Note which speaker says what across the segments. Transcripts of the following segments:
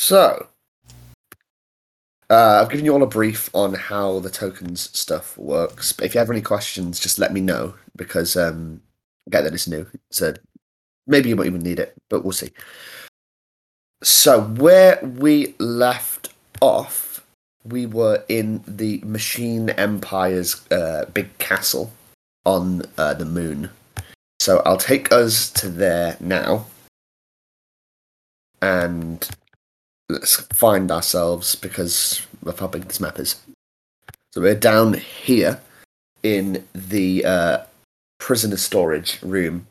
Speaker 1: So, uh, I've given you all a brief on how the tokens stuff works. But if you have any questions, just let me know because um, I get that it's new. So maybe you won't even need it, but we'll see. So where we left off, we were in the Machine Empire's uh, big castle on uh, the moon. So I'll take us to there now, and let's find ourselves because of how big this map is. So we're down here in the uh, prisoner storage room,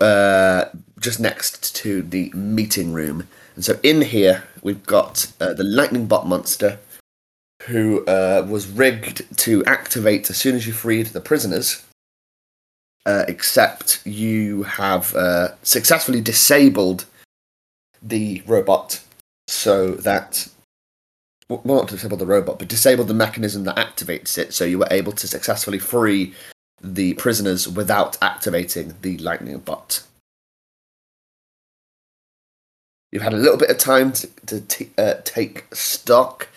Speaker 1: uh, just next to the meeting room. And so in here we've got uh, the lightning bot monster, who uh, was rigged to activate as soon as you freed the prisoners. Uh, except you have uh, successfully disabled the robot so that well not disable the robot but disable the mechanism that activates it so you were able to successfully free the prisoners without activating the lightning bot. You've had a little bit of time to, to t- uh, take stock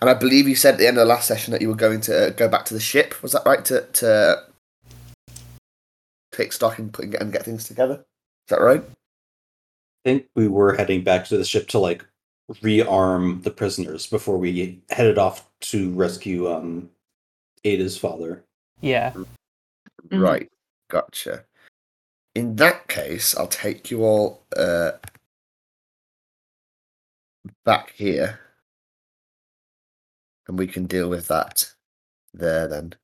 Speaker 1: and i believe you said at the end of the last session that you were going to uh, go back to the ship. Was that right? To, to take stock and, put, and get things together? Is that right
Speaker 2: think we were heading back to the ship to like rearm the prisoners before we headed off to rescue um Ada's father.
Speaker 3: Yeah.
Speaker 4: Mhm.
Speaker 1: Right, gotcha. In that case, I'll take you all uh, back here, and we can deal with that there then.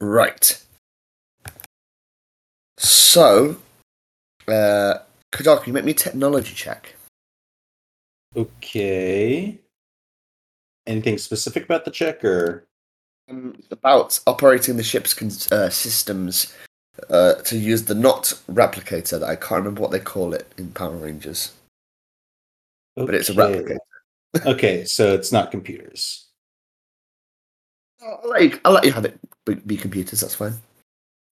Speaker 1: Right. So, uh, Kadar, can you make me a technology check?
Speaker 2: Okay. Anything specific about the check or
Speaker 1: Um, about operating the ship's con- uh, systems uh, to use the not replicator that I can't remember what they call it in Power Rangers, but it's a replicator.
Speaker 2: okay, so it's not computers.
Speaker 1: I'll let you, I'll let you have it be, be computers, that's fine.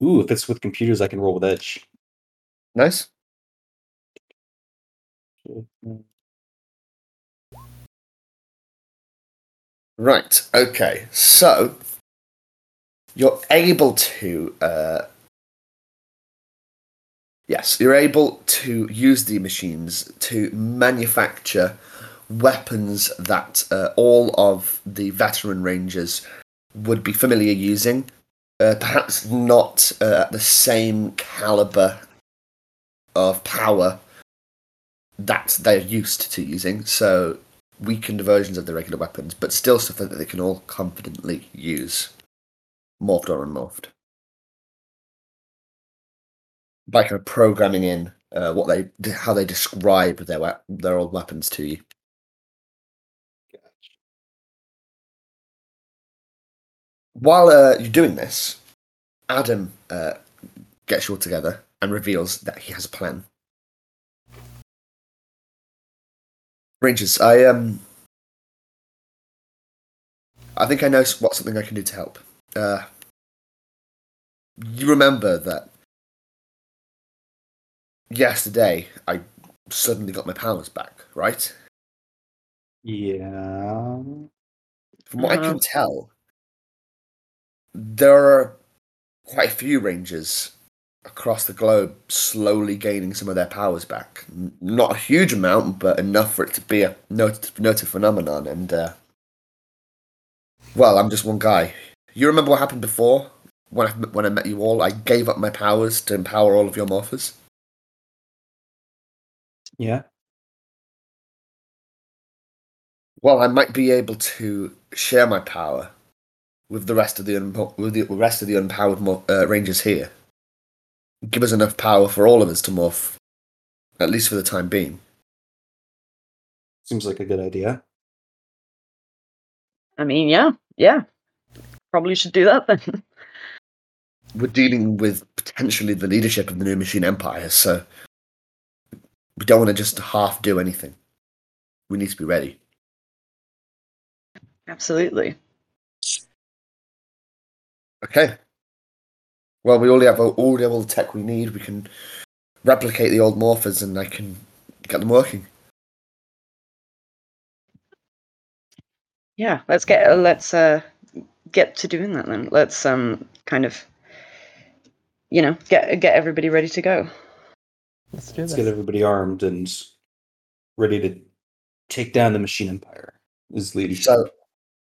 Speaker 2: Ooh, if it's with computers, I can roll with edge.
Speaker 1: Nice. Right, okay, so you're able to. Uh, yes, you're able to use the machines to manufacture weapons that uh, all of the veteran rangers would be familiar using. Uh, perhaps not uh, at the same caliber of power that they're used to using. So weakened versions of the regular weapons, but still stuff that they can all confidently use, morphed or unmorphed. By kind of programming in uh, what they, how they describe their their old weapons to you. While uh, you're doing this, Adam uh, gets you all together and reveals that he has a plan. Rangers, I um, I think I know what something I can do to help. Uh, you remember that yesterday I suddenly got my powers back, right?
Speaker 2: Yeah.
Speaker 1: From what I can tell, there are quite a few rangers across the globe slowly gaining some of their powers back. Not a huge amount, but enough for it to be a noted, noted phenomenon. And, uh, well, I'm just one guy. You remember what happened before? When I, when I met you all, I gave up my powers to empower all of your morphers.
Speaker 2: Yeah.
Speaker 1: Well, I might be able to share my power with the rest of the unpo- with the rest of the unpowered mo- uh, rangers here. Give us enough power for all of us to morph, at least for the time being.
Speaker 2: Seems like a good idea.
Speaker 4: I mean, yeah, yeah. Probably should do that then.
Speaker 1: We're dealing with potentially the leadership of the new machine empire, so we don't want to just half do anything. We need to be ready.
Speaker 4: Absolutely.
Speaker 1: Okay. Well, we already have all, already have all the tech we need. We can replicate the old morphers, and I can get them working.
Speaker 4: Yeah, let's get uh, let's uh get to doing that then. Let's um kind of you know get get everybody ready to go.
Speaker 3: Let's do
Speaker 2: that.
Speaker 3: Let's
Speaker 2: get everybody armed and ready to take down the machine empire. Is leadership.
Speaker 1: So,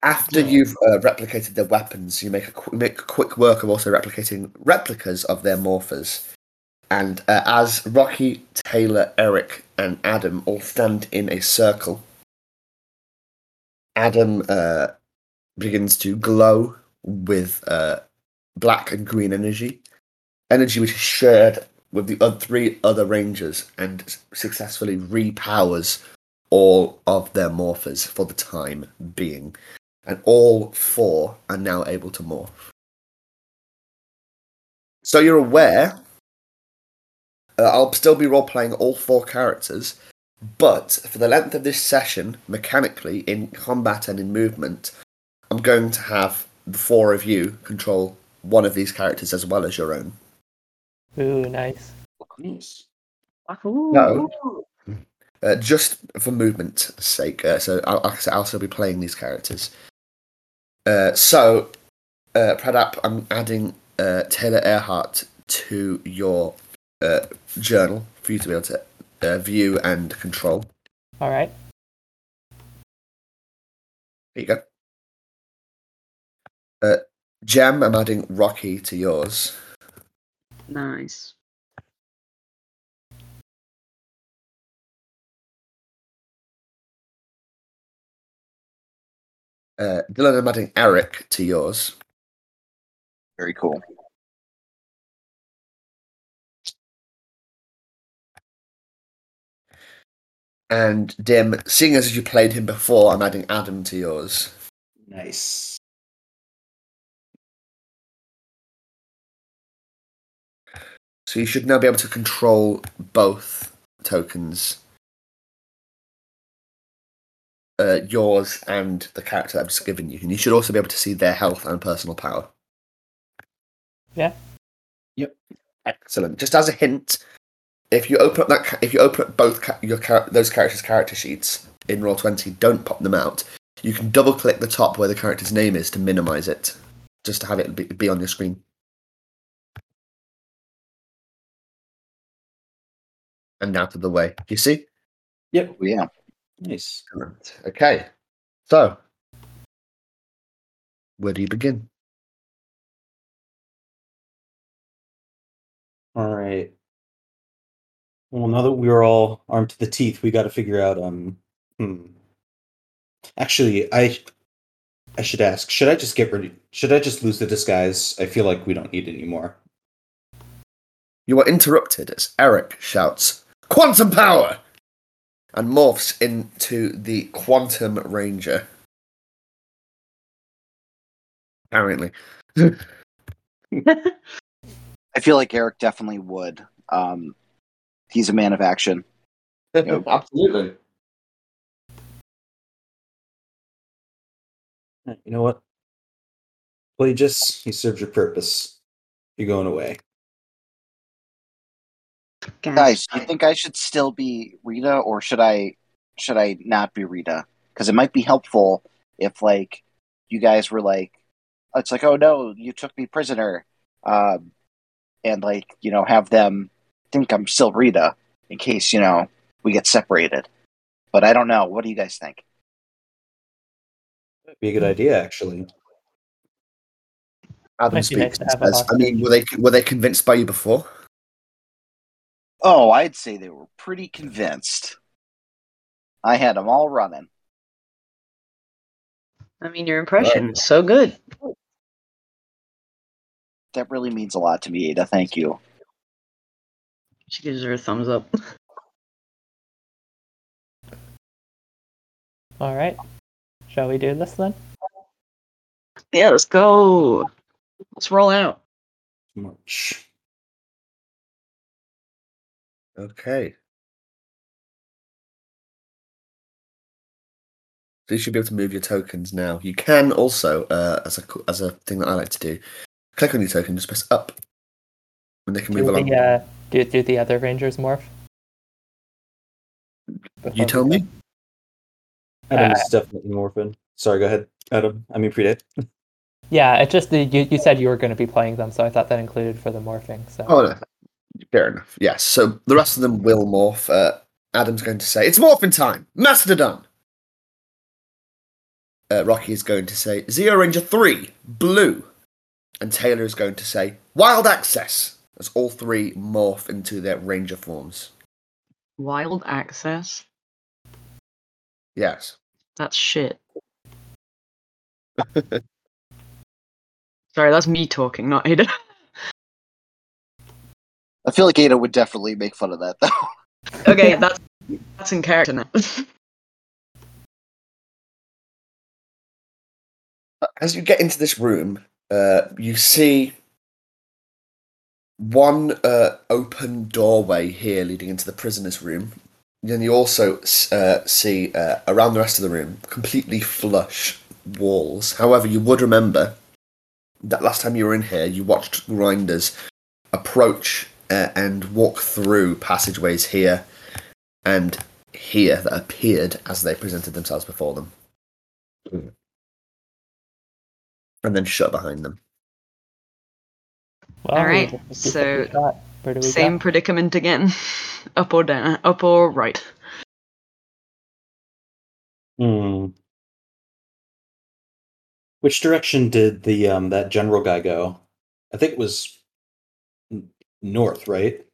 Speaker 1: after you've uh, replicated their weapons, you make a qu- make quick work of also replicating replicas of their morphers. And uh, as Rocky, Taylor, Eric, and Adam all stand in a circle, Adam uh, begins to glow with uh, black and green energy, energy which is shared with the three other rangers and successfully repowers all of their morphers for the time being. And all four are now able to morph. So you're aware. Uh, I'll still be role playing all four characters, but for the length of this session, mechanically, in combat and in movement, I'm going to have the four of you control one of these characters as well as your own.
Speaker 3: Ooh, nice.
Speaker 2: Nice.
Speaker 1: No. Uh, just for movement's sake. Uh, so I'll, like I said, I'll still be playing these characters. Uh, so, uh, Pradap, I'm adding uh, Taylor Earhart to your uh, journal for you to be able to uh, view and control.
Speaker 3: All right.
Speaker 1: There you go. Uh, Gem, I'm adding Rocky to yours.
Speaker 4: Nice.
Speaker 1: Uh, Dylan, I'm adding Eric to yours.
Speaker 5: Very cool.
Speaker 1: And Dim, seeing as you played him before, I'm adding Adam to yours.
Speaker 2: Nice.
Speaker 1: So you should now be able to control both tokens. Uh, yours and the character I've just given you. And you should also be able to see their health and personal power.
Speaker 3: Yeah. Yep.
Speaker 1: Excellent. Just as a hint, if you open up that, if you open up both ca- your char- those characters' character sheets in Roll Twenty, don't pop them out. You can double click the top where the character's name is to minimize it, just to have it be, be on your screen. And out of the way. You see?
Speaker 2: Yep.
Speaker 5: Oh, yeah.
Speaker 2: Nice.
Speaker 1: Correct. Okay. So, where do you begin?
Speaker 2: All right. Well, now that we're all armed to the teeth, we got to figure out. Um. Hmm. Actually, I. I should ask. Should I just get ready? Should I just lose the disguise? I feel like we don't need it anymore.
Speaker 1: You are interrupted as Eric shouts, Quantum power! And morphs into the Quantum Ranger. Apparently.
Speaker 5: I feel like Eric definitely would. Um, he's a man of action. Yep.
Speaker 1: Absolutely.
Speaker 2: Uh, You know what? Well, you just he served your purpose. You're going away.
Speaker 5: Guys, do you think I should still be Rita, or should I should I not be Rita? Because it might be helpful if like you guys were like, it's like, oh no, you took me prisoner, um, and like you know have them think I'm still Rita in case you know we get separated. But I don't know. What do you guys think?
Speaker 2: That'd be a good idea, actually.
Speaker 1: Adam
Speaker 3: Might be nice
Speaker 1: speaks
Speaker 3: to
Speaker 1: and
Speaker 3: have a
Speaker 1: says, I mean, were they, were they convinced by you before?
Speaker 5: Oh, I'd say they were pretty convinced. I had them all running.
Speaker 4: I mean, your impression is so good.
Speaker 5: That really means a lot to me, Ada. Thank you.
Speaker 4: She gives her a thumbs up.
Speaker 3: All right. Shall we do this then?
Speaker 4: Yeah, let's go. Let's roll out.
Speaker 2: March.
Speaker 1: Okay. So you should be able to move your tokens now. You can also, uh, as a as a thing that I like to do, click on your token, just press up, and they can move
Speaker 3: Do
Speaker 1: along.
Speaker 3: the, uh, do, do the other rangers morph?
Speaker 1: You
Speaker 3: Before
Speaker 1: tell me.
Speaker 3: Adam
Speaker 2: is
Speaker 3: Uh,
Speaker 2: definitely morphing. Sorry, go ahead, Adam. I mean, predate.
Speaker 3: Yeah, it just the, you, you said you were going to be playing them, so I thought that included for the morphing. So
Speaker 1: Oh, no. Fair enough. Yes. So the rest of them will morph. Uh, Adam's going to say, "It's morphing time, Mastodon." Uh, Rocky is going to say, "Zeo Ranger three, blue," and Taylor is going to say, "Wild Access." As all three morph into their Ranger forms.
Speaker 4: Wild access?
Speaker 1: Yes.
Speaker 4: That's shit. Sorry, that's me talking, not Ada.
Speaker 5: I feel like Ada would definitely make fun of that though.
Speaker 4: okay,
Speaker 3: Yeah.
Speaker 4: that's that's in character now.
Speaker 1: As you get into this room, uh, you see one uh, open doorway here leading into the prisoners' room. Then you also uh, see uh, around the rest of the room completely flush walls. However, you would remember that last time you were in here, you watched grinders approach uh, and walk through passageways here and here that appeared as they presented themselves before them. And then shut behind them.
Speaker 3: well,
Speaker 4: All right,
Speaker 3: we just- we just
Speaker 4: so
Speaker 3: took a shot. where do we
Speaker 4: Same
Speaker 3: go?
Speaker 4: predicament again. up or down? Up or right?
Speaker 2: Hmm. Which direction did the um that general guy go? I think it was n- north, right?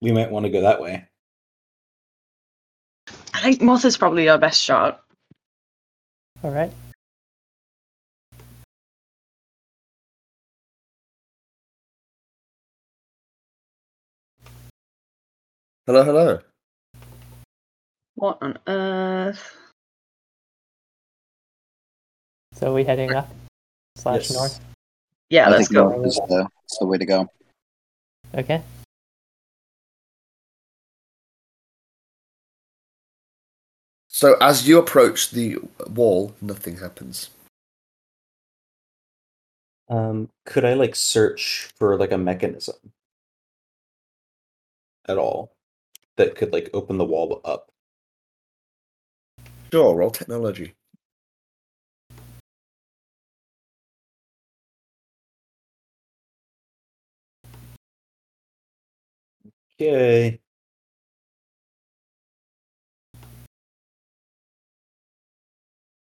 Speaker 2: We might want to go that way.
Speaker 4: I think Moth is probably our best shot.
Speaker 3: All right.
Speaker 1: Hello, hello.
Speaker 4: What on earth?
Speaker 3: So are we heading up slash
Speaker 2: Yes.
Speaker 3: north?
Speaker 4: Yeah,
Speaker 5: I
Speaker 4: let's
Speaker 5: think
Speaker 4: go.
Speaker 5: north is the, is the way to go.
Speaker 3: Okay.
Speaker 1: So as you approach the wall, nothing happens.
Speaker 2: Um, could I like search for like a mechanism at all that could like open the wall up?
Speaker 1: Sure, roll technology.
Speaker 2: Okay.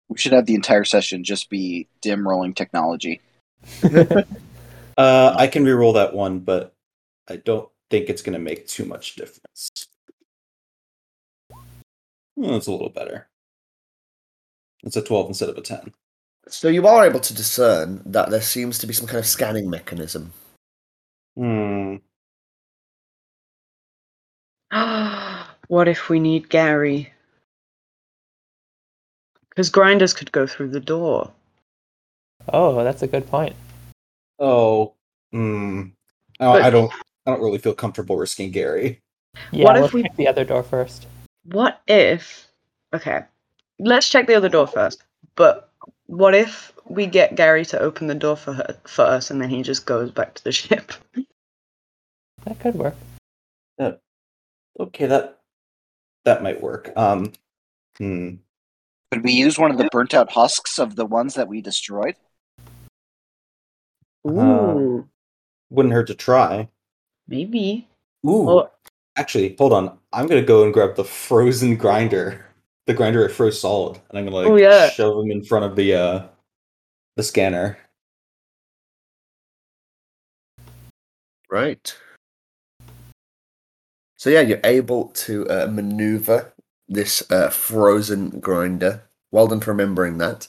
Speaker 5: We should have the entire session just be dim rolling technology.
Speaker 2: Uh, I can re-roll that one, but I don't think it's going to make too much difference. Well, it's a little better. It's a 12 instead of a 10.
Speaker 1: So you are able to discern that there seems to be some kind of scanning mechanism.
Speaker 2: Hmm.
Speaker 4: What if we need Gary? Because grinders could go through the door.
Speaker 3: Oh, that's a good point.
Speaker 2: Oh. Hmm. Oh,
Speaker 4: But-
Speaker 2: I don't. I don't really feel comfortable risking Gary.
Speaker 3: Yeah,
Speaker 4: What if
Speaker 3: let's
Speaker 4: we-
Speaker 3: check the other door first.
Speaker 4: What if? Okay, let's check the other door first. But what if we get Gary to open the door for her for us, and then he just goes back to the ship?
Speaker 3: That could work.
Speaker 2: Okay, that that might work. Um. Hmm.
Speaker 5: Could we use one of the burnt out husks of the ones that we destroyed?
Speaker 2: Ooh. Wouldn't hurt to try.
Speaker 4: maybe.
Speaker 2: Ooh.
Speaker 4: Well,
Speaker 2: Actually, hold on. I'm gonna go and grab the frozen grinder, the grinder I froze solid, and I'm gonna like
Speaker 4: Oh, yeah.
Speaker 2: shove him in front of the uh the scanner.
Speaker 1: Right. So yeah, you're able to uh, maneuver this uh, frozen grinder. Well done for remembering that.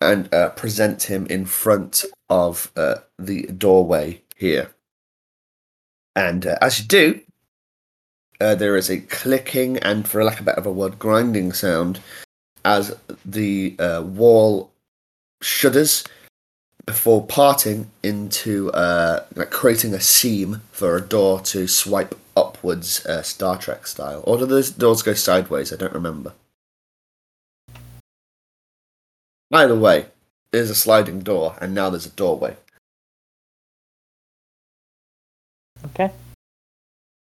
Speaker 1: And uh, present him in front of uh, the doorway here. And uh, as you do, uh, there is a clicking and, for lack of a better word, grinding sound as the wall shudders before parting into like creating a seam for a door to swipe upwards uh, Star Trek style. Or do those doors go sideways? I don't remember. Either way, there's a sliding door, and now there's a doorway.
Speaker 3: Okay.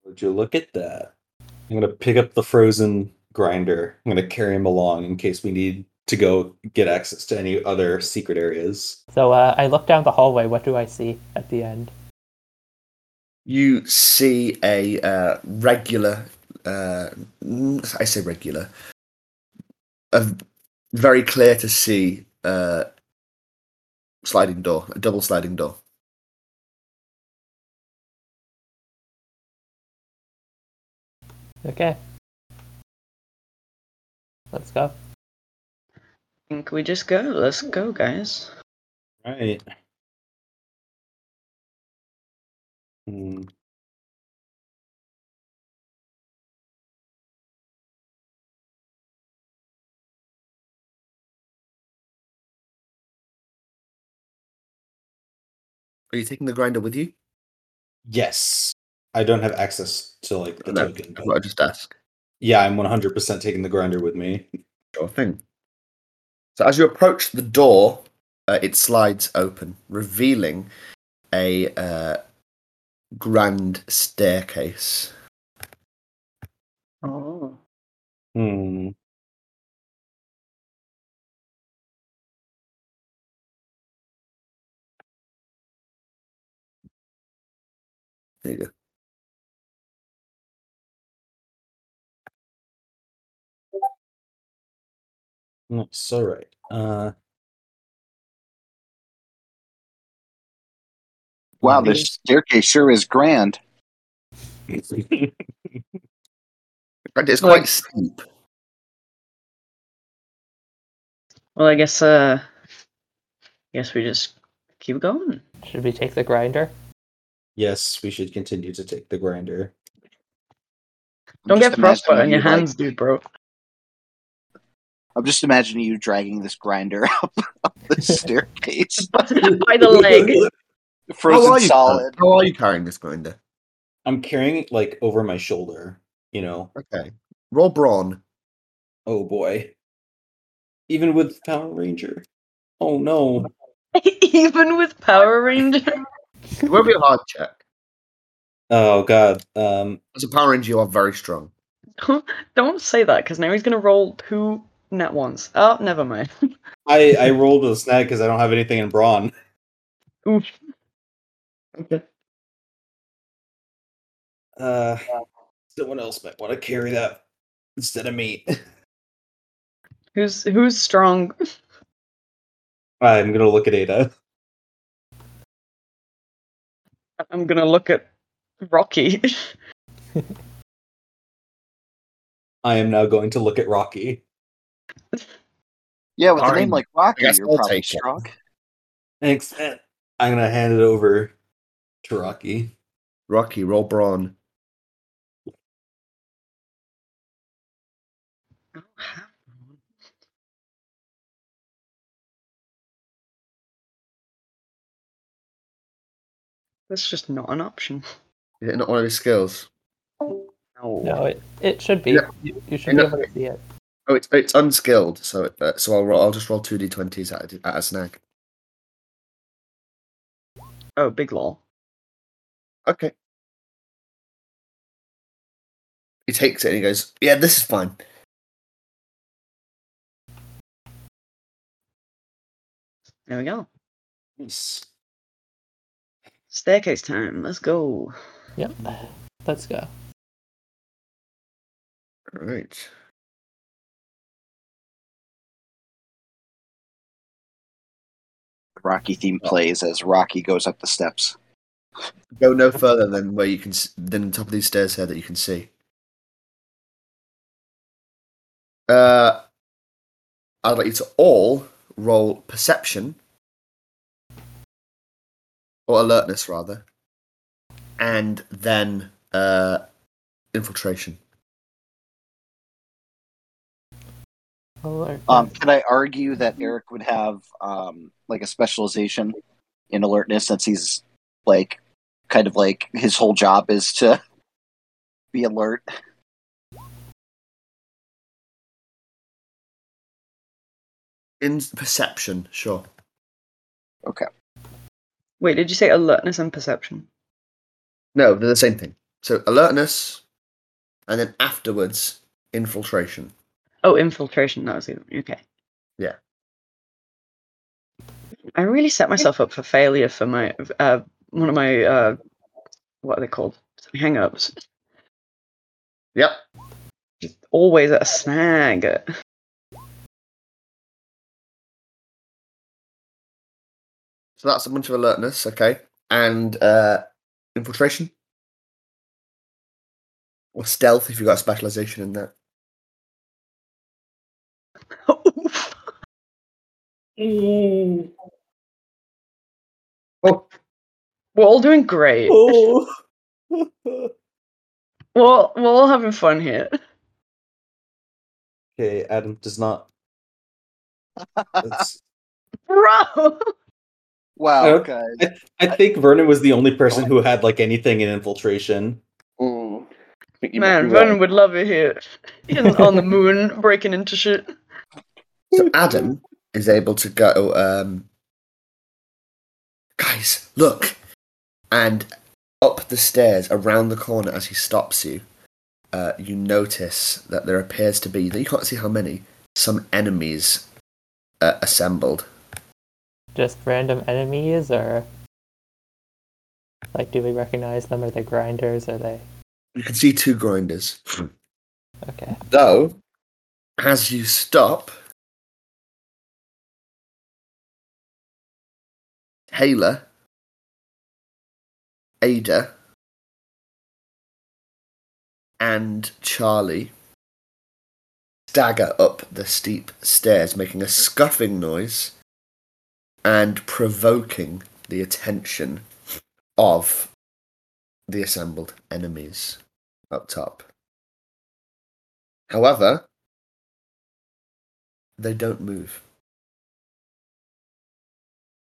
Speaker 2: Would you look at that? I'm going to pick up the frozen grinder. I'm going to carry him along in case we need to go get access to any other secret areas.
Speaker 3: So uh, I look down the hallway. What do I see at the end?
Speaker 1: You see a uh, regular, uh, I say regular, a very clear to see uh, sliding door, a double sliding door.
Speaker 3: Okay. Let's go.
Speaker 4: I Think we just go? Let's go, guys.
Speaker 2: Right. Hmm.
Speaker 1: Are you taking the grinder with you?
Speaker 2: Yes. I don't have access to like the
Speaker 1: No,
Speaker 2: token.
Speaker 1: I
Speaker 2: but-
Speaker 1: I'd just ask.
Speaker 2: Yeah, I'm 100% taking the grinder with me.
Speaker 1: Sure thing. So as you approach the door, uh, it slides open, revealing a uh, grand staircase.
Speaker 4: Oh.
Speaker 2: Hmm.
Speaker 1: There you go.
Speaker 2: Nice. All right. Uh,
Speaker 5: Wow, this staircase sure is grand.
Speaker 1: It's quite
Speaker 4: Like-
Speaker 1: steep.
Speaker 4: Well, I guess. Uh. Guess we just keep going.
Speaker 3: Should we take the grinder?
Speaker 2: yes, we should continue to take the grinder.
Speaker 4: Don't get frostbite
Speaker 5: imagining
Speaker 4: on your
Speaker 5: you, like-
Speaker 4: hands, dude, bro.
Speaker 5: I'm just imagining you dragging this grinder up, up the staircase,
Speaker 4: By the leg.
Speaker 1: How
Speaker 5: frozen
Speaker 1: are you,
Speaker 5: solid.
Speaker 1: How are you carrying this grinder?
Speaker 2: I'm carrying it like over my shoulder, you know.
Speaker 1: Okay. Roll brawn.
Speaker 2: Oh boy. Even with Power Ranger. Oh no.
Speaker 4: Even with Power Ranger.
Speaker 1: It won't be a hard check.
Speaker 2: Oh god. Um
Speaker 1: As a Power Ranger, you are very strong.
Speaker 4: Don't say that, because now he's gonna roll two net ones. Oh, never mind.
Speaker 2: I I rolled with a snag because I don't have anything in brawn.
Speaker 4: Oof.
Speaker 1: Okay.
Speaker 2: Uh someone else might want to carry that instead of me.
Speaker 4: Who's who's strong?
Speaker 2: I'm gonna look at Ada.
Speaker 4: I'm gonna look at Rocky.
Speaker 2: I am now going to look at Rocky.
Speaker 5: Yeah, with a
Speaker 1: Fine.
Speaker 5: name like Rocky,
Speaker 1: I guess
Speaker 5: you're
Speaker 1: I'll
Speaker 5: probably
Speaker 1: take it.
Speaker 5: strong.
Speaker 2: Thanks. I'm gonna hand it over to Rocky.
Speaker 1: Rocky, roll brawn.
Speaker 4: That's just not an option.
Speaker 1: Is it not one of his skills?
Speaker 4: No.
Speaker 3: No, it, it should be.
Speaker 1: Yeah.
Speaker 3: You, you should
Speaker 1: Yeah.
Speaker 3: be able to see it.
Speaker 1: Oh, it's it's unskilled. So it, uh, so I'll roll, I'll just roll two d20s at a, at a snag.
Speaker 4: Oh, big lol.
Speaker 1: Okay. He takes it and he goes, "Yeah, this is fine."
Speaker 4: There we go.
Speaker 2: Nice.
Speaker 4: Staircase time. Let's go.
Speaker 3: Yep. Let's go.
Speaker 1: All right.
Speaker 5: Rocky theme oh. plays as Rocky goes up the steps.
Speaker 1: Go no further than where you can s- than the top of these stairs here that you can see. Uh, I'd like you to all roll perception or alertness rather, and then uh, infiltration.
Speaker 3: Alert.
Speaker 5: Um, can I argue that Eric would have um, like a specialization in alertness since he's like kind of like his whole job is to be alert?
Speaker 1: In perception, sure. Okay.
Speaker 4: Wait, did you say alertness and perception?
Speaker 1: No, they're the same thing. So alertness, and then afterwards infiltration.
Speaker 4: Oh, infiltration. That was the okay.
Speaker 1: Yeah.
Speaker 4: I really set myself up for failure for my uh, one of my uh, what are they called? Hang-ups.
Speaker 1: Yep.
Speaker 4: Just always at a snag.
Speaker 1: So that's a bunch of alertness, okay, and uh, infiltration or stealth if you've got a specialization in that.
Speaker 4: We're all doing great.
Speaker 2: Oh.
Speaker 4: We're, all- we're all having fun here.
Speaker 2: okay, Adam does not. That's-
Speaker 4: Bro!
Speaker 5: Wow,
Speaker 2: Oh.
Speaker 5: guys.
Speaker 2: I think Vernon was the only person who had like anything in infiltration.
Speaker 1: Mm. I think you might
Speaker 4: Man,
Speaker 1: be right.
Speaker 4: Vernon would love it here. He's on the moon, breaking into shit.
Speaker 1: So Adam is able to go, um, guys, look, and up the stairs around the corner as he stops you. Uh, you notice that there appears to be, you can't see how many, some enemies uh, assembled.
Speaker 3: Just random enemies, or like, do we recognize them? Are they grinders? Are they
Speaker 1: You can see two grinders.
Speaker 3: okay?
Speaker 1: Though, as you stop, Taylor, Ada, and Charlie stagger up the steep stairs, making a scuffing noise and provoking the attention of the assembled enemies up top. However, they don't move.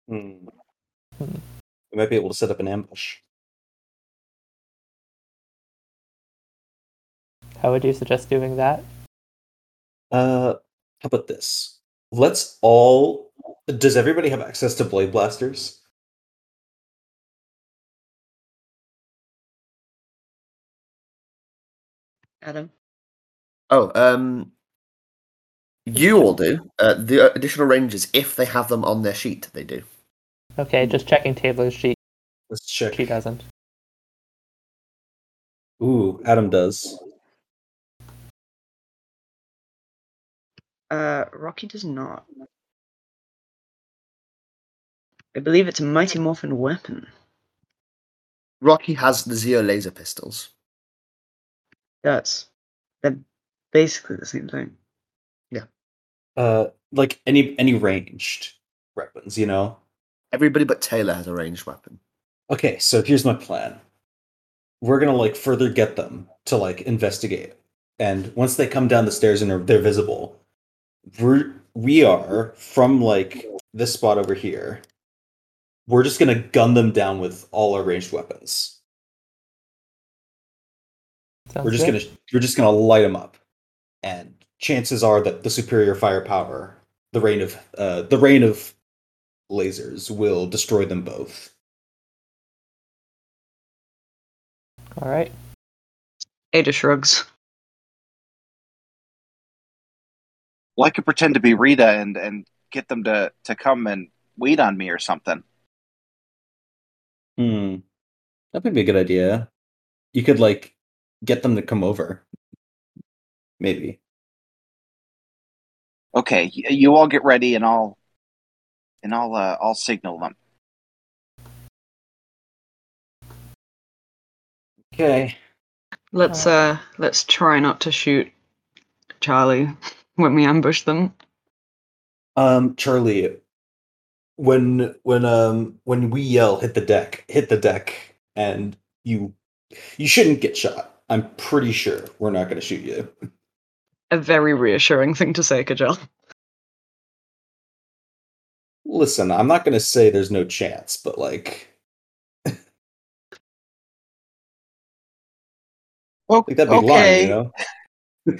Speaker 2: Hmm. We might be able to set up an ambush.
Speaker 3: How would you suggest doing that?
Speaker 2: Uh, how about this? Let's all. Does everybody have access to blade blasters?
Speaker 4: Adam.
Speaker 1: Oh, um, you all do. Uh, the additional rangers, if they have them on their sheet, they do.
Speaker 3: Okay, just checking Taylor's sheet.
Speaker 2: Let's check.
Speaker 3: She doesn't.
Speaker 2: Ooh, Adam does.
Speaker 4: Uh, Rocky does not. I believe it's a Mighty Morphin weapon.
Speaker 1: Rocky has the Zeo laser pistols.
Speaker 4: That's they're basically the same thing. Yeah.
Speaker 2: Uh, like any any ranged weapons, you know.
Speaker 1: Everybody but Taylor has a ranged weapon.
Speaker 2: Okay, so here's my plan. We're gonna like further get them to like investigate, and once they come down the stairs and are, they're visible, we're we are from like this spot over here. We're just gonna gun them down with all our ranged weapons.
Speaker 3: Sounds
Speaker 2: we're just
Speaker 3: good.
Speaker 2: gonna we're just gonna light them up, and chances are that the superior firepower, the rain of uh, the rain of lasers, will destroy them both.
Speaker 3: All right.
Speaker 4: Ada shrugs.
Speaker 5: Well, I could pretend to be Rita and and get them to to come and wait on me or something.
Speaker 2: Hmm. That would be a good idea. You could like get them to come over. Maybe.
Speaker 5: Okay, you all get ready, and I'll and I'll uh, I'll signal them.
Speaker 2: Okay.
Speaker 4: Let's uh let's try not to shoot Charlie when we ambush them.
Speaker 2: Um, Charlie, when when um when we yell hit the deck, hit the deck, and you you shouldn't get shot. I'm pretty sure we're not gonna shoot you.
Speaker 4: A very reassuring thing to say, Kajal.
Speaker 2: Listen, I'm not gonna say there's no chance, but like
Speaker 5: Oh,
Speaker 2: like that'd be lying, you know?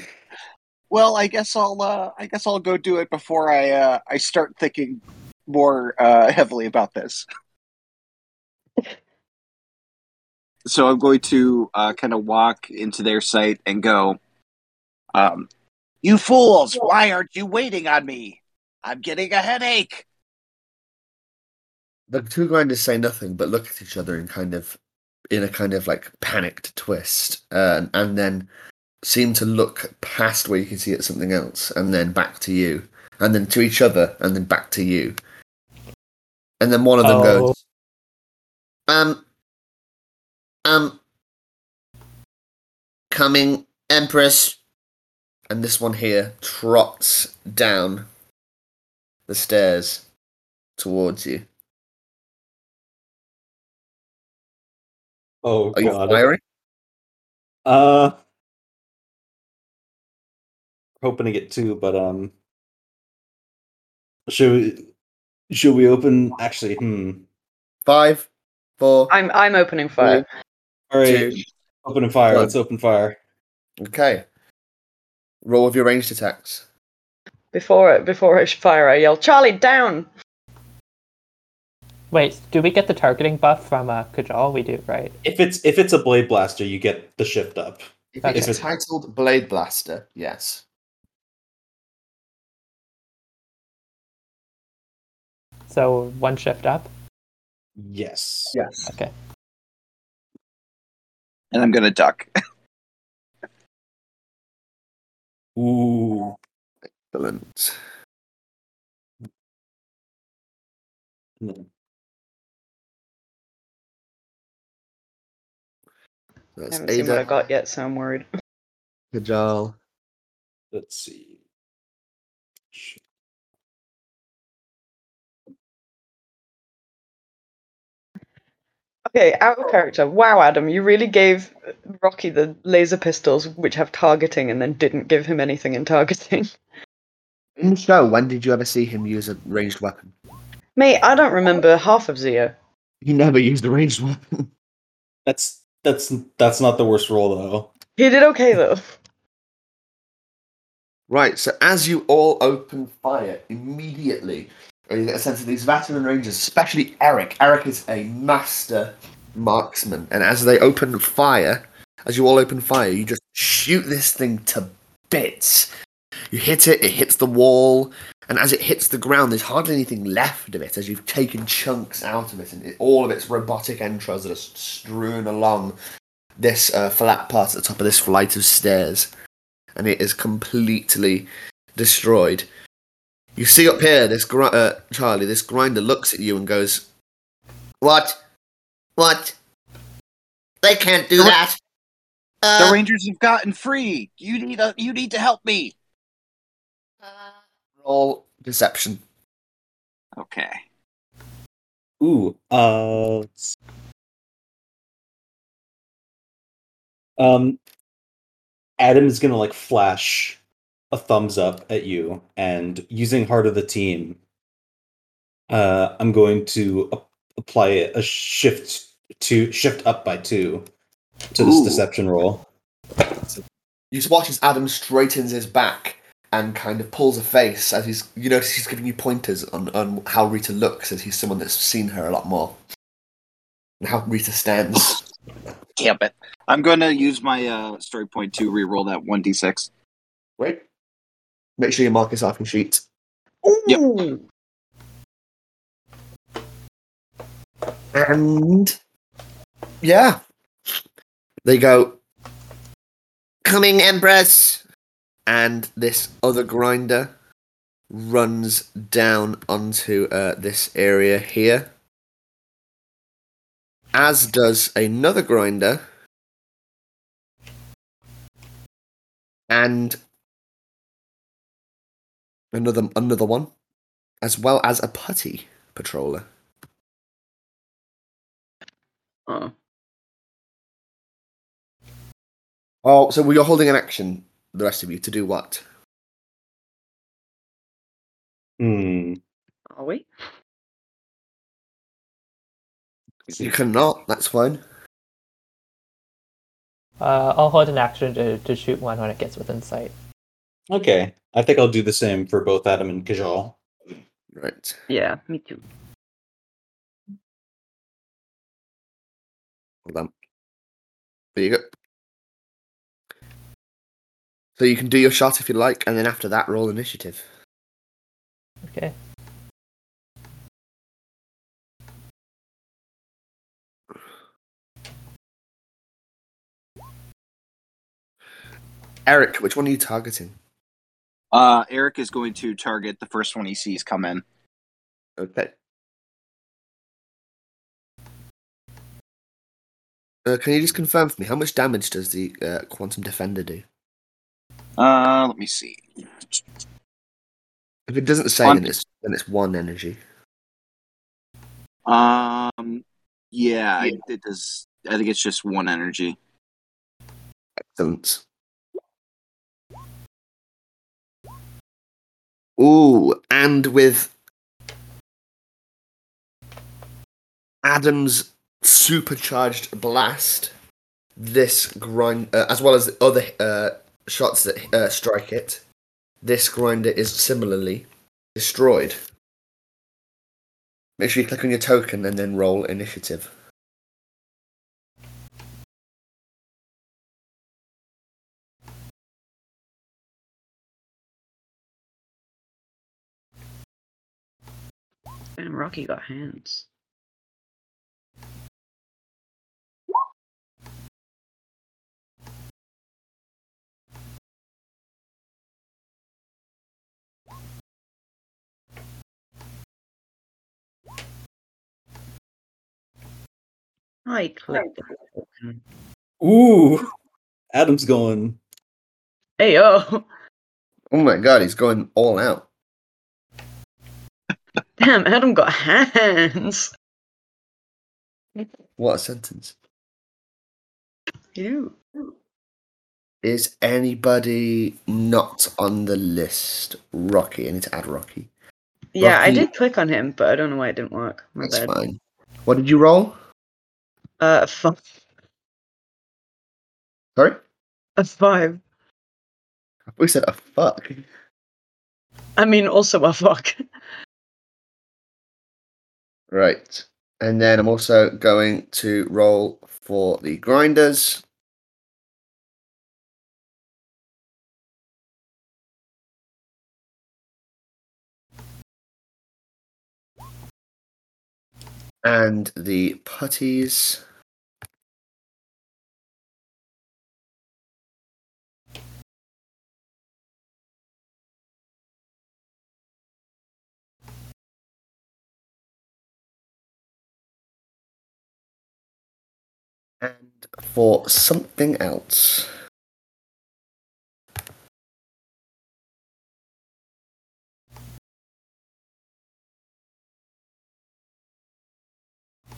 Speaker 5: Well, I guess I'll uh, I guess I'll go do it before I uh, I start thinking more uh, heavily about this. so I'm going to uh, kind of walk into their site and go, um, "You fools! Why aren't you waiting on me? I'm getting a headache."
Speaker 1: The two grinders say nothing but look at each other in kind of in a kind of like panicked twist, uh, and then seem to look past where you can see at something else, and then back to you, and then to each other, and then back to you. And then one of them
Speaker 3: Oh.
Speaker 1: goes, "Um, um, coming, Empress." And this one here trots down the stairs towards you.
Speaker 2: Oh
Speaker 1: Are you
Speaker 2: god.
Speaker 1: firing?
Speaker 2: Uh hoping to get two, but um should we should we open actually hmm.
Speaker 1: Five, four,
Speaker 4: I'm I'm opening fire.
Speaker 2: Alright.
Speaker 1: two.
Speaker 2: Opening fire,
Speaker 1: One.
Speaker 2: let's open fire.
Speaker 1: Okay. Roll with your ranged attacks.
Speaker 4: Before it, before I fire, I yell, "Charlie, down!"
Speaker 3: Wait, do we get the targeting buff from uh, Kajal? We do, right?
Speaker 2: If it's if it's a blade blaster, you get the shift up.
Speaker 1: If
Speaker 3: Okay.
Speaker 1: it's titled Blade Blaster, yes.
Speaker 3: So one shift up.
Speaker 2: Yes.
Speaker 1: Yes.
Speaker 3: Okay.
Speaker 5: And I'm gonna duck.
Speaker 2: Ooh.
Speaker 1: Excellent.
Speaker 4: I
Speaker 1: That's
Speaker 4: haven't seen what I
Speaker 1: Ada,
Speaker 4: got yet, so I'm worried.
Speaker 1: Kajal.
Speaker 2: Let's see.
Speaker 4: Okay, out of character. Wow, Adam, you really gave Rocky the laser pistols, which have targeting, and then didn't give him anything in targeting.
Speaker 1: In the show, when did you ever see him use a ranged weapon?
Speaker 4: Mate, I don't remember half of Zeo.
Speaker 1: He never used a ranged weapon.
Speaker 2: That's that's that's not the worst role though.
Speaker 4: He did okay though.
Speaker 1: Right, so as you all open fire immediately, you get a sense of these veteran rangers, especially Eric. Eric is a master marksman, and as they open fire, as you all open fire, you just shoot this thing to bits. You hit it, it hits the wall, and as it hits the ground, there's hardly anything left of it as you've taken chunks out of it, and it, all of its robotic entrails that are strewn along this uh, flat part at the top of this flight of stairs and it is completely destroyed. You see up here, this gr- uh, Charlie, this grinder looks at you and goes, "What? What? They can't do that."
Speaker 5: The
Speaker 1: Uh,
Speaker 5: Rangers have gotten free. You need a you need to help me.
Speaker 1: roll deception.
Speaker 5: Okay.
Speaker 2: Ooh. Uh. let's- Um. Adam's gonna like flash a thumbs up at you, and using heart of the team, uh, I'm going to a- apply a shift to shift up by two to this
Speaker 1: Ooh.
Speaker 2: deception roll.
Speaker 1: You just watch as Adam straightens his back and kind of pulls a face as he's. You notice he's giving you pointers on, on how Rita looks, as he's someone that's seen her a lot more, and how Rita stands.
Speaker 5: Damn it. I'm gonna use my uh, story point to re-roll that one d six.
Speaker 1: Wait. Make sure you mark this off your sheet.
Speaker 5: Yep.
Speaker 1: And yeah, they go coming Empress, and this other grinder runs down onto uh, this area here. As does another grinder, and another another one, as well as a putty patroller.
Speaker 4: Oh.
Speaker 1: Oh, so you're holding an action, the rest of you, to do what?
Speaker 2: Hmm.
Speaker 4: Are we?
Speaker 1: You cannot, that's fine.
Speaker 3: Uh, I'll hold an action to, to shoot one when it gets within sight.
Speaker 2: Okay, I think I'll do the same for both Adam and Kajal.
Speaker 1: Right.
Speaker 4: Yeah, me too.
Speaker 1: Hold on. There you go. So you can do your shot if you like, and then after that, roll initiative.
Speaker 3: Okay.
Speaker 1: Eric, which one are you targeting?
Speaker 5: Uh, Eric is going to target the first one he sees come in.
Speaker 1: Okay. Uh, can you just confirm for me how much damage does the uh, quantum defender do?
Speaker 5: Uh, let me see.
Speaker 1: If it doesn't say,
Speaker 5: One-
Speaker 1: then it's then it's one energy.
Speaker 5: Um, yeah, I, it does. I think it's just one energy.
Speaker 1: Excellent. Ooh, and with Adam's supercharged blast, this grind, uh, as well as the other uh, shots that uh, strike it, this grinder is similarly destroyed. Make sure you click on your token and then roll initiative.
Speaker 4: Damn, Rocky got hands. I clicked. Oh.
Speaker 2: Ooh, Adam's going.
Speaker 4: Hey yo!
Speaker 1: Oh my god, he's going all out.
Speaker 4: Damn, Adam got hands.
Speaker 1: What a sentence.
Speaker 4: You.
Speaker 1: Is anybody not on the list? Rocky. I need to add Rocky.
Speaker 4: Yeah, I did click on him, but I don't know why it didn't work. My
Speaker 1: That's
Speaker 4: bad.
Speaker 1: fine. What did you roll?
Speaker 4: Uh, a five.
Speaker 1: Sorry?
Speaker 4: A five.
Speaker 1: You said a fuck.
Speaker 4: I mean, also a fuck.
Speaker 1: Right. And then I'm also going to roll for the grinders. And the putties. And for something else.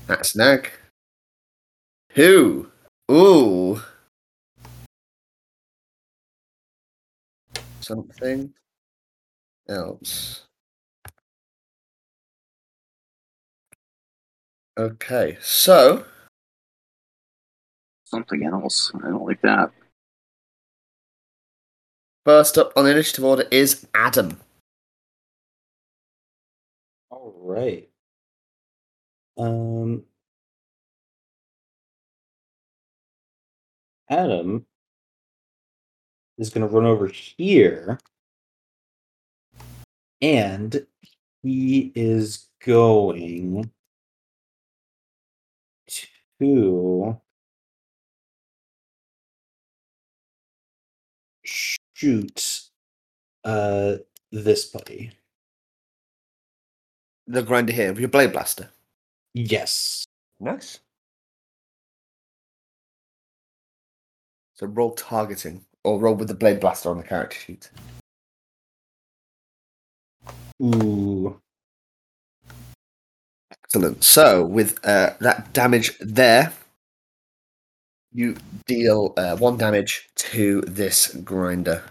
Speaker 1: That's Nag. Who? Ooh. Something else. Okay, so
Speaker 5: Something else. I don't like that.
Speaker 1: first up on the initiative order is Adam.
Speaker 2: All right. Um, Adam is going to run over here, and he is going to shoot uh this buddy.
Speaker 1: The grinder here, with your blade blaster.
Speaker 2: Yes.
Speaker 1: Nice. So roll targeting, or roll with the blade blaster on the character sheet.
Speaker 2: Ooh.
Speaker 1: Excellent. So with uh, that damage there, you deal uh, one damage to this grinder.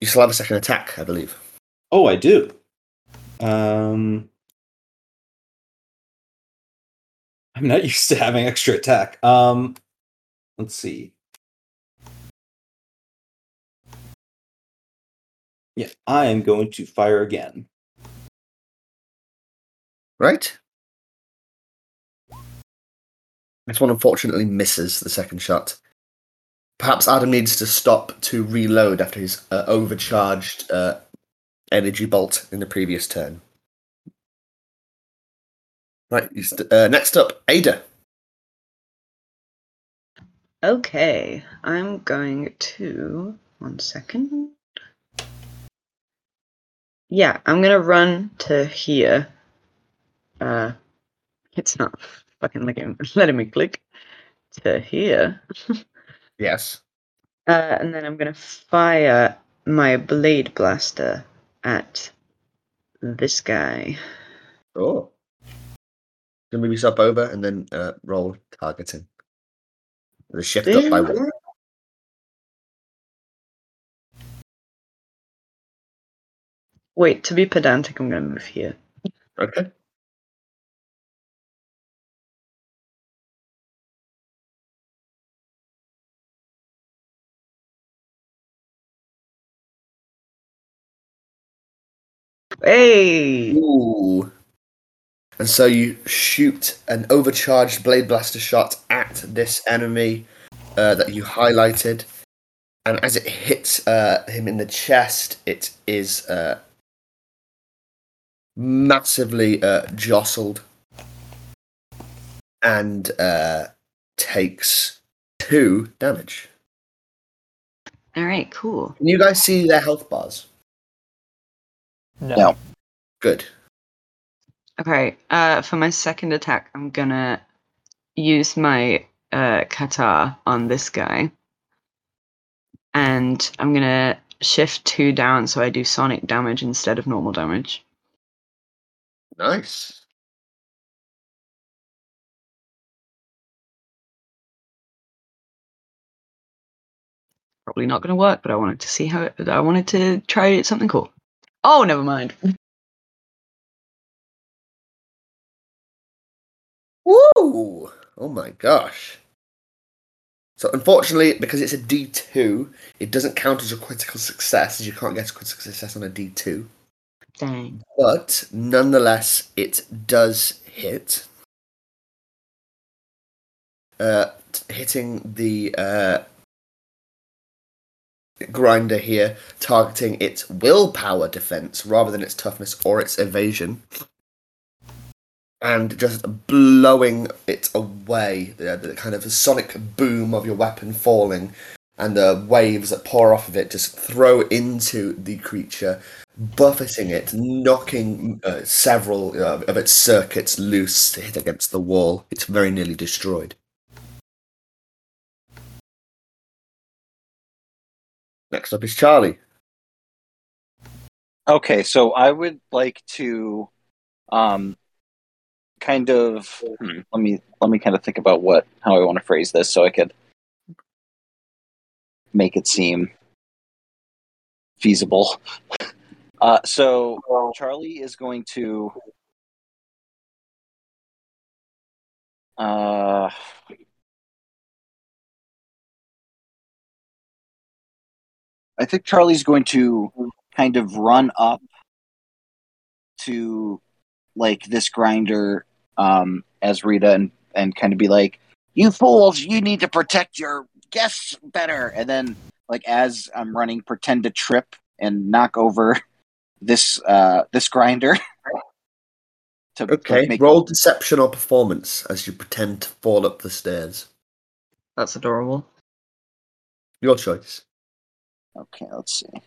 Speaker 1: You still have a second attack, I believe.
Speaker 2: Oh, I do. Um. I'm not used to having extra attack. Um, let's see. Yeah, I am going to fire again.
Speaker 1: Right. This one unfortunately misses the second shot. Perhaps Adam needs to stop to reload after his uh, overcharged uh, energy bolt in the previous turn. Right. Uh, next up, Ada.
Speaker 4: Okay, I'm going to. One second. Yeah, I'm gonna run to here. Uh, it's not fucking letting, letting me click to here.
Speaker 1: Yes.
Speaker 4: Uh, and then I'm gonna fire my blade blaster at this guy.
Speaker 1: Oh. So move yourself over and then uh, roll targeting. The shift up by one.
Speaker 4: Wait, to be pedantic, I'm gonna move here.
Speaker 1: Okay.
Speaker 4: Hey!
Speaker 1: Ooh. And so you shoot an overcharged blade blaster shot at this enemy uh, that you highlighted, and as it hits uh, him in the chest, it is uh, massively uh, jostled and uh, takes two damage.
Speaker 4: Alright, cool.
Speaker 1: Can you guys see their health bars?
Speaker 3: No.
Speaker 5: No.
Speaker 1: Good.
Speaker 4: Okay, uh, for my second attack, I'm gonna use my uh, guitar on this guy. And I'm gonna shift two down so I do sonic damage instead of normal damage.
Speaker 1: Nice.
Speaker 4: Probably not gonna work, but I wanted to see how it, I wanted to try something cool. Oh, never mind.
Speaker 1: Woo! Oh my gosh. So unfortunately, because it's a D2, it doesn't count as a critical success, as you can't get a critical success on a D2.
Speaker 4: Dang.
Speaker 1: But nonetheless, it does hit. Uh, hitting the uh, grinder here, targeting its willpower defense rather than its toughness or its evasion. And just blowing it away, the, the kind of sonic boom of your weapon falling, and the waves that pour off of it just throw into the creature, buffeting it, knocking uh, several uh, of its circuits loose to hit against the wall. It's very nearly destroyed. Next up is Charlie.
Speaker 5: Okay, so I would like to um kind of hmm, let me let me kind of think about what how I want to phrase this so I could make it seem feasible. Uh so Charlie is going to uh I think Charlie's going to kind of run up to like this grinder um as Rita and and kind of be like, "You fools, you need to protect your guests better." And then like as I'm running pretend to trip and knock over this uh this grinder. to like,
Speaker 1: Okay,
Speaker 5: make
Speaker 1: roll deception or performance as you pretend to fall up the stairs.
Speaker 4: That's adorable.
Speaker 1: Your choice.
Speaker 5: Okay, let's see.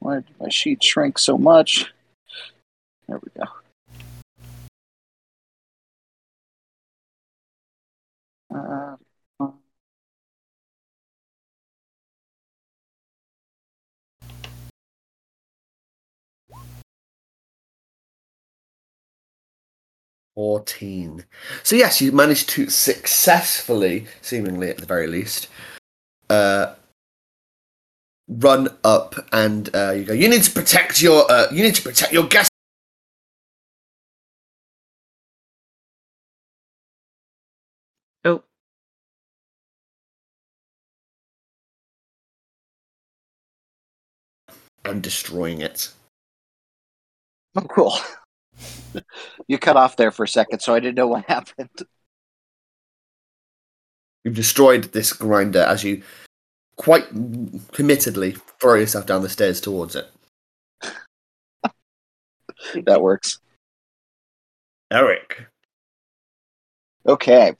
Speaker 5: Why did my sheet shrink so much? There we go. Uh,
Speaker 1: 14. So, yes, you managed to successfully, seemingly at the very least, uh, run up and uh, you go, you need to protect your, uh, you need to protect your guest. Oh. And destroying it.
Speaker 5: Oh, cool you cut off there for a second, so I didn't know what happened.
Speaker 1: You've destroyed this grinder as you quite committedly throw yourself down the stairs towards it.
Speaker 5: That works.
Speaker 1: Eric.
Speaker 5: Okay.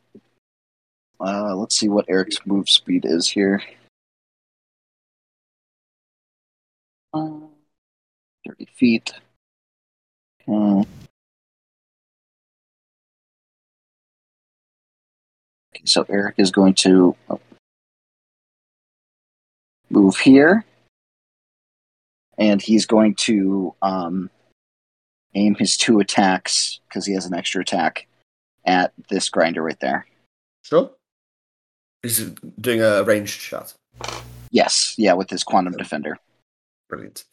Speaker 5: Uh, let's see what Eric's move speed is here. Uh, 30 feet. Okay. Okay, so Eric is going to move here. And he's going to um, aim his two attacks, because he has an extra attack, at this grinder right there.
Speaker 1: Sure. He's doing a ranged shot.
Speaker 5: Yes, yeah, with his quantum defender.
Speaker 1: Brilliant.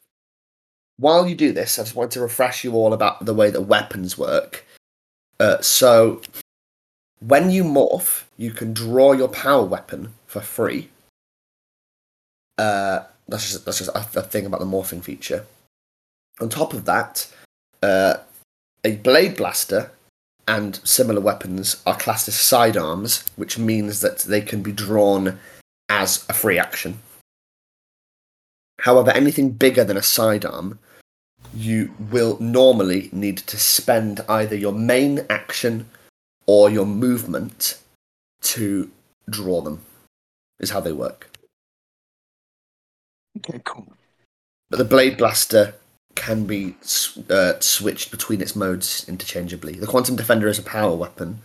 Speaker 1: While you do this, I just want to refresh you all about the way that weapons work. Uh, so, when you morph, you can draw your power weapon for free. Uh, that's just, that's just a, a thing about the morphing feature. On top of that, uh, a blade blaster and similar weapons are classed as sidearms, which means that they can be drawn as a free action. However, anything bigger than a sidearm, you will normally need to spend either your main action or your movement to draw them, is how they work.
Speaker 5: Okay, cool.
Speaker 1: But the Blade Blaster can be uh, switched between its modes interchangeably. The Quantum Defender is a power weapon,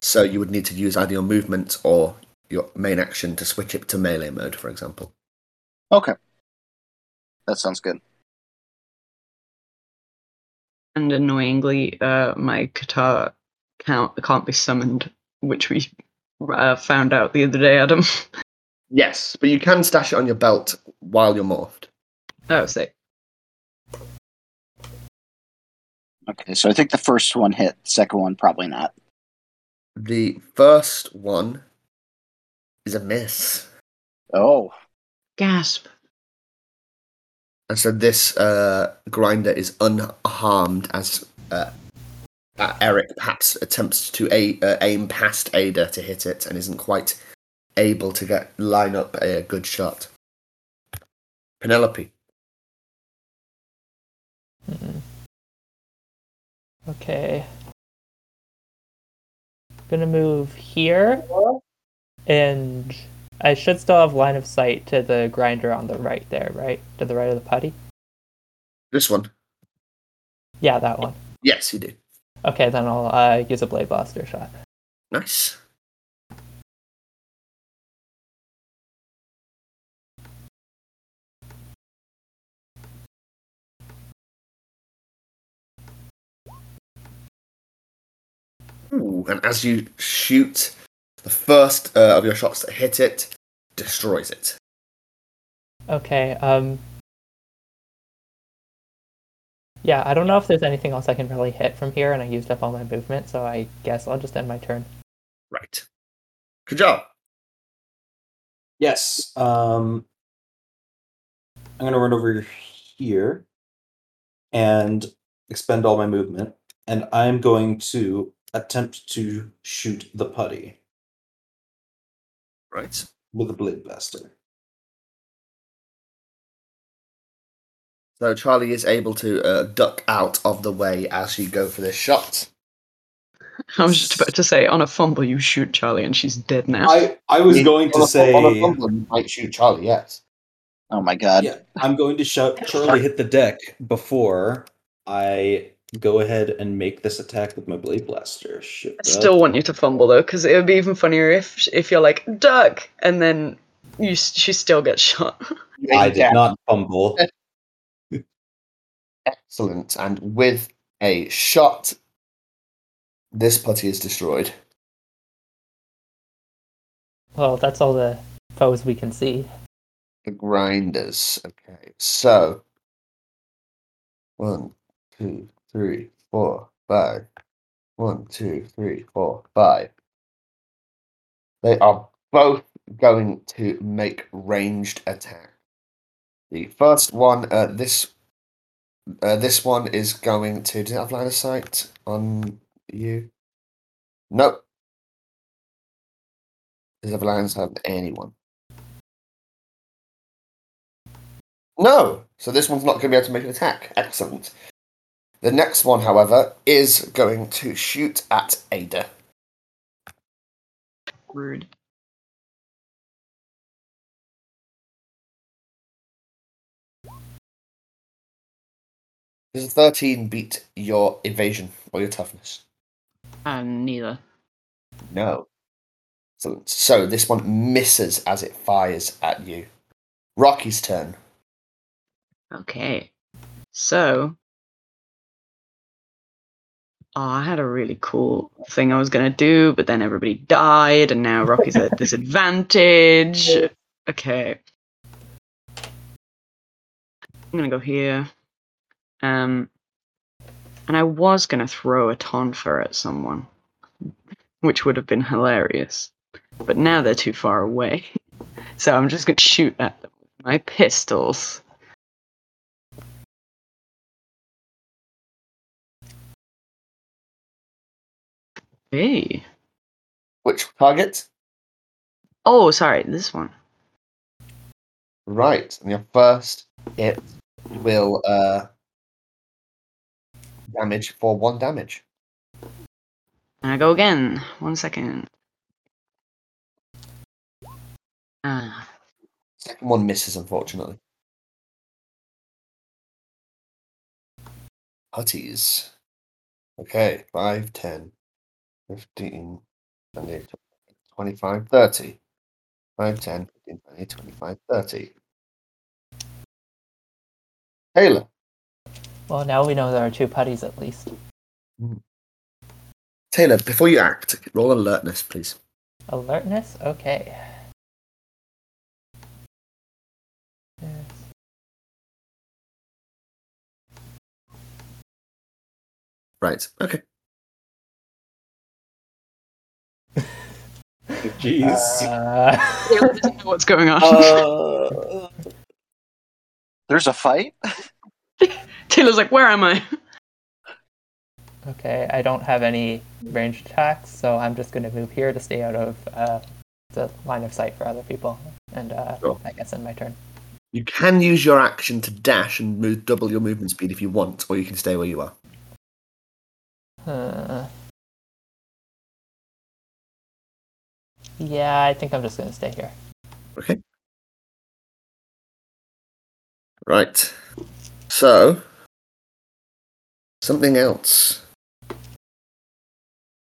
Speaker 1: so you would need to use either your movement or your main action to switch it to melee mode, for example.
Speaker 5: Okay. That sounds good.
Speaker 4: And annoyingly, uh, my guitar can't can't be summoned, which we uh, found out the other day, Adam.
Speaker 1: Yes, but you can stash it on your belt while you're morphed.
Speaker 4: oh, sick.
Speaker 5: Okay, so I think the first one hit, second one probably not.
Speaker 1: The first one is a miss.
Speaker 5: Oh,
Speaker 4: Gasp.
Speaker 1: And so this uh, grinder is unharmed as uh, uh, Eric perhaps attempts to a- uh, aim past Ada to hit it and isn't quite able to get line up a good shot. Penelope.
Speaker 3: Mm. Okay. Gonna move here, and I should still have line of sight to the grinder on the right there, right? To the right of the putty?
Speaker 1: This one.
Speaker 3: Yeah, that one.
Speaker 1: Yes, you do.
Speaker 3: Okay, then I'll uh, use a blade blaster shot.
Speaker 1: Nice. Ooh, and as you shoot, the first uh, of your shots that hit it destroys it.
Speaker 3: Okay, um. Yeah, I don't know if there's anything else I can really hit from here, and I used up all my movement, so I guess I'll just end my turn.
Speaker 1: Right. Good job.
Speaker 2: Yes. Um, I'm going to run over here and expend all my movement, and I'm going to attempt to shoot the putty
Speaker 1: Right.
Speaker 2: with a blade blaster.
Speaker 1: So Charlie is able to uh, duck out of the way as you go for this shot.
Speaker 4: I was just about to say, on a fumble, you shoot Charlie, and she's dead now.
Speaker 2: I I was going to say
Speaker 1: on a fumble, you might shoot Charlie. Yes.
Speaker 5: oh my god.
Speaker 2: yeah, I'm going to shout Charlie hit the deck before I go ahead and make this attack with my blade blaster. Shit.
Speaker 4: I still want you to fumble though, because it would be even funnier if if you're like duck, and then you she still gets shot.
Speaker 2: I did not fumble.
Speaker 1: Excellent. And with a shot, this putty is destroyed.
Speaker 3: Well, that's all the foes we can see.
Speaker 1: The grinders. Okay. So one, two, three, four, five. One, two, three, four, five. They are both going to make ranged attack. The first one, uh, this uh, this one is going to. Does it have line of sight on you? Nope. Does it have line of sight on anyone? No. So this one's not going to be able to make an attack. Excellent. The next one, however, is going to shoot at Ada.
Speaker 4: Rude.
Speaker 1: Does a 13 beat your evasion or your toughness?
Speaker 4: And neither.
Speaker 1: No. So, so this one misses as it fires at you. Rocky's turn.
Speaker 4: Okay. So. Oh, I had a really cool thing I was gonna do, but then everybody died, and now Rocky's at disadvantage. Okay. I'm gonna go here. Um, and I was gonna throw a tonfa at someone, which would have been hilarious, but now they're too far away, so I'm just gonna shoot at them with my pistols. Hey.
Speaker 1: Which target?
Speaker 4: Oh, sorry, this one.
Speaker 1: Right. And your first hit will uh, damage for one damage.
Speaker 4: And I go again. One second. Ah,
Speaker 1: Second one misses, unfortunately. Putties. Okay, 5, 10, 15, 20, 25, 30. 5, 10, 15, 20, 25, 30. Taylor.
Speaker 3: Well, now we know there are two putties at least. Hmm.
Speaker 1: Taylor, before you act, roll alertness, please.
Speaker 3: Alertness? Okay. Yes.
Speaker 1: Right, okay.
Speaker 2: Jeez.
Speaker 3: Uh,
Speaker 4: Taylor doesn't know what's going on.
Speaker 2: Uh,
Speaker 5: There's a fight.
Speaker 4: Taylor's like, where am I?
Speaker 3: okay, I don't have any ranged attacks, so I'm just going to move here to stay out of uh, the line of sight for other people. And uh,
Speaker 1: Sure.
Speaker 3: I guess in my turn.
Speaker 1: You can use your action to dash and move double your movement speed if you want, or you can stay where you are.
Speaker 3: Uh, yeah, I think I'm just going to stay here.
Speaker 1: Okay. Right. So, something else.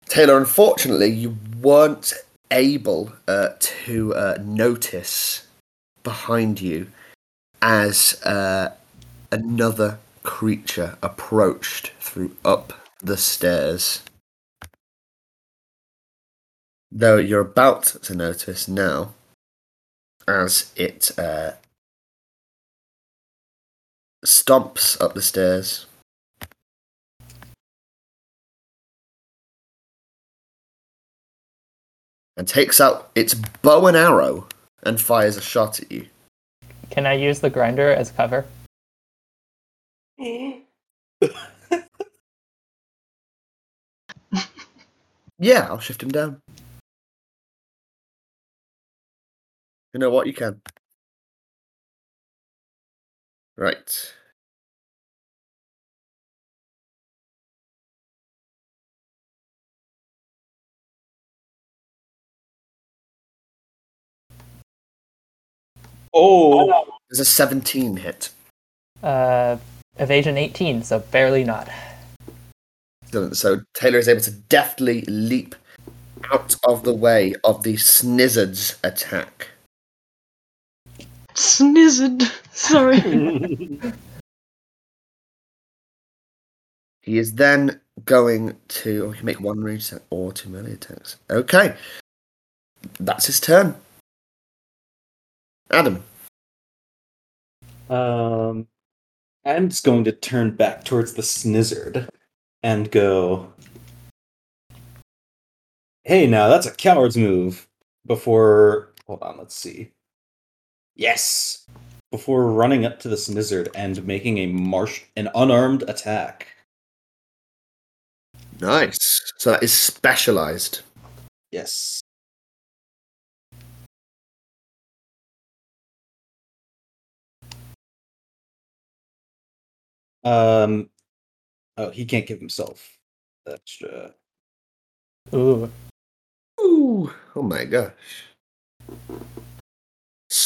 Speaker 1: Taylor, unfortunately, you weren't able uh, to uh, notice behind you as uh, another creature approached through up the stairs. Though you're about to notice now as it uh, stomps up the stairs. And takes out its bow and arrow and fires a shot at you.
Speaker 3: Can I use the grinder as cover?
Speaker 1: Yeah, I'll shift him down. You know what? You can. Right.
Speaker 2: oh,
Speaker 1: There's a 17 hit.
Speaker 3: Uh, evasion 18, so barely not.
Speaker 1: So Taylor is able to deftly leap out of the way of the Snizzard's attack.
Speaker 4: Snizzard. Sorry.
Speaker 1: He is then going to. Oh, he can make one range attack or two melee attacks. Okay. That's his turn. Adam.
Speaker 2: um, I'm just going to turn back towards the snizzard and go. Hey, now that's a coward's move. Before, hold on, let's see. Yes, before running up to the snizzard and making a marsh an unarmed attack.
Speaker 1: Nice. So that is specialized.
Speaker 2: Yes. Um. Oh, he can't give himself extra.
Speaker 3: Ooh.
Speaker 1: Ooh. Oh my gosh.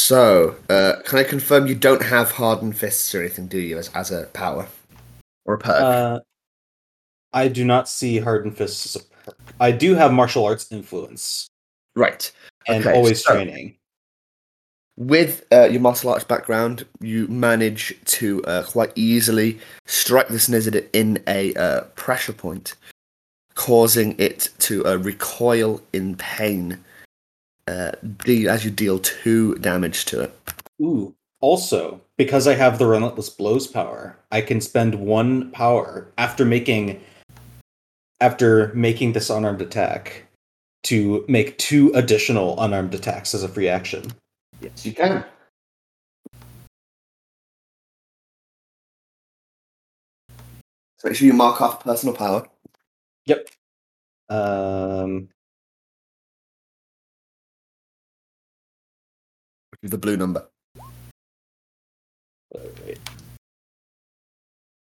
Speaker 1: So, uh, can I confirm you don't have hardened fists or anything, do you, as, as a power? Or a perk?
Speaker 2: Uh, I do not see hardened fists as a perk. I do have martial arts influence
Speaker 1: right.
Speaker 2: and
Speaker 1: Okay,
Speaker 2: always
Speaker 1: so-
Speaker 2: training.
Speaker 1: With uh, your martial arts background, you manage to uh, quite easily strike this snizzard in a uh, pressure point, causing it to uh, recoil in pain uh, de- as you deal two damage to it.
Speaker 2: Ooh. Also, because I have the relentless blows power, I can spend one power after making after making this unarmed attack to make two additional unarmed attacks as a free action.
Speaker 1: Yes, you can. So make sure you mark off personal power.
Speaker 2: Yep. Um
Speaker 1: the blue number.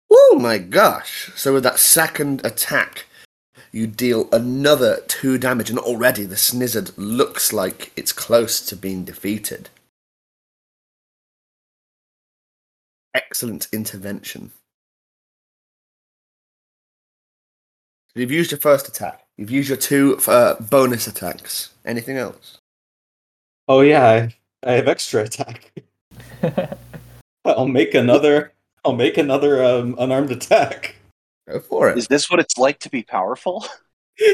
Speaker 1: Oh my gosh! So with that second attack, you deal another two damage, and already the snizzard looks like it's close to being defeated. Excellent intervention. You've used your first attack. You've used your two uh, bonus attacks. Anything else?
Speaker 2: Oh yeah, I, I have extra attack. I'll make another I'll make another um, unarmed attack.
Speaker 1: Go for it.
Speaker 5: Is this what it's like to be powerful?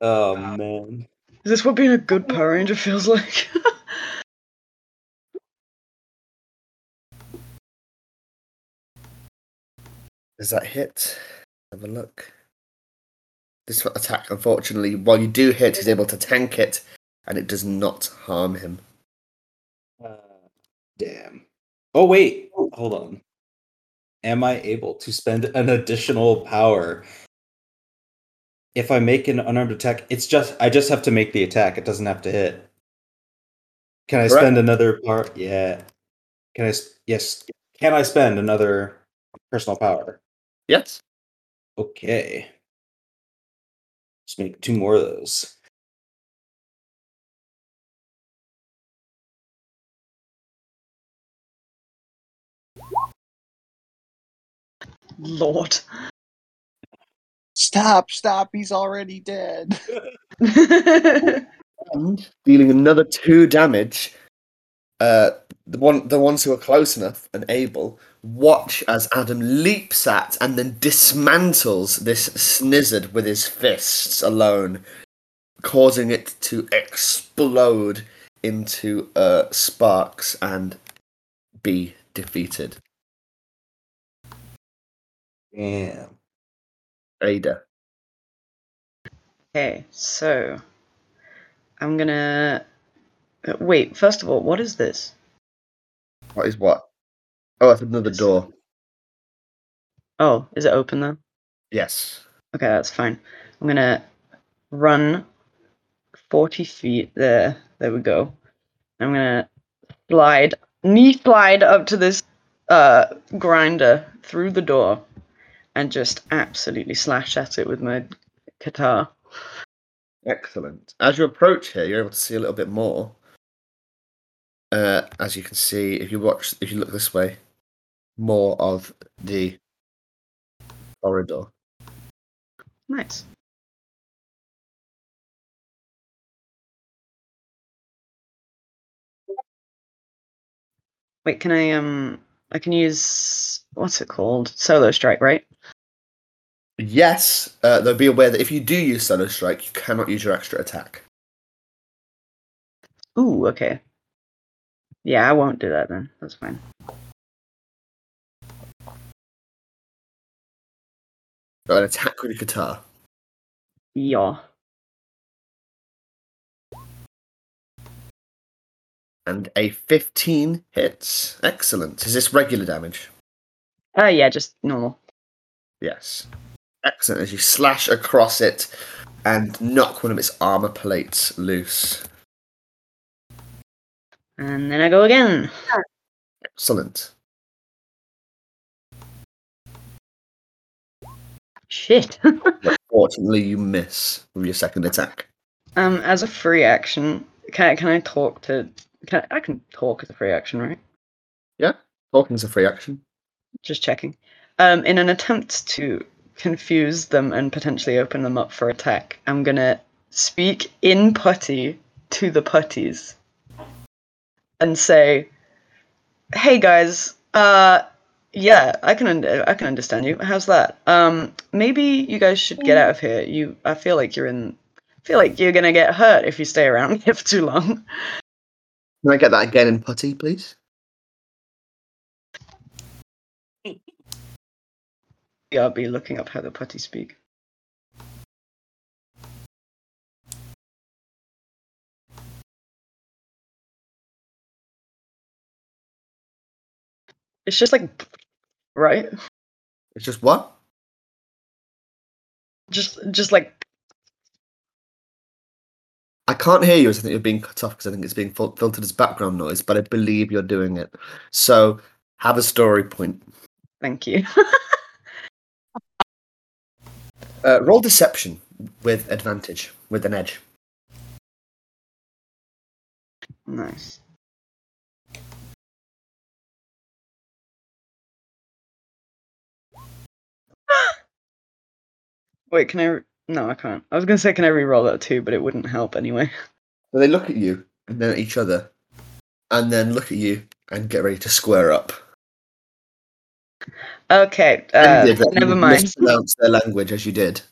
Speaker 2: oh man.
Speaker 4: Is this what being a good Power Ranger feels like?
Speaker 1: Does that hit? Have a look. This attack, unfortunately, while you do hit, he's able to tank it, and it does not harm him.
Speaker 2: Uh, damn. Oh wait, hold on. Am I able to spend an additional power? If I make an unarmed attack, it's just I just have to make the attack. It doesn't have to hit. Can I
Speaker 1: Correct.
Speaker 2: spend another power? Yeah. Can I? Yes. Can I spend another personal power?
Speaker 1: Yes.
Speaker 2: Okay. Just make two more of those.
Speaker 4: Lord.
Speaker 5: Stop, stop, he's already dead.
Speaker 1: And dealing another two damage. Uh, the one, the ones who are close enough and able, watch as Adam leaps at and then dismantles this snizzard with his fists alone, causing it to explode into uh, sparks and be defeated.
Speaker 2: Damn.
Speaker 1: Ada.
Speaker 4: okay, so I'm gonna uh, wait. First of all, what is this?
Speaker 1: What is what? Oh, that's another door.
Speaker 4: Oh, is it open then?
Speaker 1: Yes.
Speaker 4: Okay, that's fine. I'm gonna run 40 feet there. There we go. I'm gonna slide, knee slide up to this uh, grinder through the door and just absolutely slash at it with my guitar.
Speaker 1: Excellent. As you approach here, you're able to see a little bit more. Uh, as you can see, if you watch, if you look this way, more of the corridor.
Speaker 4: Nice. Wait, can I um I can use what's it called? Solo strike, right?
Speaker 1: Yes, uh, though be aware that if you do use Solo Strike, you cannot use your extra attack.
Speaker 4: Ooh, okay. Yeah, I won't do that then. That's fine.
Speaker 1: An attack with a guitar.
Speaker 4: Yeah.
Speaker 1: And a 15 hits. Excellent. Is this regular damage?
Speaker 4: Uh, yeah, just normal.
Speaker 1: Yes. Excellent. As you slash across it and knock one of its armor plates loose.
Speaker 4: And then I go again.
Speaker 1: Excellent.
Speaker 4: Shit.
Speaker 1: Fortunately, you miss with your second attack.
Speaker 4: um, as a free action, can I, can I talk to? Can I, I can talk as a free action, right?
Speaker 1: Yeah, talking's a free action.
Speaker 4: Just checking. Um, in an attempt to confuse them and potentially open them up for attack, I'm gonna speak in putty to the putties and say, "Hey guys, uh, yeah, I can un- I can understand you. How's that? Um, maybe you guys should get out of here. You, I feel like you're in. I feel like you're gonna get hurt if you stay around here for too long."
Speaker 1: Can I get that again in putty, please?
Speaker 4: Yeah, I'll be looking up how the putty speak. It's just like, right?
Speaker 1: It's just what?
Speaker 4: Just, just like,
Speaker 1: I can't hear you as I think you're being cut off because I think it's being filtered as background noise, but I believe you're doing it. So have a story point.
Speaker 4: thank you.
Speaker 1: Uh, roll deception with advantage, with an edge.
Speaker 4: nice. Wait, can I? Re- no, I can't. I was gonna say, can I re-roll that too, but it wouldn't help anyway.
Speaker 1: So they look at you and then at each other, and then look at you and get ready to square up.
Speaker 4: Okay, uh,
Speaker 1: you
Speaker 4: never mind.
Speaker 1: mispronounced their language as you did.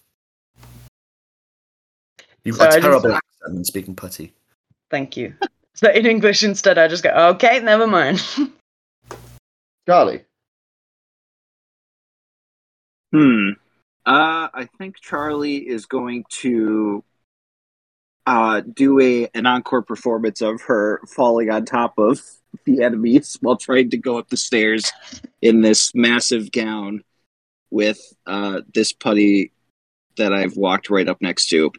Speaker 1: You've
Speaker 4: So
Speaker 1: got
Speaker 4: I
Speaker 1: a
Speaker 4: just-
Speaker 1: terrible accent in speaking putty.
Speaker 4: Thank you. So in English instead, I just go, okay, never mind.
Speaker 1: Charlie.
Speaker 5: Hmm. Uh, I think Charlie is going to uh, do a an encore performance of her falling on top of the enemies while trying to go up the stairs in this massive gown with uh, this putty that I've walked right up next to.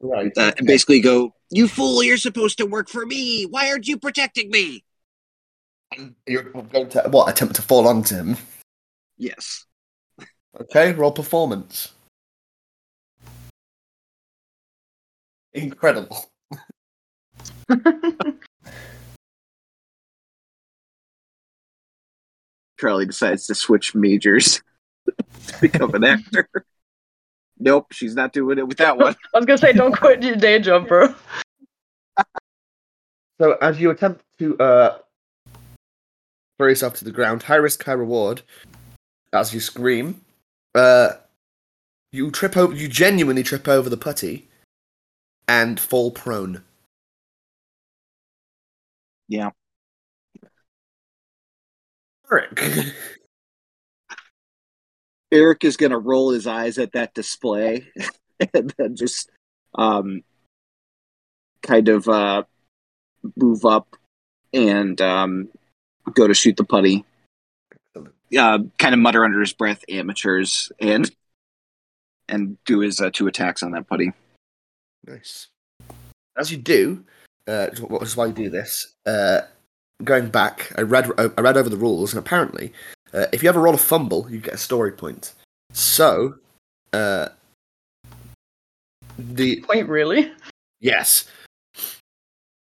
Speaker 1: Right.
Speaker 5: Uh, and basically, go, you fool! You're supposed to work for me. Why aren't you protecting me?
Speaker 1: You're going to what? Attempt to fall onto him.
Speaker 5: Yes.
Speaker 1: Okay, roll performance. Incredible.
Speaker 5: Charlie decides to switch majors to become an actor. Nope, she's not doing it with that one.
Speaker 4: I was gonna say, don't quit your day job, bro.
Speaker 1: So as you attempt to uh, throw yourself to the ground, high risk, high reward. As you scream, uh, you trip over. You genuinely trip over the putty and fall prone.
Speaker 5: Yeah.
Speaker 1: Eric.
Speaker 5: Eric is going to roll his eyes at that display and then just um, kind of uh, move up and um, go to shoot the putty. Uh, kind of mutter under his breath, amateurs, and and do his uh, two attacks on that putty.
Speaker 1: Nice. As you do, uh, which is why you do this. Uh, going back, I read I read over the rules, and apparently, uh, if you ever roll a fumble, you get a story point. So, uh, the
Speaker 4: Wait, really?
Speaker 1: yes,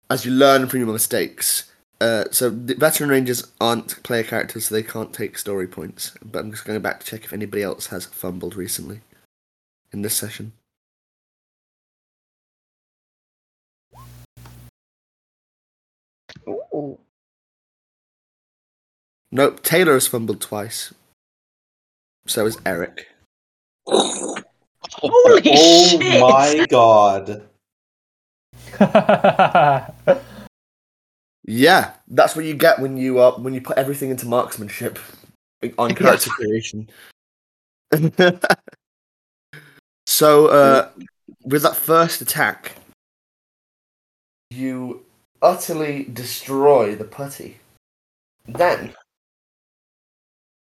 Speaker 1: as you learn from your mistakes. Uh, so the veteran rangers aren't player characters, so they can't take story points. But I'm just going back to check if anybody else has fumbled recently in this session.
Speaker 4: Ooh.
Speaker 1: Nope, Taylor has fumbled twice. So has Eric.
Speaker 4: Holy
Speaker 2: oh
Speaker 4: shit!
Speaker 2: my god.
Speaker 1: Yeah, that's what you get when you uh, when you put everything into marksmanship on character creation. so, uh, with that first attack, you utterly destroy the putty. Then,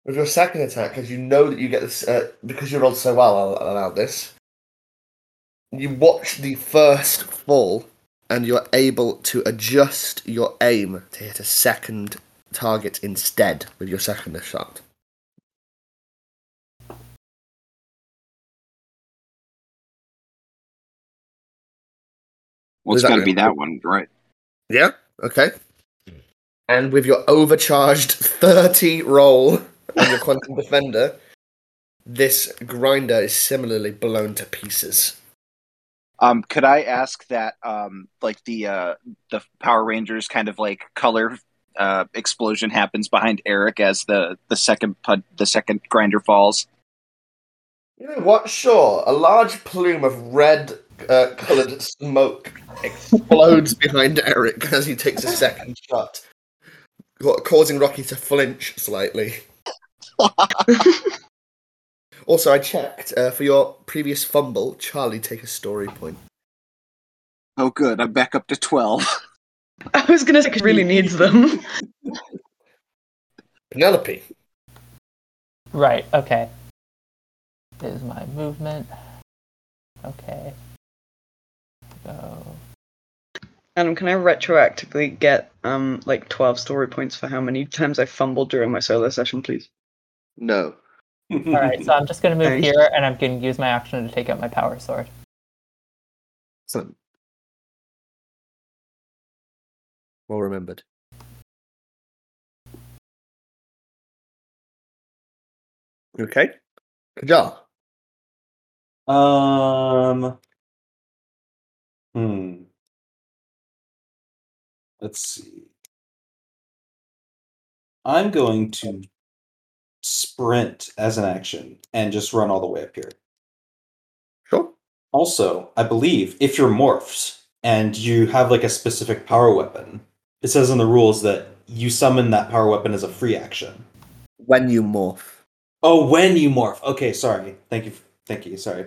Speaker 1: with your second attack, because you know that you get this, uh, because you rolled so well, I'll allow this. You watch the first fall, and you're able to adjust your aim to hit a second target instead with your second shot.
Speaker 6: Well, it's got to be that one, right?
Speaker 1: Yeah. Okay. And with your overcharged thirty roll on your quantum defender, this grinder is similarly blown to pieces.
Speaker 5: Um, could I ask that um, like the uh, the Power Rangers kind of like color uh, explosion happens behind Eric as the the second pud, the second grinder falls?
Speaker 1: You know what? Sure. A large plume of red uh, coloured smoke explodes behind Eric as he takes a second shot, causing Rocky to flinch slightly. Also, I checked uh, for your previous fumble. Charlie, take a story point.
Speaker 6: Oh, good. I'm back up to twelve.
Speaker 4: I was gonna say 'cause he really needs them.
Speaker 1: Penelope.
Speaker 3: Right, okay. Is my movement. Okay. Go.
Speaker 4: Adam, can I retroactively get um like twelve story points for how many times I fumbled during my solo session, please?
Speaker 1: No.
Speaker 3: Alright, so I'm just gonna move
Speaker 4: Thanks.
Speaker 3: here and I'm gonna use my action to take out my power sword.
Speaker 1: Excellent. Well remembered. Okay. Kajal.
Speaker 2: Um. Hmm. Let's see. I'm going to sprint as an action and just run all the way up here.
Speaker 1: Sure.
Speaker 2: Also, I believe if you're morphs and you have like a specific power weapon, it says in the rules that you summon that power weapon as a free action.
Speaker 1: When you morph.
Speaker 2: Oh, when you morph. Okay, sorry. Thank you. Thank you. Sorry.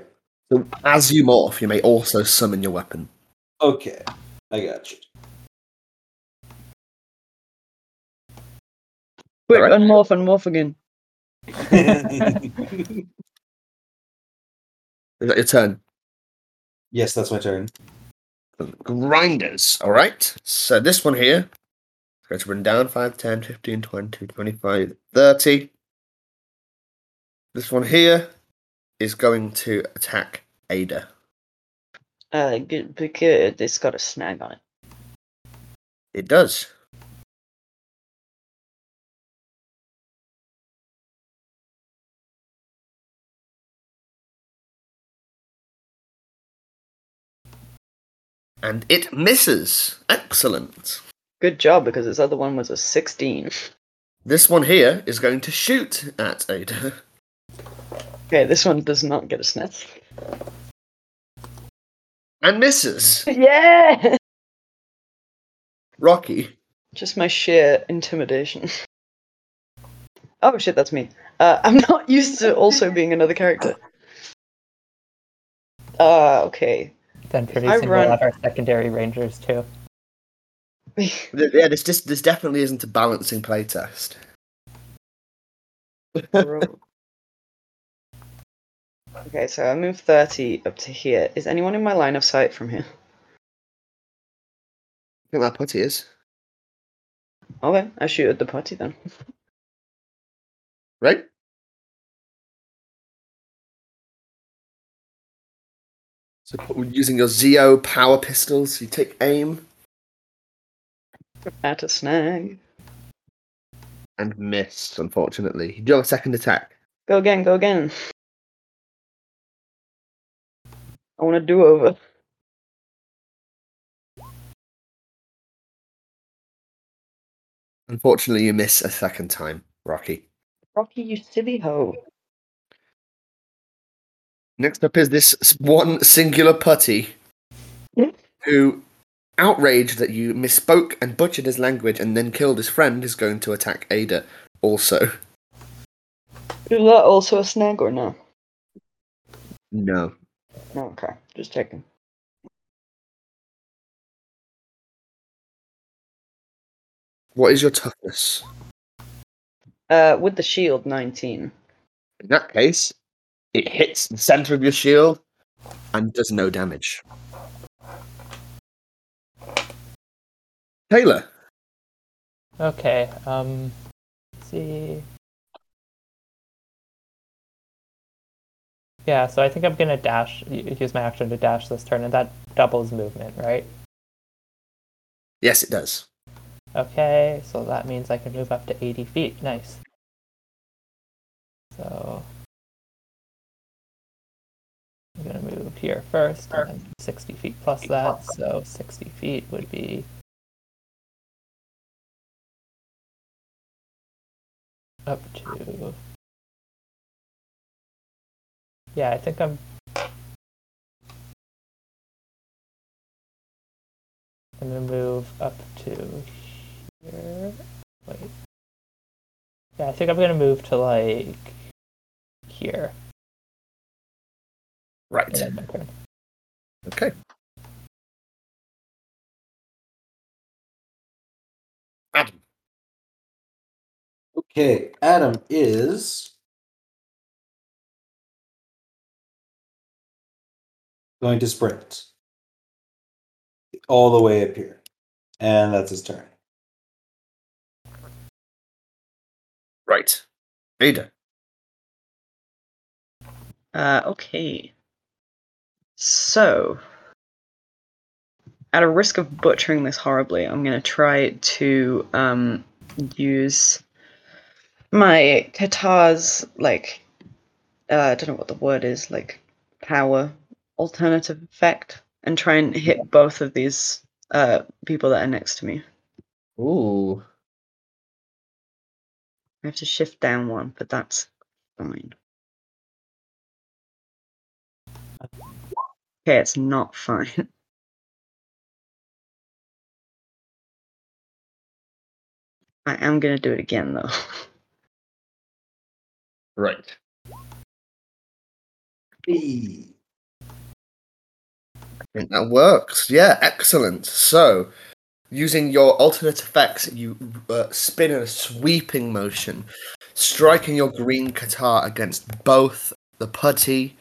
Speaker 1: So as you morph, you may also summon your weapon.
Speaker 2: Okay, I got you.
Speaker 4: Quick,
Speaker 1: Alright.
Speaker 4: unmorph, morph again.
Speaker 1: Is that your turn?
Speaker 2: yes, that's my turn.
Speaker 1: Grinders, alright? So this one here is going to run down 5, 10, 15, 20, 25, 30. This one here is going to attack Ada.
Speaker 4: Uh, good, because it's got a snag on it.
Speaker 1: It does. And it misses. Excellent.
Speaker 4: Good job, because its other one was a 16.
Speaker 1: This one here is going to shoot at Ada.
Speaker 4: Okay, this one does not get a snag.
Speaker 1: And misses.
Speaker 4: yeah!
Speaker 1: Rocky.
Speaker 4: Just my sheer intimidation. Oh shit, that's me. Uh, I'm not used to also being another character. Uh, okay.
Speaker 3: Then producing
Speaker 4: run-
Speaker 3: we'll have our secondary rangers too.
Speaker 1: Yeah, this just this definitely isn't a balancing playtest.
Speaker 4: Okay, so I move 30 up to here. Is anyone in my line of sight from here?
Speaker 1: I think that putty is.
Speaker 4: Okay, I shoot at the putty then.
Speaker 1: Right? So using your Zeo power pistols, you take aim
Speaker 4: At a snag.
Speaker 1: and miss, unfortunately. You do have a second attack.
Speaker 4: Go again, go again. I want to do over.
Speaker 1: Unfortunately, you miss a second time, Rocky.
Speaker 4: Rocky, you silly hoe.
Speaker 1: Next up is this one singular putty who, outraged that you misspoke and butchered his language and then killed his friend, is going to attack Ada also.
Speaker 4: Is that also a snag or no?
Speaker 1: No.
Speaker 4: No, okay. Just checking.
Speaker 1: What is your toughness?
Speaker 4: Uh, with the shield, 19.
Speaker 1: In that case, it hits the center of your shield and does no damage. Taylor.
Speaker 3: Okay. Um. let's see. Yeah, so I think I'm gonna dash. Use my action to dash this turn, and that doubles movement, right?
Speaker 1: Yes, it does.
Speaker 3: Okay, so that means I can move up to 80 feet. Nice. So I'm gonna move here first, and then 60 feet plus that. So 60 feet would be up to. Yeah, I think I'm. I'm gonna move up to here. Wait. Yeah, I think I'm gonna move to like here.
Speaker 1: Right.
Speaker 3: Yeah, my turn.
Speaker 1: Okay. Adam.
Speaker 2: Okay, Adam is going to sprint all the way up here, and that's his turn.
Speaker 1: Right. Ada.
Speaker 4: Uh, okay. So, at a risk of butchering this horribly, I'm going to try to um, use my Katar's, like, uh, I don't know what the word is, like, power alternative effect, and try and hit both of these uh, people that are next to me.
Speaker 1: Ooh.
Speaker 4: I have to shift down one, but that's fine. Okay, it's not fine. I am gonna do it again though.
Speaker 1: Right.
Speaker 2: Hey.
Speaker 1: I think that works. Yeah, excellent. So, using your alternate effects, you uh, spin in a sweeping motion, striking your green Katar against both the putty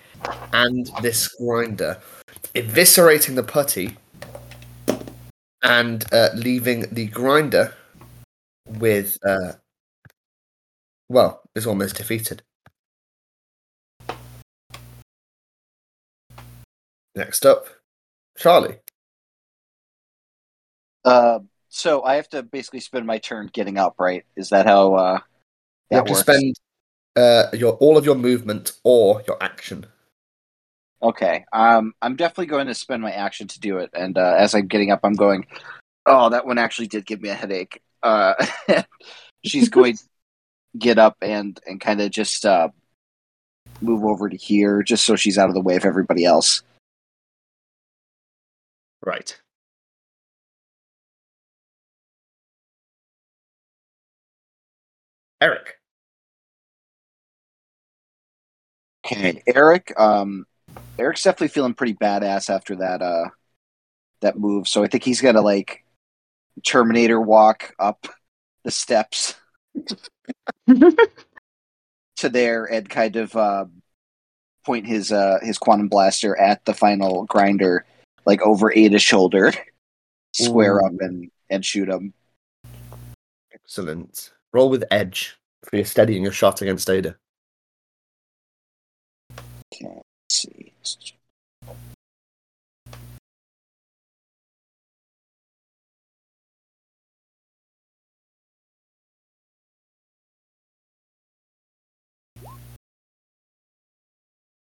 Speaker 1: and this grinder, eviscerating the putty and uh, leaving the grinder with, uh, well, is almost defeated. Next up, Charlie.
Speaker 5: Uh, so I have to basically spend my turn getting up, right? Is that how uh,
Speaker 1: You
Speaker 5: that
Speaker 1: have to spend uh, your all of your movement or your action.
Speaker 5: Okay. Um, I'm definitely going to spend my action to do it. And uh, as I'm getting up, I'm going, oh, that one actually did give me a headache. Uh, she's going to get up and, and kind of just uh, move over to here just so she's out of the way of everybody else.
Speaker 1: Right. Eric.
Speaker 5: Okay. Eric, um, Eric's definitely feeling pretty badass after that uh, that move. So I think he's going to like Terminator walk up the steps to there and kind of uh, point his uh, his quantum blaster at the final grinder, like over Ada's shoulder, square
Speaker 1: Ooh.
Speaker 5: up and and shoot him.
Speaker 1: Excellent. Roll with edge for your steadying your shot against Ada.
Speaker 5: Okay, let's see.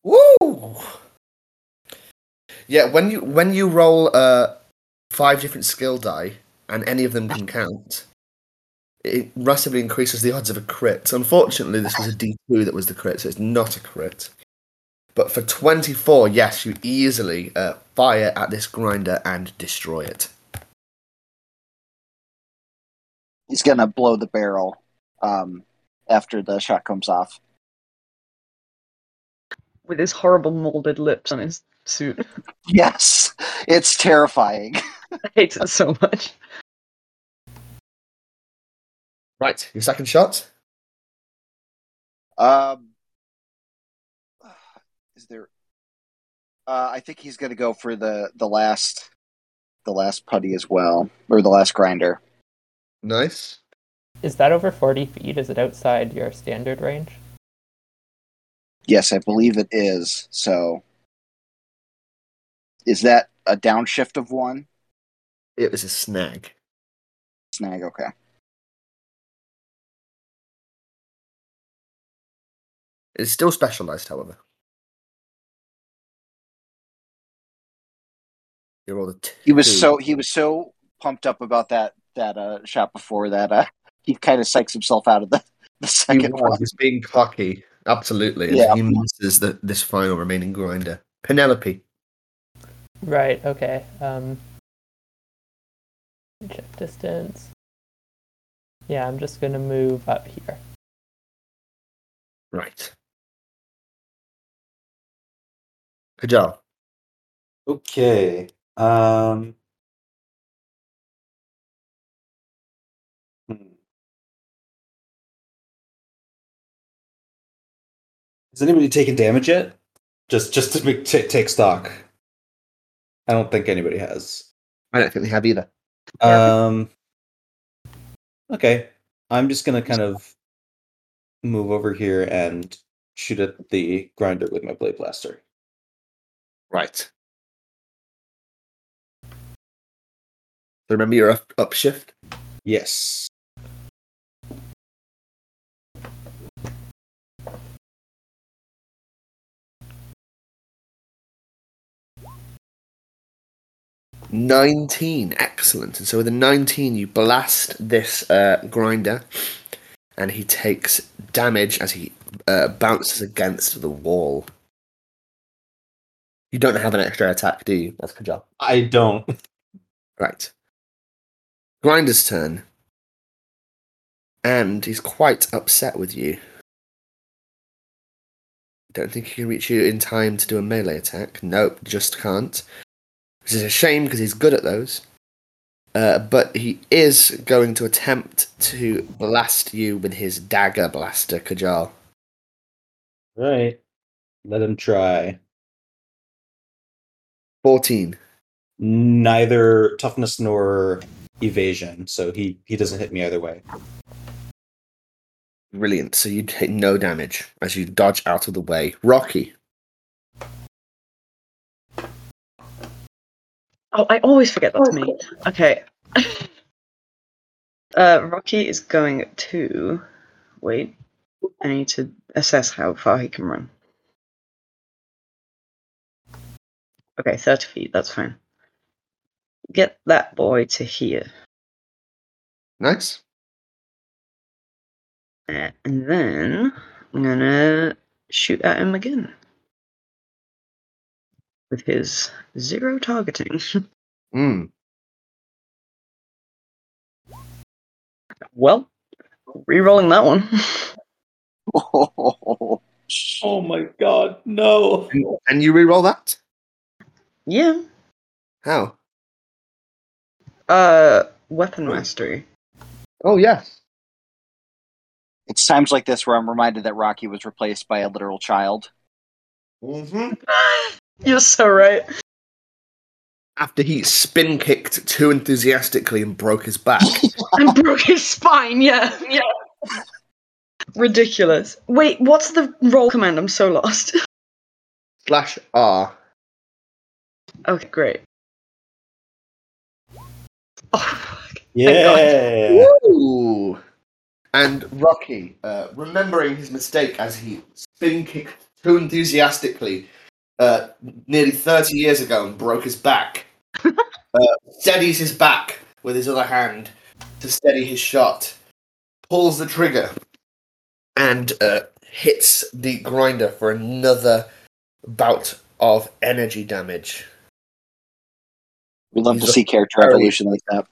Speaker 1: Woo! Yeah, when you when you roll uh five different skill die and any of them can count, it massively increases the odds of a crit. Unfortunately, this was a D two that was the crit, so it's not a crit. But for twenty four, yes, you easily uh, fire at this grinder and destroy it.
Speaker 5: He's gonna blow the barrel um, after the shot comes off.
Speaker 4: With his horrible molded lips on his suit.
Speaker 5: Yes, it's terrifying.
Speaker 4: I hate it so much.
Speaker 1: Right, your second shot.
Speaker 5: Um, is there? Uh, I think he's going to go for the the last, the last putty as well, or the last grinder.
Speaker 1: Nice.
Speaker 3: Is that over 40 feet? Is it outside your standard range?
Speaker 5: Yes, I believe it is. So, is that a downshift of one
Speaker 1: It was a snag.
Speaker 5: snag? Okay.
Speaker 1: It's still specialized, however. You're all the two.
Speaker 5: He was so he was so pumped up about that that uh, shot before that uh, he kind of psychs himself out of the the
Speaker 1: He
Speaker 5: second
Speaker 1: was,
Speaker 5: one.
Speaker 1: he's being cocky. Absolutely.
Speaker 5: Yeah.
Speaker 1: He misses the, this final remaining grinder. Penelope.
Speaker 3: Right, okay. Um, check distance. Yeah, I'm just gonna move up here.
Speaker 1: Right. Good job.
Speaker 2: Okay. Um. hmm. Has anybody taken damage yet? Just, just to make, ta take stock. I don't think anybody has.
Speaker 1: I don't think they have either.
Speaker 2: Um. Okay, I'm just gonna kind of move over here and shoot at the grinder with my blade blaster.
Speaker 1: Right. Remember your up, up shift?
Speaker 2: Yes.
Speaker 1: Nineteen. Excellent. And so with a nineteen you blast this uh, grinder and he takes damage as he uh, bounces against the wall. You don't have an extra attack, do you? That's a good job.
Speaker 2: I don't.
Speaker 1: Right. Grinder's turn. And he's quite upset with you. Don't think he can reach you in time to do a melee attack. Nope, just can't. Which is a shame because he's good at those. Uh, but he is going to attempt to blast you with his dagger blaster, Kajal.
Speaker 2: Right. Let him try.
Speaker 1: 14.
Speaker 2: Neither toughness nor evasion, so he he doesn't hit me either way.
Speaker 1: Brilliant. So you take no damage as you dodge out of the way. Rocky.
Speaker 4: Oh, I always forget that's me. Okay. uh, Rocky is going to. Wait. I need to assess how far he can run. Okay, 30 feet, that's fine. Get that boy to here.
Speaker 1: Nice.
Speaker 4: And then I'm gonna shoot at him again. With his zero targeting.
Speaker 1: Mm.
Speaker 4: well, re-rolling that one.
Speaker 2: Oh my god, no.
Speaker 1: And you re-roll that?
Speaker 4: yeah.
Speaker 1: How?
Speaker 4: Uh, weapon mastery.
Speaker 1: Oh, yes.
Speaker 5: It's times like this where I'm reminded that Rocky was replaced by a literal child.
Speaker 1: Mm-hmm.
Speaker 4: You're so right.
Speaker 1: After he spin kicked too enthusiastically and broke his back.
Speaker 4: And broke his spine, yeah. Yeah. Ridiculous. Wait, what's the roll command? I'm so lost.
Speaker 1: slash R.
Speaker 4: okay, great. Oh, fuck.
Speaker 2: Yeah.
Speaker 1: Ooh. And Rocky, uh, remembering his mistake as he spin kicked too enthusiastically uh, nearly 30 years ago and broke his back, uh, steadies his back with his other hand to steady his shot, pulls the trigger, and uh, hits the grinder for another bout of energy damage.
Speaker 5: We love
Speaker 1: He's
Speaker 5: to see character
Speaker 1: very-
Speaker 5: evolution like that.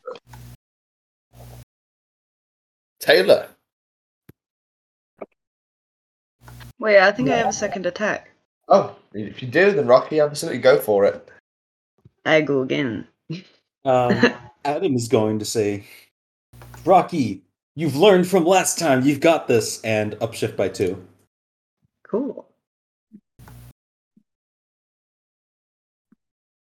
Speaker 1: Taylor.
Speaker 4: Wait, I think I have a second attack.
Speaker 1: Oh, if you do, then Rocky, absolutely go for it.
Speaker 4: I go again.
Speaker 2: Um, Adam is going to say, Rocky, You've learned from last time. You've got this. And upshift by two.
Speaker 4: Cool.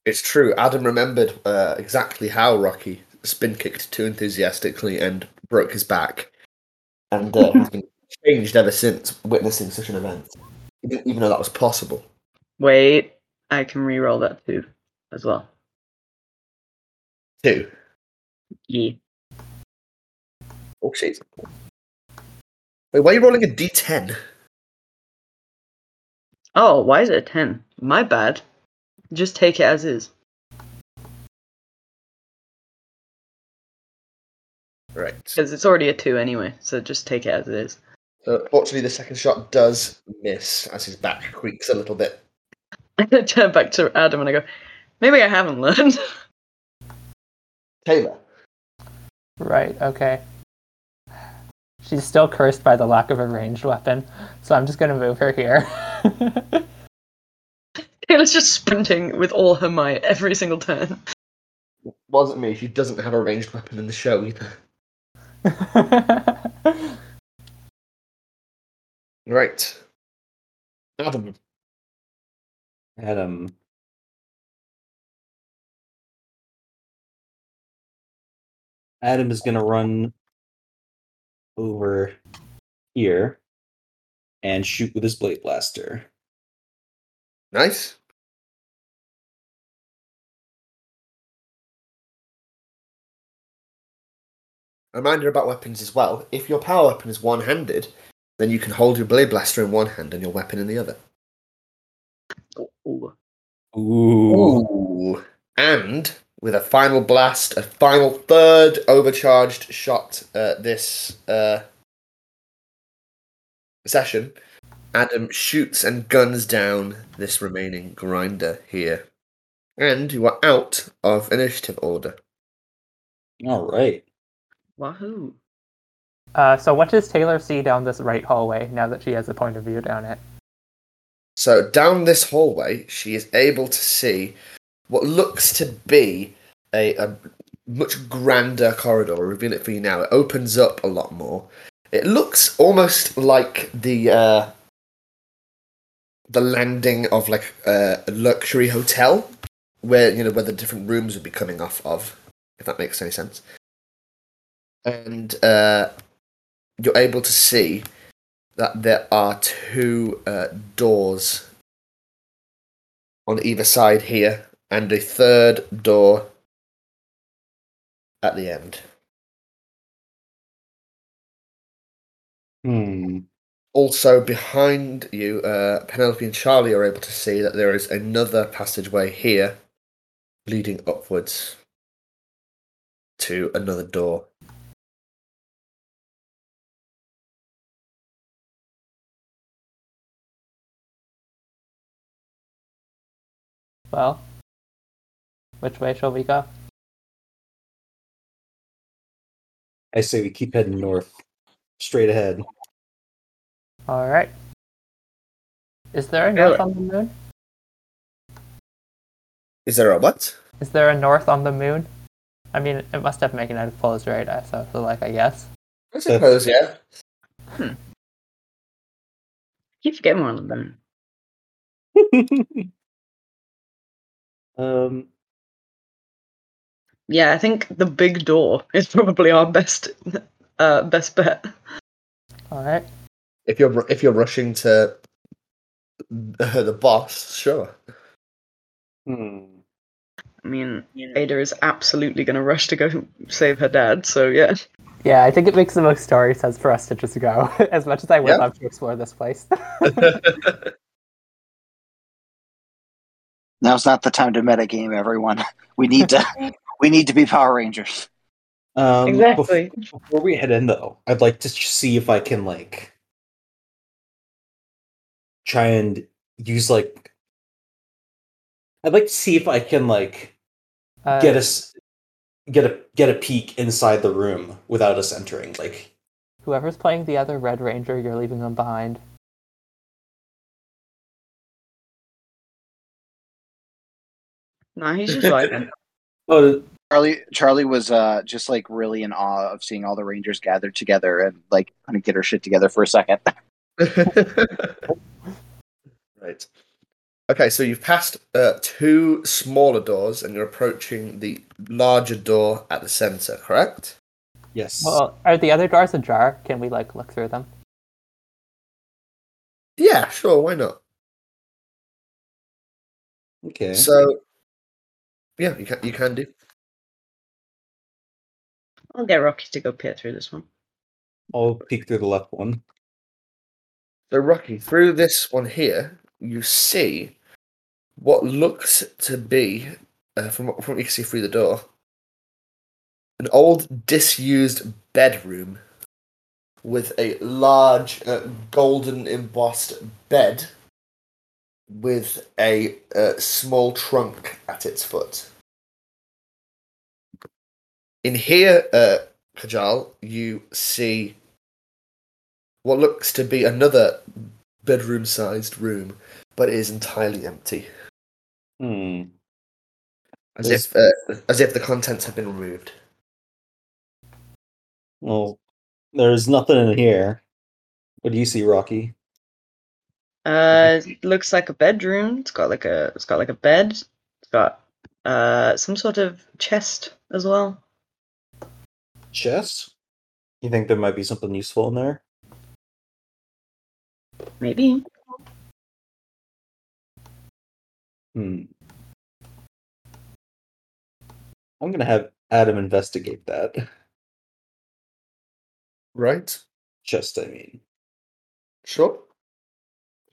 Speaker 1: It's true. Adam remembered uh, exactly how Rocky spin kicked too enthusiastically and broke his back, and uh, has been changed ever since witnessing such an event. He didn't even know that was possible.
Speaker 4: Wait, I can re-roll that too, as well.
Speaker 1: Two.
Speaker 4: Yeah.
Speaker 1: Oh shit. Wait, why are you rolling a d10?
Speaker 4: Oh, why is it a ten? My bad. Just take it as is.
Speaker 1: Right.
Speaker 4: Because it's already a two anyway, so just take it as it is.
Speaker 1: So, fortunately, the second shot does miss as his back creaks a little bit.
Speaker 4: I turn back to Adam and I go, maybe I haven't learned.
Speaker 1: Taylor.
Speaker 3: Right, okay. She's still cursed by the lack of a ranged weapon, so I'm just gonna move her here.
Speaker 4: Taylor's just sprinting with all her might every single turn.
Speaker 1: Wasn't me. She doesn't have a ranged weapon in the show either. Right. Adam.
Speaker 2: Adam. Adam is gonna run over here and shoot with his blade blaster.
Speaker 1: Nice. A reminder about weapons as well. If your power weapon is one handed, then you can hold your blade blaster in one hand and your weapon in the other.
Speaker 4: Ooh.
Speaker 2: Ooh.
Speaker 1: Ooh. And with a final blast, a final third overcharged shot uh, this uh, session, Adam shoots and guns down this remaining grinder here. And you are out of initiative order.
Speaker 2: All right.
Speaker 4: Wahoo.
Speaker 3: uh, so what does Taylor see down this right hallway now that she has a point of view down it?
Speaker 1: So down this hallway, she is able to see what looks to be a, a much grander corridor. I'll reveal it for you now. It opens up a lot more. It looks almost like the uh, the landing of like a luxury hotel, where you know where the different rooms would be coming off of, if that makes any sense. And uh, you're able to see that there are two uh, doors on either side here, and a third door at the end.
Speaker 2: Hmm.
Speaker 1: Also, behind you, uh, Penelope and Charlie are able to see that there is another passageway here leading upwards to another door.
Speaker 3: Well, which way shall we go?
Speaker 2: I say we keep heading north, straight ahead.
Speaker 3: All right. Is there a north on the moon?
Speaker 1: Is there a what?
Speaker 3: Is there a north on the moon? I mean, it must have magnetic poles, right? I- So, so like, I guess.
Speaker 1: I suppose, yeah. Hmm.
Speaker 4: Keep forgetting one of them.
Speaker 2: um.
Speaker 4: Yeah, I think the big door is probably our best uh best bet.
Speaker 3: All right.
Speaker 1: If you're if you're rushing to the boss, sure.
Speaker 2: Hmm.
Speaker 4: I mean, Ada is absolutely going to rush to go save her dad, so yeah.
Speaker 3: Yeah, I think it makes the most story sense for us to just go. as much as I would
Speaker 1: Yeah.
Speaker 3: love to explore this place.
Speaker 5: Now's not the time to metagame, everyone. We need to we need to be Power Rangers.
Speaker 2: Um,
Speaker 4: Exactly.
Speaker 2: bef- Before, we head in, though, I'd like to see if I can like try and use like. I'd like to see if I can like
Speaker 3: Uh,
Speaker 2: get us get a get a peek inside the room without us entering. Like,
Speaker 3: Whoever's playing the other Red Ranger, you're leaving them behind.
Speaker 4: Nah, he's just like
Speaker 2: oh,
Speaker 5: Charlie Charlie was uh, just like really in awe of seeing all the Rangers gathered together and like kind of get her shit together for a second.
Speaker 1: right. Okay, so you've passed uh, two smaller doors and you're approaching the larger door at the center, correct?
Speaker 2: Yes.
Speaker 3: Well, are the other doors ajar? Can we like look through them?
Speaker 1: Yeah, sure, why not?
Speaker 2: okay.
Speaker 1: So, yeah, you can you can do.
Speaker 4: I'll get Rocky to go peer through this one.
Speaker 2: I'll peek through the left one.
Speaker 1: So, Rocky, through this one here, you see what looks to be, uh, from, what- from you can see through the door, an old disused bedroom with a large uh, golden embossed bed with a uh, small trunk at its foot. In here, uh, Kajal, you see what looks to be another bedroom sized room, but it is entirely empty.
Speaker 2: Hmm.
Speaker 1: As
Speaker 2: There's-
Speaker 1: if uh, as if the contents have been removed.
Speaker 2: Well, there's nothing in here. What do you see, Rocky?
Speaker 4: Uh, it looks like a bedroom. It's got like a it's got like a bed. It's got uh some sort of chest as well.
Speaker 2: Chest? You think there might be something useful in there?
Speaker 4: Maybe.
Speaker 2: Hmm. I'm gonna have Adam investigate that.
Speaker 1: Right?
Speaker 2: Just, I mean.
Speaker 1: Sure.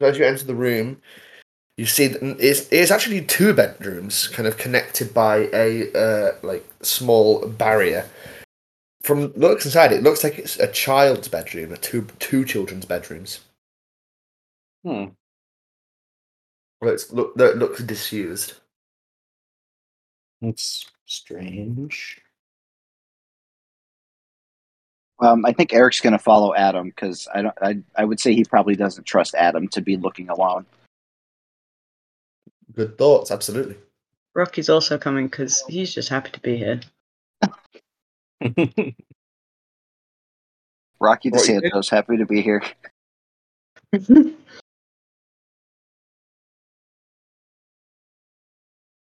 Speaker 1: So as you enter the room, you see that it's, it's actually two bedrooms, kind of connected by a uh, like small barrier. From looks inside, it looks like it's a child's bedroom, a two two children's bedrooms.
Speaker 2: Hmm.
Speaker 1: Well, it's look that looks disused.
Speaker 2: That's strange.
Speaker 5: Um, I think Eric's going to follow Adam because I don't. I, I would say he probably doesn't trust Adam to be looking alone.
Speaker 1: Good thoughts, absolutely.
Speaker 4: Rocky's also coming because he's just happy to be here.
Speaker 5: Rocky
Speaker 1: What you
Speaker 5: DeSantos, happy to be here.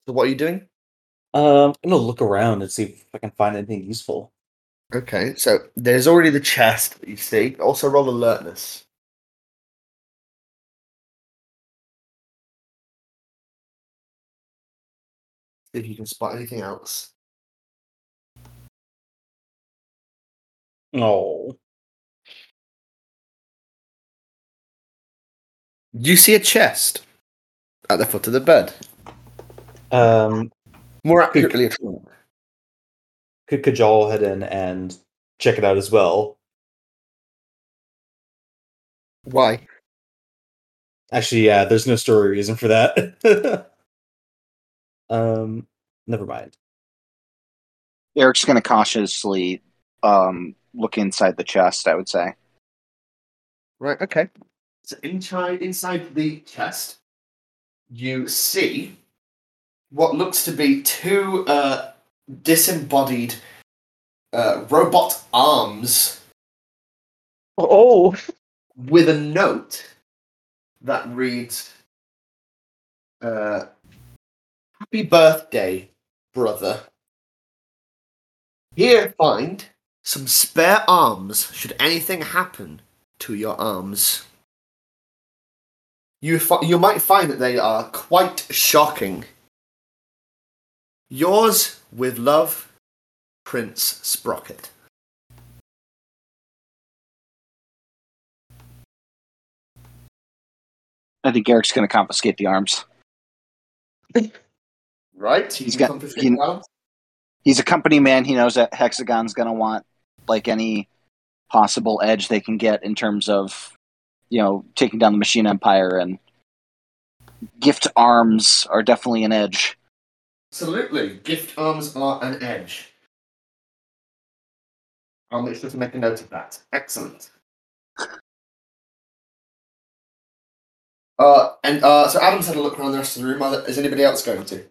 Speaker 1: So what are you doing?
Speaker 2: um, I'm gonna look around and see if I can find anything useful.
Speaker 1: Okay, so there's already the chest that you see. Also roll alertness. See if you can spot anything else.
Speaker 2: Oh.
Speaker 1: You see a chest at the foot of the bed.
Speaker 2: Um,
Speaker 1: More accurately, a trunk.
Speaker 2: could Kajal head in and check it out as well?
Speaker 1: Why?
Speaker 2: Actually, yeah, there's no story reason for that. um, never mind.
Speaker 5: Eric's going to cautiously um, look inside the chest. I would say.
Speaker 1: Right. Okay. So inside inside the chest, you see what looks to be two uh, disembodied uh, robot arms
Speaker 3: Oh,
Speaker 1: with a note that reads, uh, "Happy birthday, brother. Here, find some spare arms. Should anything happen to your arms." You, fi- you might find that they are quite shocking. Yours with love, Prince Sprocket.
Speaker 5: I think Eric's going to confiscate the arms.
Speaker 1: Right?
Speaker 5: He's got- he- He's a company man. He knows that Hexagon's going to want like any possible edge they can get in terms of, you know, taking down the machine empire and gift arms are definitely an edge.
Speaker 1: Absolutely. Gift arms are an edge. I'll make sure to make a note of that. Excellent. Uh, and uh, so Adam's had a look around the rest of the room. Is anybody else going to?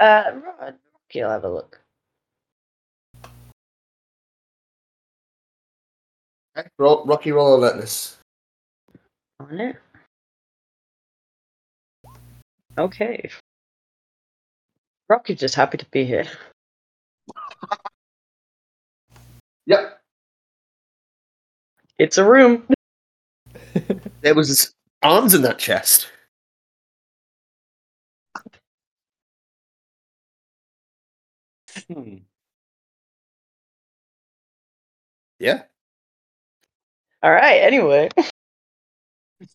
Speaker 4: Uh, Rocky, I'll have a look.
Speaker 1: Okay, roll, Rocky roll alertness.
Speaker 4: On it. Okay. Rocky's just happy to be here.
Speaker 1: Yep.
Speaker 4: It's a room.
Speaker 1: There was arms in that chest.
Speaker 2: Hmm.
Speaker 1: Yeah.
Speaker 4: All right. Anyway,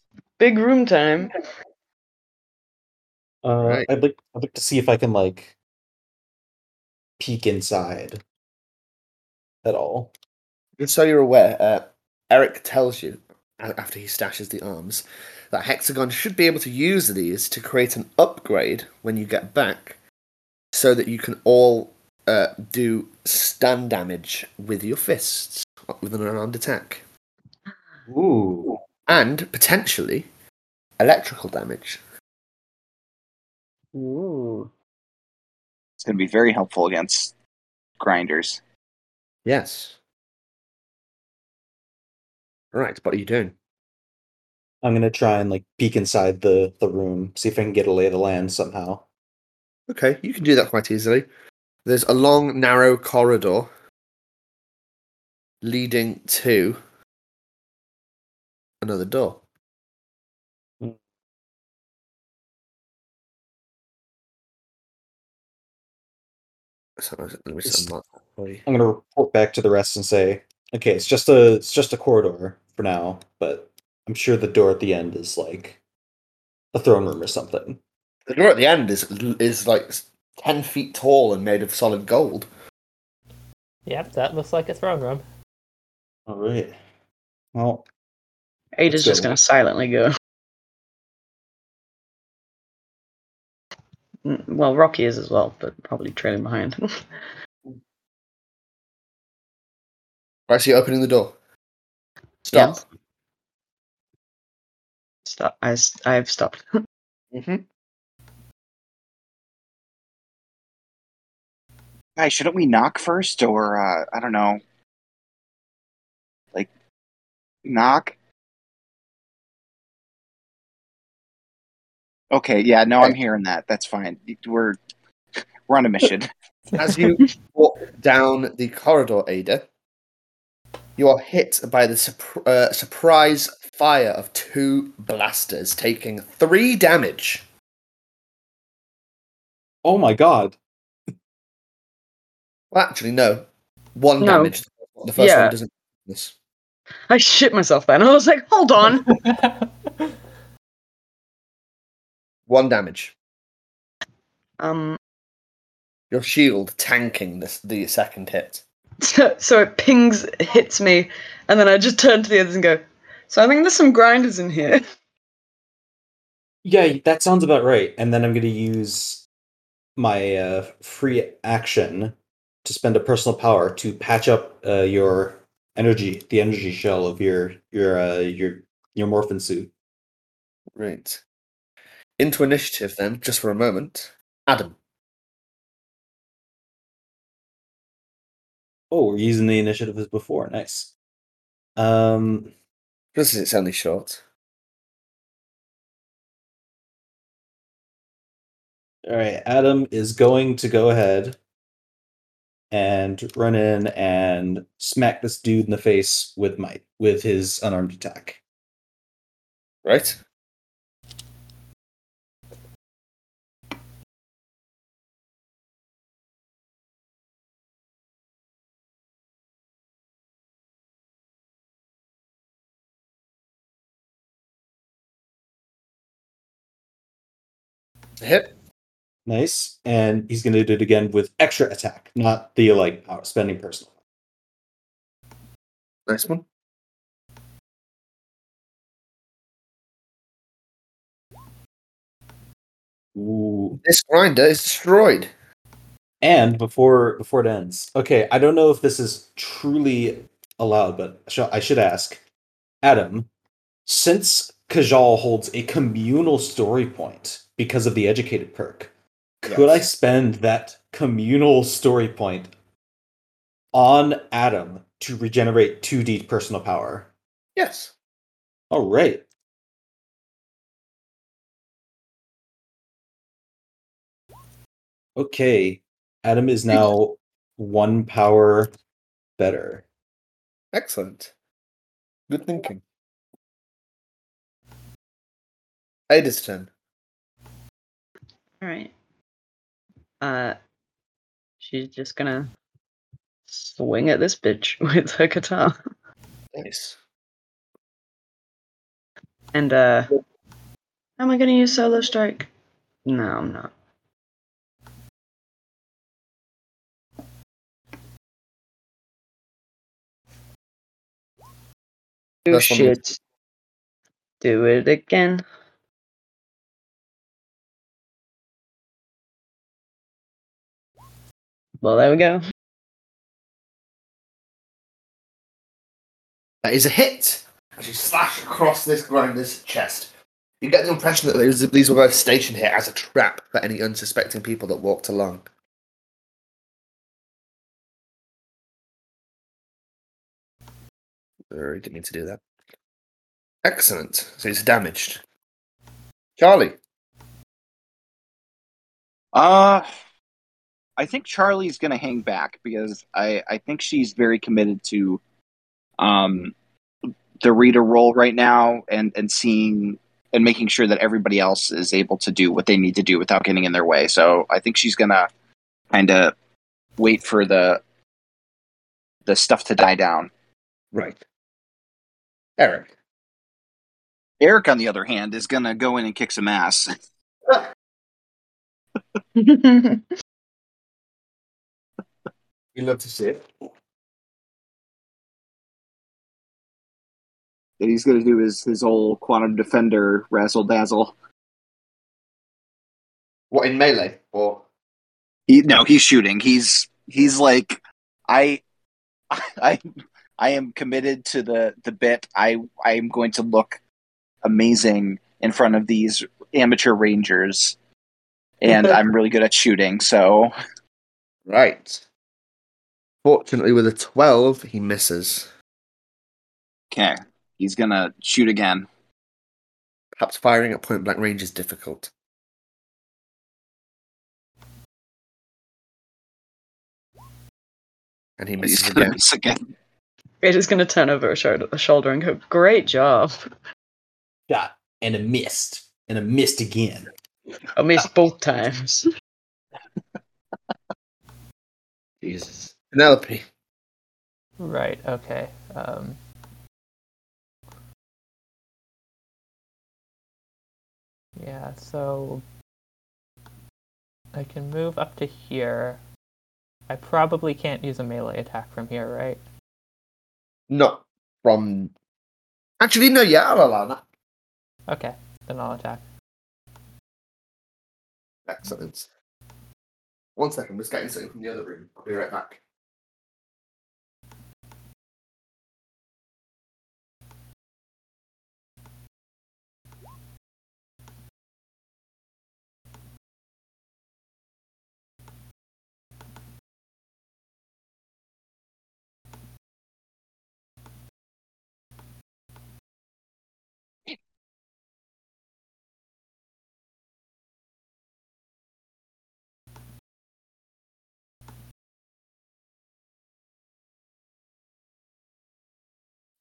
Speaker 4: big room time.
Speaker 2: Uh,
Speaker 1: Right.
Speaker 2: I'd like I'd like to see if I can like peek inside at all.
Speaker 1: Just so you're aware, uh, Eric tells you after he stashes the arms that Hexagon should be able to use these to create an upgrade when you get back, so that you can all uh, do stun damage with your fists with an unarmed attack,
Speaker 2: Ooh.
Speaker 1: and potentially electrical damage.
Speaker 4: Ooh.
Speaker 5: It's going to be very helpful against grinders.
Speaker 1: Yes. All right, What are you doing?
Speaker 2: I'm gonna try and like peek inside the the room, see if I can get a lay of the land somehow.
Speaker 1: Okay, you can do that quite easily. There's a long, narrow corridor leading to another door. So, let me
Speaker 2: Just-
Speaker 1: just unlock that for you.
Speaker 2: I'm gonna report back to the rest and say, okay, it's just a it's just a corridor for now, but I'm sure the door at the end is like a throne room or something.
Speaker 1: The door at the end is is like ten feet tall and made of solid gold.
Speaker 3: Yep, that looks like a throne room.
Speaker 2: All right. Well,
Speaker 4: Ada's
Speaker 2: Let's
Speaker 4: just gonna silently go. Well, Rocky is as well, but probably trailing behind.
Speaker 1: Right, so you're opening the door. Stop.
Speaker 4: Yes. Stop. I, s- I've stopped.
Speaker 1: Mm-hmm.
Speaker 5: Guys, shouldn't we knock first, or uh, I don't know, like knock? Okay, yeah, no, I'm hearing that. That's fine. We're we're on a mission.
Speaker 1: As you walk down the corridor, Ada, you are hit by the surp- uh, surprise fire of two blasters, taking three damage.
Speaker 2: oh my god.
Speaker 1: Well, actually, no, one
Speaker 4: No.
Speaker 1: damage. The first
Speaker 4: Yeah.
Speaker 1: one doesn't. This.
Speaker 4: I shit myself then. I was like, hold on.
Speaker 1: One damage.
Speaker 4: um.
Speaker 1: Your shield tanking this the second hit.
Speaker 4: So, so it pings, hits me, and then I just turn to the others and go. So I think there's some grinders in here.
Speaker 2: Yeah, that sounds about right. And then I'm gonna use my uh, free action to spend a personal power to patch up uh, your energy, the energy shell of your your uh, your your morphin suit.
Speaker 1: Right. Into initiative then, just for a moment. Adam.
Speaker 2: Oh, we're using the initiative as before. Nice. Um,
Speaker 1: This is it's only short.
Speaker 2: all right, Adam is going to go ahead and run in and smack this dude in the face with might with his unarmed attack.
Speaker 1: Right? Hit.
Speaker 2: Nice, and he's going to do it again with extra attack, not the like power spending personal.
Speaker 1: Nice one.
Speaker 2: Ooh.
Speaker 1: This grinder is destroyed.
Speaker 2: And before before it ends, okay, I don't know if this is truly allowed, but sh- I should ask, Adam, since Kajal holds a communal story point because of the educated perk, Could I spend that communal story point on Adam to regenerate 2d personal power?
Speaker 1: Yes.
Speaker 2: All right. Okay. Adam is now one power better.
Speaker 1: Excellent. Good thinking. Ada's turn.
Speaker 4: All right. Uh, she's just gonna swing at this bitch with her guitar.
Speaker 1: Nice.
Speaker 4: And uh, am I gonna use solo strike? No, I'm not. Oh
Speaker 1: That's one more.
Speaker 4: shit! Do it again. Well, there we go.
Speaker 1: That is a hit. As you slash across this grinder's chest. You get the impression that these, these were both stationed here as a trap for any unsuspecting people that walked along. Sorry, didn't mean to do that. Excellent. So it's damaged. Charlie.
Speaker 5: Uh I think Charlie's gonna hang back because I, I think she's very committed to um the reader role right now and, and seeing and making sure that everybody else is able to do what they need to do without getting in their way. So I think she's gonna kinda wait for the the stuff to die down.
Speaker 1: Right. Eric.
Speaker 5: Eric, on the other hand, is gonna go in and kick some ass.
Speaker 1: You love to see it.
Speaker 5: And he's gonna do his his old quantum defender razzle dazzle.
Speaker 1: What in melee? Or
Speaker 5: He no, he's shooting. He's he's like I I I am committed to the the bit. I I am going to look amazing in front of these amateur rangers. And I'm really good at shooting, so
Speaker 1: Right. Fortunately, with a 12, he misses.
Speaker 5: okay. He's gonna shoot again.
Speaker 1: Perhaps firing at point blank range is difficult. And he misses
Speaker 5: gonna
Speaker 1: again.
Speaker 5: miss again.
Speaker 4: We're gonna turn over her shoulder, shoulder and go, "Great job!
Speaker 2: Shot and a missed and a missed again.
Speaker 4: I missed both times."
Speaker 1: Jesus. Penelope.
Speaker 3: Right. Okay. Um, yeah. So I can move up to here. I probably can't use a melee attack from here, right?
Speaker 1: Not from. Actually, no, yeah, I'll allow that.
Speaker 3: Okay. Then I'll attack.
Speaker 1: Excellent. One second, I'm just getting something from the other room. I'll be right back.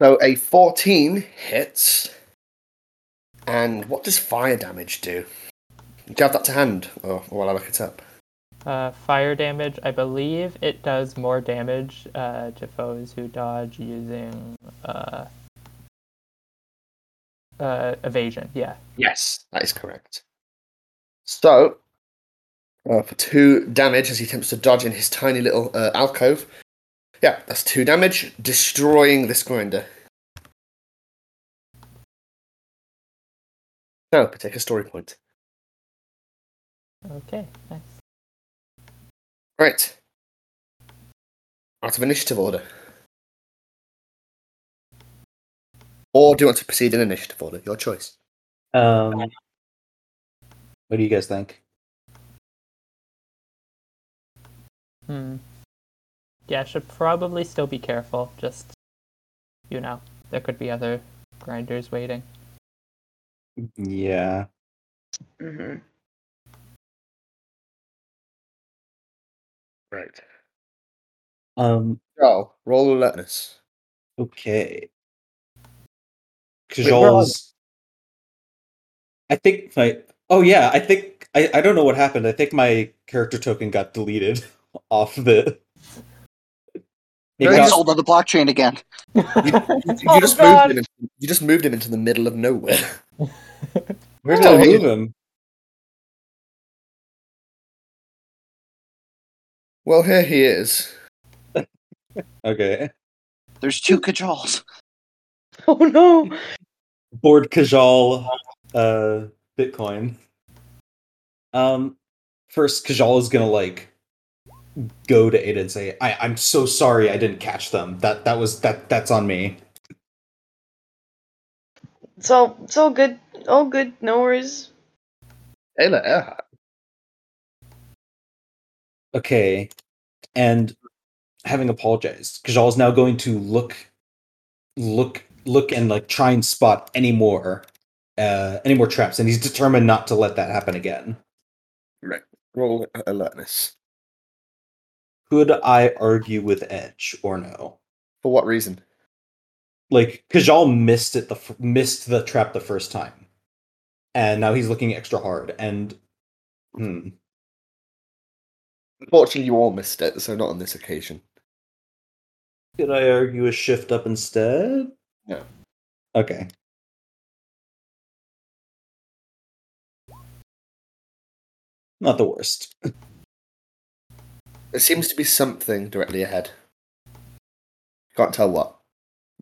Speaker 1: So a 14 hits. And what does fire damage do? Do you have that to hand? Or while I look it up?
Speaker 3: Uh, fire damage. I believe it does more damage uh, to foes who dodge using uh, uh, evasion. Yeah.
Speaker 1: Yes, that is correct. So, uh, for two damage as he attempts to dodge in his tiny little uh, alcove. Yeah, that's two damage, destroying this grinder. Now, take a story point.
Speaker 3: Okay. Nice.
Speaker 1: Right. Out of initiative order. Or do you want to proceed in initiative order? Your choice.
Speaker 2: Um, what do you guys think?
Speaker 3: Hmm. Yeah, should probably still be careful. Just, you know, there could be other grinders waiting.
Speaker 2: Yeah.
Speaker 4: Mm-hmm.
Speaker 1: Right.
Speaker 2: Um.
Speaker 1: Oh, roll alertness.
Speaker 2: Okay.
Speaker 1: Wait, where.
Speaker 2: I think my. Oh yeah, I think I. I don't know what happened. I think my character token got deleted off the. It
Speaker 5: Got sold on the blockchain again.
Speaker 1: You, you- you
Speaker 3: Oh,
Speaker 1: just
Speaker 3: God.
Speaker 1: moved him. Into, you just moved him into the middle of nowhere.
Speaker 2: Where did
Speaker 1: Still
Speaker 2: I move him?
Speaker 1: Well, here he is.
Speaker 2: Okay.
Speaker 5: There's two Kajals.
Speaker 4: Oh no!
Speaker 2: Board Kajal uh Bitcoin. Um first Kajal is gonna like go to Ada and say, I, I'm so sorry I didn't catch them. That that was that that's on me.
Speaker 4: It's all it's all good. All good. No worries.
Speaker 1: Ayla Earhart.
Speaker 2: Okay. And having apologized, Kajal is now going to look look look and like try and spot any more uh any more traps, and he's determined not to let that happen again. Right.
Speaker 1: Roll alertness.
Speaker 2: Could I argue with Edge or no?
Speaker 1: For what reason?
Speaker 2: like Kajal missed it the f- missed the trap the first time, and now he's looking extra hard. And hmm,
Speaker 1: Unfortunately, you all missed it, so not on this occasion.
Speaker 2: could I argue a shift up instead?
Speaker 1: No.
Speaker 2: Okay. Not the worst.
Speaker 1: There seems to be something directly ahead. Can't tell what,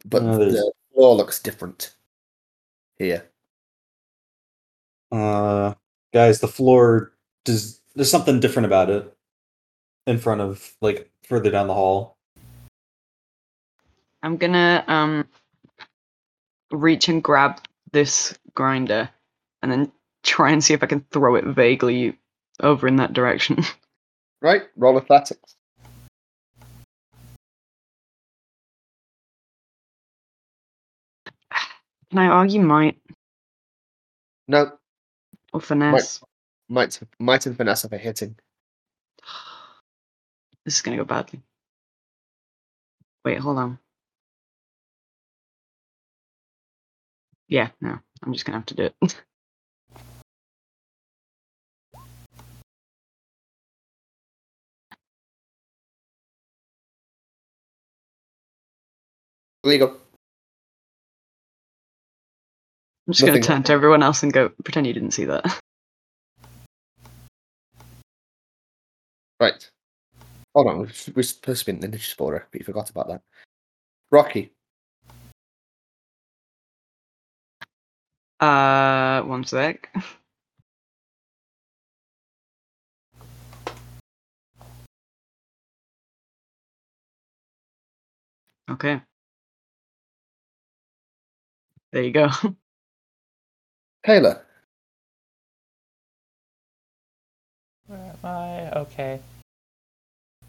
Speaker 1: but
Speaker 2: No,
Speaker 1: the floor looks different here.
Speaker 2: Uh, guys, the floor does. There's something different about it. In front of, like, further down the hall.
Speaker 4: I'm gonna um reach and grab this grinder and then try and see if I can throw it vaguely over in that direction.
Speaker 1: Right? Roll athletics.
Speaker 4: Can I argue might
Speaker 1: No,
Speaker 4: or finesse?
Speaker 1: might might and finesse for hitting.
Speaker 4: This is gonna go badly. Wait, hold on. Yeah, no, I'm just gonna have to do it.
Speaker 1: Legal.
Speaker 4: I'm just gonna turn to everyone else and go, pretend you didn't see that.
Speaker 1: Right. Hold on, we're supposed to be in the Ninja Explorer, but you forgot about that. Rocky.
Speaker 4: Uh, one sec. Okay. There you go.
Speaker 1: Taylor.
Speaker 3: Where am I? Okay.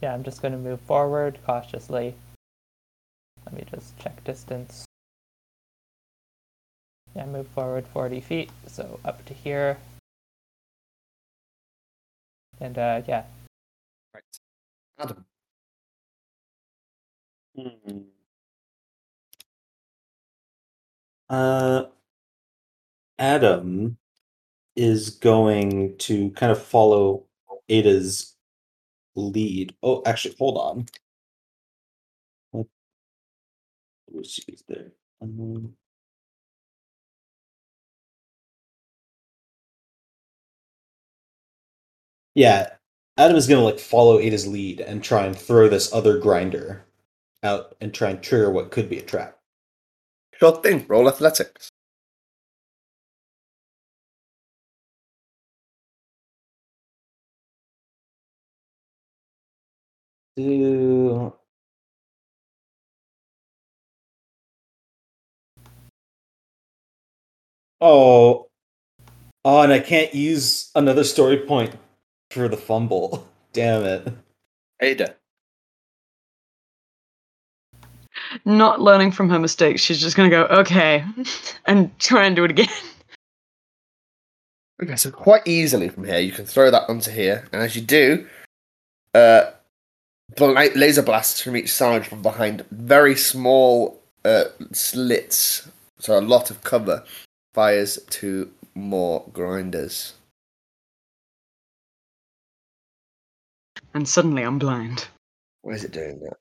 Speaker 3: Yeah, I'm just gonna move forward cautiously. Let me just check distance. Yeah, move forward 40 feet, so up to here. And uh, yeah,
Speaker 1: Right. Adam.
Speaker 2: Uh, Adam is going to kind of follow Ada's lead. Oh, actually, hold on. What was she there? Um, yeah, Adam is going to like follow Ada's lead and try and throw this other grinder out and try and trigger what could be a trap.
Speaker 1: Sure thing. Roll athletics.
Speaker 2: Do Oh, oh, and I can't use another story point for the fumble. Damn it!
Speaker 1: Ada.
Speaker 4: Not learning from her mistakes, she's just gonna go, okay, and try and do it again.
Speaker 1: Okay, so quite easily from here, you can throw that onto here, and as you do, uh, laser blasts from each side from behind very small uh, slits, so a lot of cover, fires to more grinders.
Speaker 4: And suddenly I'm blind.
Speaker 1: Why is it doing that?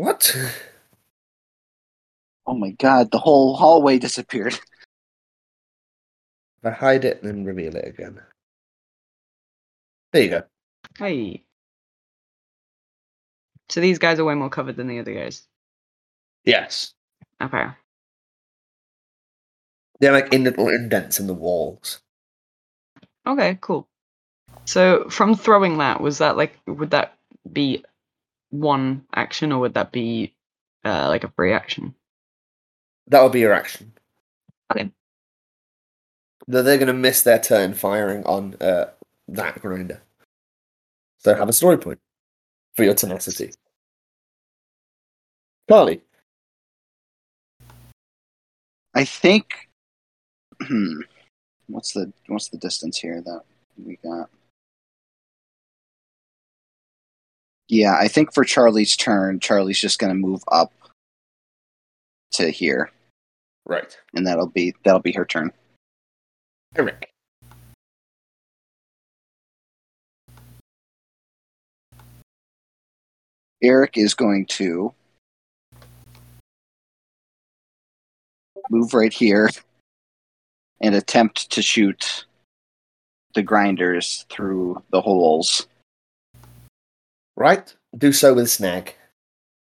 Speaker 1: What?
Speaker 5: Oh my god, the whole hallway disappeared.
Speaker 1: If I hide it and then reveal it again. There you go.
Speaker 4: Hey. So these guys are way more covered than the other guys.
Speaker 1: Yes.
Speaker 4: Okay.
Speaker 1: They're like in little indents in the walls.
Speaker 4: Okay, cool. So from throwing that, was that like would that be one action or would that be uh, like a free action?
Speaker 1: That would be your action.
Speaker 4: Okay.
Speaker 1: Though they're going to miss their turn firing on uh, that grinder. So have a story point for your tenacity. Charlie.
Speaker 5: I think. Hmm. What's the what's the distance here that we got? Yeah, I think for Charlie's turn, Charlie's just going to move up to here,
Speaker 1: Right.
Speaker 5: and that'll be that'll be her turn.
Speaker 1: Eric.
Speaker 5: Eric is going to move right here and attempt to shoot the grinders through the holes.
Speaker 1: Right. Do so with snag.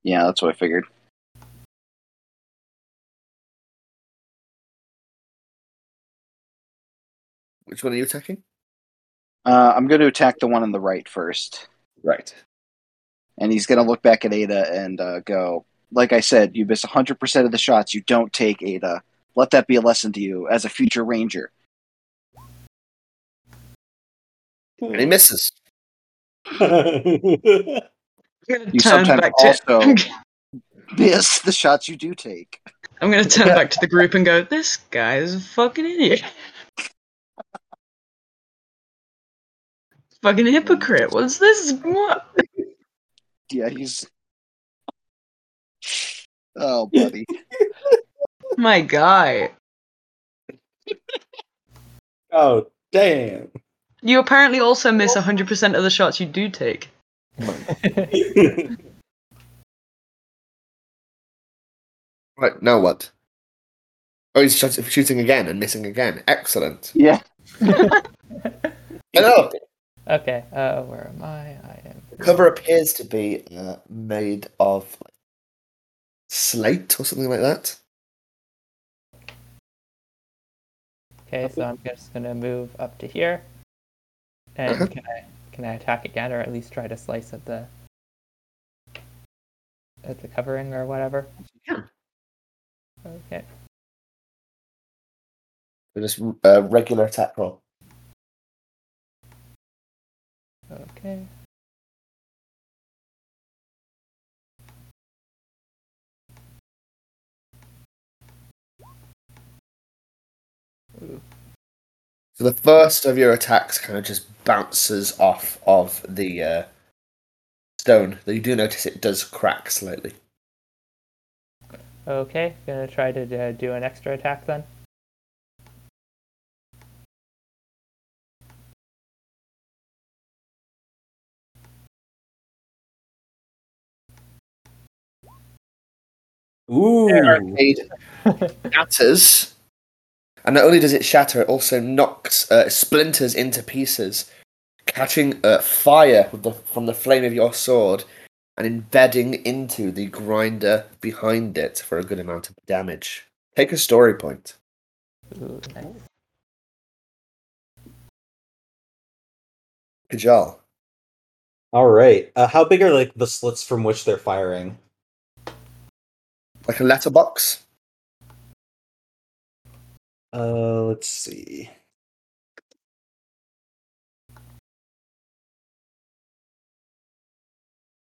Speaker 5: Yeah, that's what I figured.
Speaker 1: Which one are you attacking?
Speaker 5: Uh, I'm going to attack the one on the right first.
Speaker 1: Right.
Speaker 5: and he's going to look back at Ada and uh, go, like I said, you miss 100% of the shots you don't take, Ada. Let that be a lesson to you as a future ranger.
Speaker 1: And he misses.
Speaker 4: I'm gonna
Speaker 5: You sometimes
Speaker 4: back to
Speaker 5: also- Miss the shots you do take.
Speaker 4: I'm gonna turn back to the group and go, This guy is a fucking idiot. fucking hypocrite. What's this? What?
Speaker 5: Yeah, he's. Oh, buddy.
Speaker 4: My guy.
Speaker 2: oh damn!
Speaker 4: You apparently also miss 100% of the shots you do take.
Speaker 1: Right. Now what? Oh, he's shot- shooting again and missing again. Excellent.
Speaker 5: Yeah.
Speaker 1: Hello.
Speaker 3: okay, uh, where am I? I am.
Speaker 1: The cover appears to be uh, made of like, slate or something like that.
Speaker 3: Okay, so I'm just gonna move up to here. And
Speaker 1: Uh-huh.
Speaker 3: can I can I attack again, or at least try to slice at the at the covering or whatever?
Speaker 1: Yeah.
Speaker 3: Okay.
Speaker 1: So Just uh, regular attack roll.
Speaker 3: Okay. Ooh.
Speaker 1: So the first of your attacks kind of just bounces off of the uh, stone. Though you do notice it does crack slightly.
Speaker 3: Okay, gonna try to uh, do an extra attack then.
Speaker 2: Ooh.
Speaker 1: It shatters, and not only does it shatter, it also knocks uh, splinters into pieces, catching uh, fire with the, from the flame of your sword and embedding into the grinder behind it for a good amount of damage. Take a story point.
Speaker 3: Nice.
Speaker 1: Kajal.
Speaker 2: All right. Uh, how big are like the slits from which they're firing?
Speaker 1: Like a letterbox.
Speaker 2: Uh, let's see.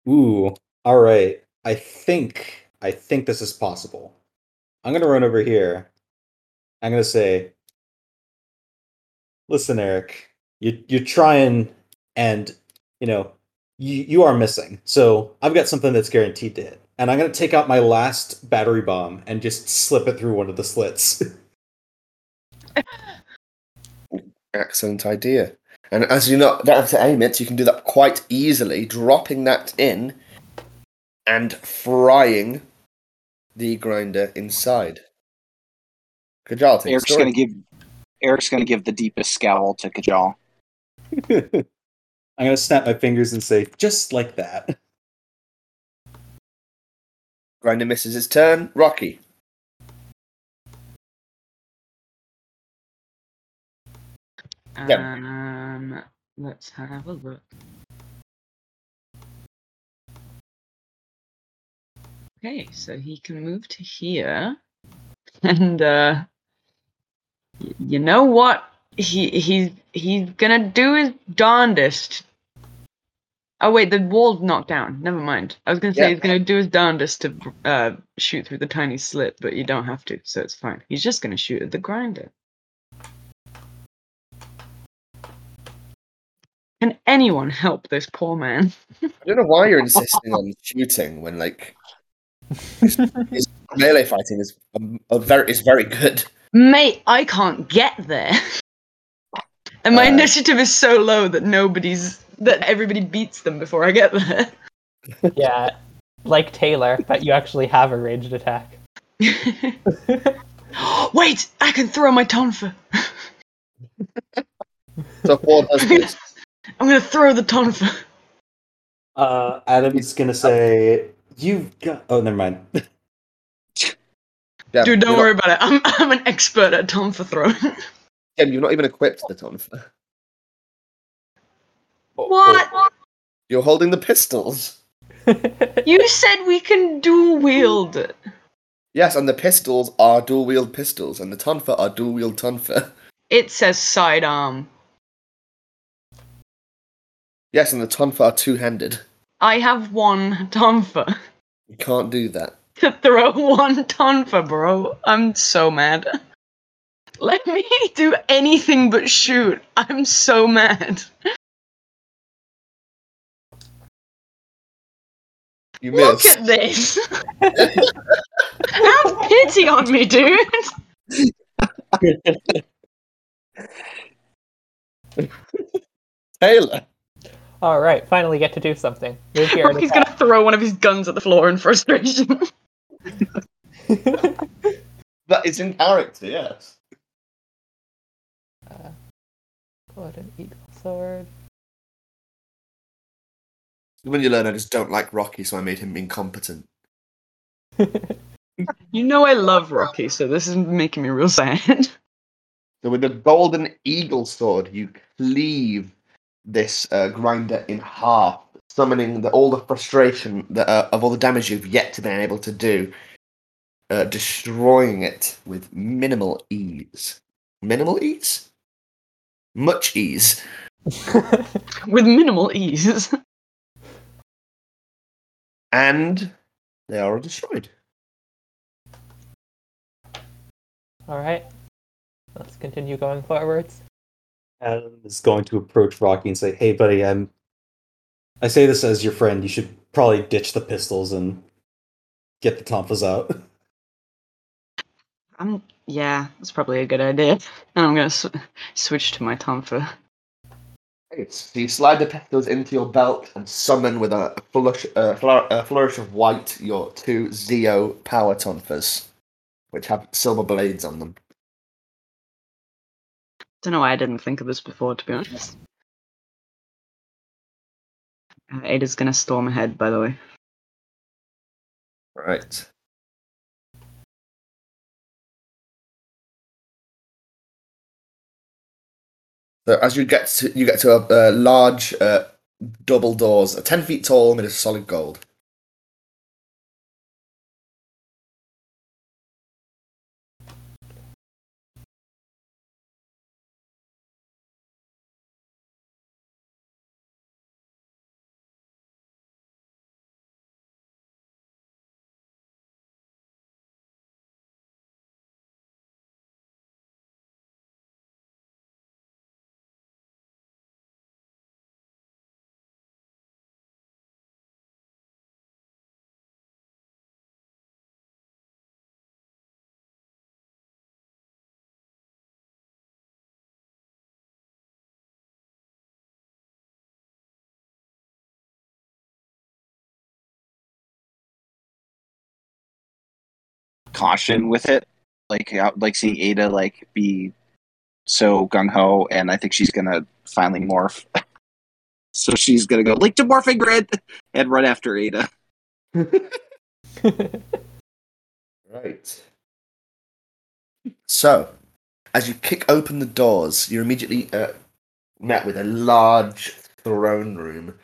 Speaker 2: Ooh, all right. I think I think this is possible. I'm gonna run over here. I'm gonna say, listen, Eric, you you're trying, and you know you you are missing. So I've got something that's guaranteed to hit, and I'm gonna take out my last battery bomb and just slip it through one of the slits.
Speaker 1: Excellent idea. And as you not don't have to aim it, you can do that quite easily, dropping that in and frying the grinder inside. Kajal, take
Speaker 6: Eric's gonna give Eric's gonna give the deepest scowl to Kajal.
Speaker 2: I'm gonna snap my fingers and say, "Just like that."
Speaker 1: Grinder misses his turn. Rocky. Yeah.
Speaker 4: Um, let's have a look. Okay, so he can move to here, and uh, y- you know what? He he's he's gonna do his darndest. Oh wait, the wall's knocked down. Never mind. I was gonna say
Speaker 1: Yeah.
Speaker 4: he's gonna do his darndest to uh, shoot through the tiny slit, but you don't have to, so it's fine. He's just gonna shoot at the grinder. Can anyone help this poor man?
Speaker 1: I don't know why you're insisting on shooting when like his, his melee fighting is um, a very is very good.
Speaker 4: Mate, I can't get there. And my
Speaker 1: Uh.
Speaker 4: initiative is so low that nobody's that everybody beats them before I get there.
Speaker 3: Yeah, like Taylor, but you actually have a ranged attack.
Speaker 4: Wait, I can throw my tonfa.
Speaker 1: So four does this.
Speaker 4: I'm gonna throw the tonfa.
Speaker 2: Uh, Adam's gonna say, "You've got." Oh, never mind.
Speaker 1: Yeah,
Speaker 4: Dude, don't
Speaker 1: you're
Speaker 4: worry about it. I'm I'm an expert at tonfa throwing.
Speaker 1: Not, Jem, you're not even equipped the tonfa.
Speaker 4: what?
Speaker 1: You're holding the pistols.
Speaker 4: You said we can dual wield it.
Speaker 1: Yes, and the pistols are dual wield pistols, and the tonfa are dual wield tonfa.
Speaker 4: It says sidearm.
Speaker 1: Yes, and the tonfa are two handed.
Speaker 4: I have one tonfa.
Speaker 1: You can't do that.
Speaker 4: to throw one tonfa, bro. I'm so mad. Let me do anything but shoot. I'm so mad.
Speaker 1: You missed.
Speaker 4: Look
Speaker 1: miss.
Speaker 4: at this. Have pity on me, dude.
Speaker 1: Taylor.
Speaker 3: All right, finally get to do something. Move here. and
Speaker 4: Rocky's gonna throw one of his guns at the floor in frustration.
Speaker 1: That is in character, yes.
Speaker 3: uh, put an eagle sword.
Speaker 1: When you learn, I just don't like Rocky, so I made him incompetent.
Speaker 4: you know I love Rocky, so this is making me real sad.
Speaker 1: So with the golden eagle sword, you cleave this uh, grinder in half, summoning the, all the frustration that, uh, of all the damage you've yet to been able to do, uh, destroying it with minimal ease. Minimal ease? Much ease.
Speaker 4: With minimal ease.
Speaker 1: And they are destroyed.
Speaker 3: All right, let's continue going forwards.
Speaker 2: Adam is going to approach Rocky and say, "Hey, buddy, I'm. I say this as your friend. You should probably ditch the pistols and get the tonfas out."
Speaker 4: I'm yeah, that's probably a good idea. And I'm gonna sw- switch to my tonfa.
Speaker 1: So you slide the pistols into your belt and summon with a flourish, uh, flour- a flourish of white your two Zeo power tonfas, which have silver blades on them.
Speaker 4: Don't know why I didn't think of this before, to be honest. Uh, Ada's gonna storm ahead, by the way.
Speaker 1: Right. So as you get to you get to a, a large uh, double doors, ten feet tall, made of solid gold.
Speaker 6: Caution with it, like uh, like seeing Ada like be so gung ho, and I think she's gonna finally morph. so she's gonna go link to morphing grid and run after Ada.
Speaker 1: Right. So, as you kick open the doors, you're immediately uh, met with a large throne room.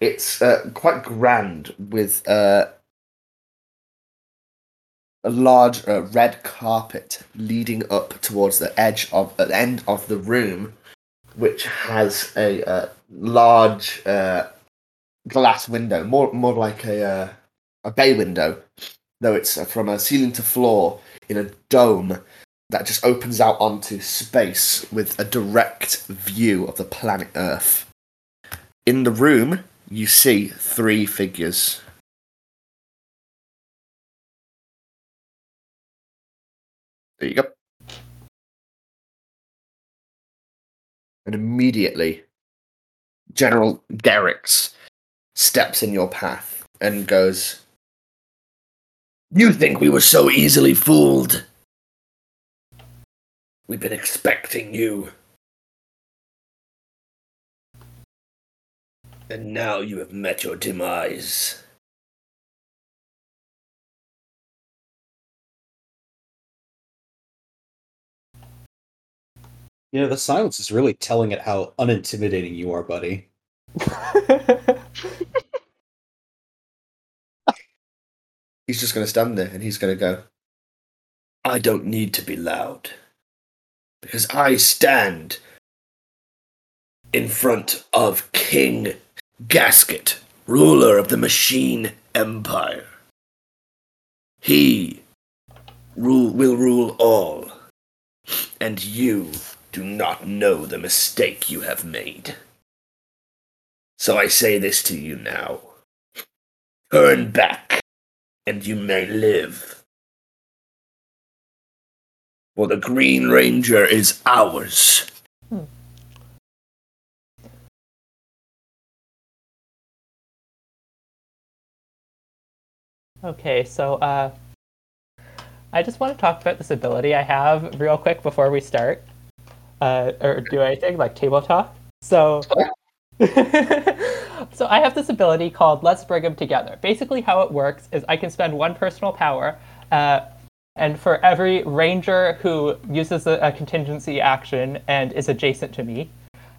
Speaker 1: It's uh, quite grand with uh, a large uh, red carpet leading up towards the edge of uh, the end of the room, which has a uh, large uh, glass window, more more like a uh, a bay window, though it's uh, from a ceiling to floor in a dome that just opens out onto space with a direct view of the planet Earth. In the room, you see three figures. There you go. And immediately, General Garrix steps in your path and goes, You think we were so easily fooled? We've been expecting you. And now you have met your demise.
Speaker 2: You know, the silence is really telling it how unintimidating you are, buddy.
Speaker 1: He's just going to stand there and he's going to go, I don't need to be loud. Because I stand in front of King Gasket, ruler of the Machine Empire. He rule, will rule all. And you do not know the mistake you have made. So I say this to you now. Turn back, and you may live. For the Green Ranger is ours.
Speaker 3: Okay, so uh, I just want to talk about this ability I have real quick before we start, uh, or do anything like table talk. So, so I have this ability called Let's Bring Them Together. Basically, how it works is I can spend one personal power, uh, and for every ranger who uses a, a contingency action and is adjacent to me,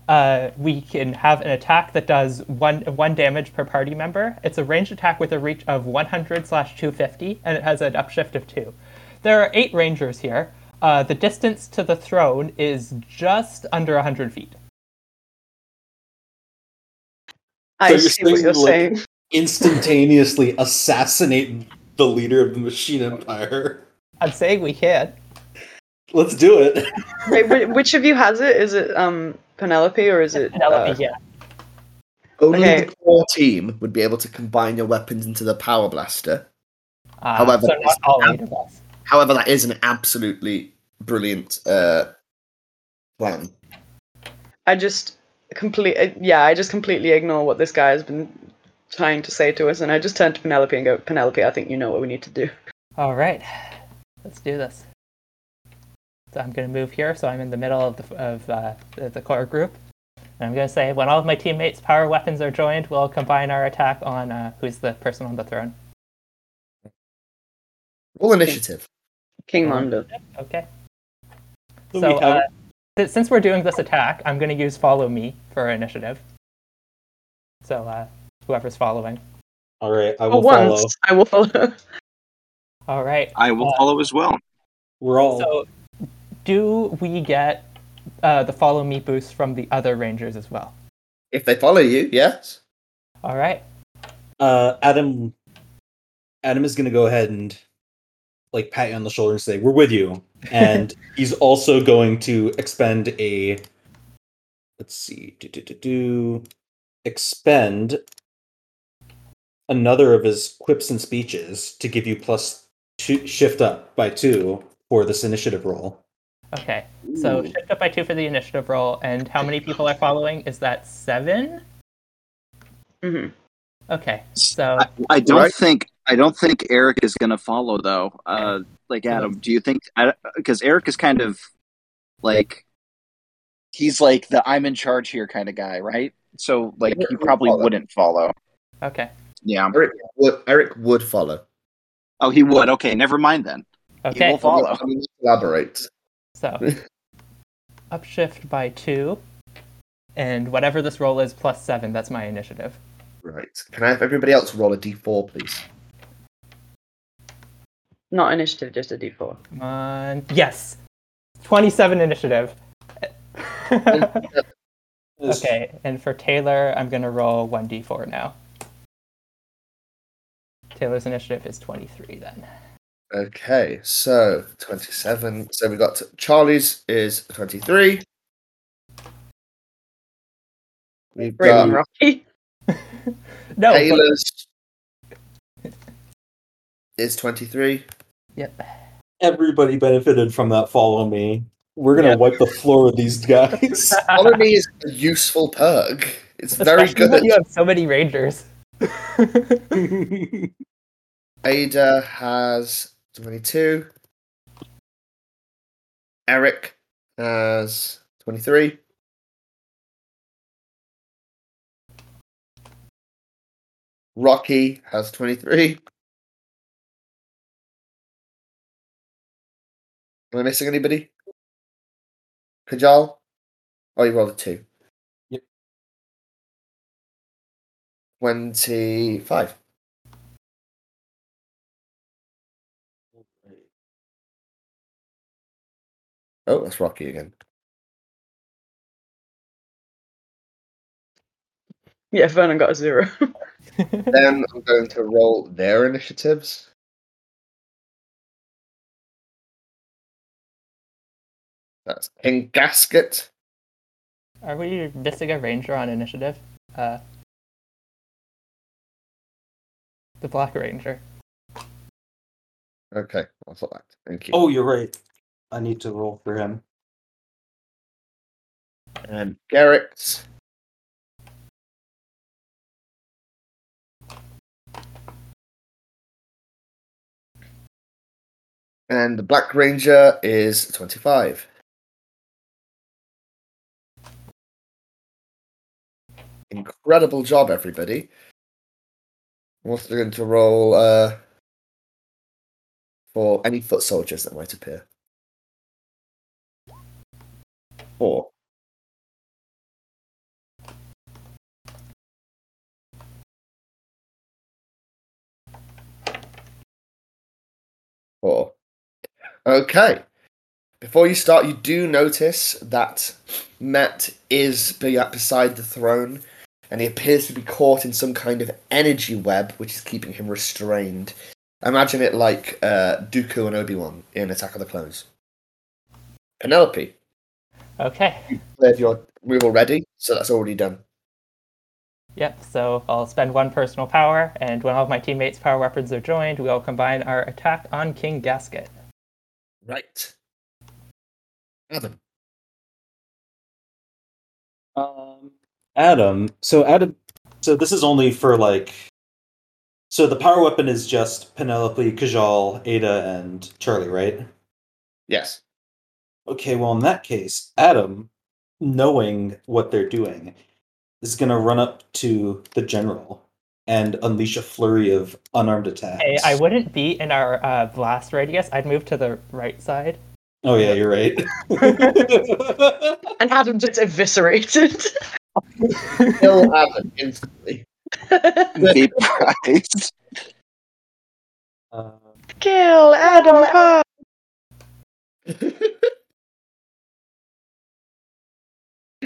Speaker 3: uh, we can have an attack that does one one damage per party member. It's a ranged attack with a reach of 100 slash 250, and it has an upshift of two. There are eight rangers here. Uh, the distance to the throne is just under 100 feet.
Speaker 4: I
Speaker 2: So you're
Speaker 4: see what you're
Speaker 2: like-
Speaker 4: saying.
Speaker 2: Instantaneously assassinate the leader of the Machine Empire.
Speaker 3: I'm saying we can.
Speaker 2: Let's do it.
Speaker 4: Wait, which of you has it? Is it um Penelope or is it
Speaker 3: Penelope,
Speaker 4: uh,
Speaker 3: yeah.
Speaker 1: Only
Speaker 4: Okay.
Speaker 1: the core team would be able to combine your weapons into the power blaster.
Speaker 3: Uh,
Speaker 1: However,
Speaker 3: so not all eight of us.
Speaker 1: However, that is an absolutely brilliant uh, plan.
Speaker 4: I just complete uh, yeah, I just completely ignore what this guy has been trying to say to us, and I just turn to Penelope and go, Penelope, I think you know what we need to do.
Speaker 3: All right, let's do this. So I'm going to move here, so I'm in the middle of the of uh, the, the core group, and I'm going to say when all of my teammates' power weapons are joined, we'll combine our attack on uh, who's the person on the throne.
Speaker 1: Roll initiative.
Speaker 4: King Mondo.
Speaker 3: Okay.
Speaker 2: So
Speaker 3: So
Speaker 2: we have-
Speaker 3: uh, si- since we're doing this attack, I'm going to use follow me for initiative. So uh, whoever's following.
Speaker 2: All right, I will follow.
Speaker 4: once, I will follow.
Speaker 3: All right.
Speaker 6: I will
Speaker 3: Uh,
Speaker 6: follow as well.
Speaker 2: We're all
Speaker 3: So, do we get uh, the follow me boost from the other rangers as well?
Speaker 1: If they follow you, yes.
Speaker 3: All right.
Speaker 2: uh, Adam. Adam is going to go ahead and like pat you on the shoulder and say, "We're with you," and he's also going to expend a. Let's see, do do do do, expend another of his quips and speeches to give you plus two shift up by two for this initiative roll.
Speaker 3: Okay. So shift up by two for the initiative roll, and how many people are following? Is that seven?
Speaker 4: hmm
Speaker 3: Okay. So
Speaker 6: I, I don't
Speaker 1: Right.
Speaker 6: think I don't think Eric is going to follow though. Uh, like Adam, do you think? Because Eric is kind of like he's like the I'm in charge here kind of guy, right? So like he probably
Speaker 1: Follow.
Speaker 6: wouldn't follow.
Speaker 3: Okay.
Speaker 6: Yeah.
Speaker 1: Eric would, Eric would follow.
Speaker 6: Oh, he would. Okay, never mind then. Okay. He
Speaker 3: Okay.
Speaker 6: will follow.
Speaker 1: I mean, elaborate.
Speaker 3: So, upshift by two, and whatever this roll is plus seven. That's my initiative.
Speaker 1: Right. Can I have everybody else roll a d4, please?
Speaker 4: Not initiative, just a d4.
Speaker 3: Come on. Yes. Twenty-seven initiative. okay, and for Taylor, I'm gonna roll one d4 now. Taylor's initiative is twenty-three then.
Speaker 1: Okay, so 27. So we got Charlie's is 23. We've got
Speaker 4: Rocky.
Speaker 3: No. but-
Speaker 1: Taylor's is 23.
Speaker 3: Yep.
Speaker 2: Everybody benefited from that follow me. We're gonna
Speaker 3: Yeah.
Speaker 2: wipe the floor with these guys.
Speaker 1: Follow me is a useful perk. It's very
Speaker 3: Especially when
Speaker 1: good.
Speaker 3: You have so many rangers.
Speaker 1: Ada has 22. Eric has 23. Rocky has 23. Am I missing anybody? Kajal? Oh, you rolled a 2.
Speaker 2: Yep.
Speaker 1: 25. Oh, that's Rocky again.
Speaker 4: Yeah, Vernon got a zero.
Speaker 1: then I'm going to roll their initiatives. That's King Gasket.
Speaker 3: Are we missing a ranger on initiative? Uh, the Black Ranger.
Speaker 1: Okay, I'll select. Thank you.
Speaker 2: oh, you're right. I need to roll for him.
Speaker 1: And Garrett. And the Black Ranger is 25. Incredible job, everybody. Also going to roll uh, for any foot soldiers that might appear. Four. Four. Okay. Before you start, you do notice that Matt is be- beside the throne, and he appears to be caught in some kind of energy web, which is keeping him restrained. Imagine it like uh, Dooku and Obi Wan in Attack of the Clones. Penelope,
Speaker 3: Okay.
Speaker 1: cleared your move already, so that's already done.
Speaker 3: Yep, so I'll spend one personal power, and when all of my teammates' power weapons are joined, we'll combine our attack on King Gasket.
Speaker 1: Right. Adam.
Speaker 2: Um, Adam. So Adam. So this is only for like. So the power weapon is just Penelope, Kajal, Ada, and Charlie, right?
Speaker 1: Yes.
Speaker 2: Okay, well in that case, Adam, knowing what they're doing, is gonna run up to the general and unleash a flurry of unarmed attacks.
Speaker 3: Hey, I wouldn't be in our uh, blast radius. I'd move to the right side.
Speaker 2: Oh yeah, you're right.
Speaker 4: and Adam just eviscerated.
Speaker 1: Kill Adam instantly.
Speaker 6: Vaporized.
Speaker 2: uh,
Speaker 4: Kill Adam Pye.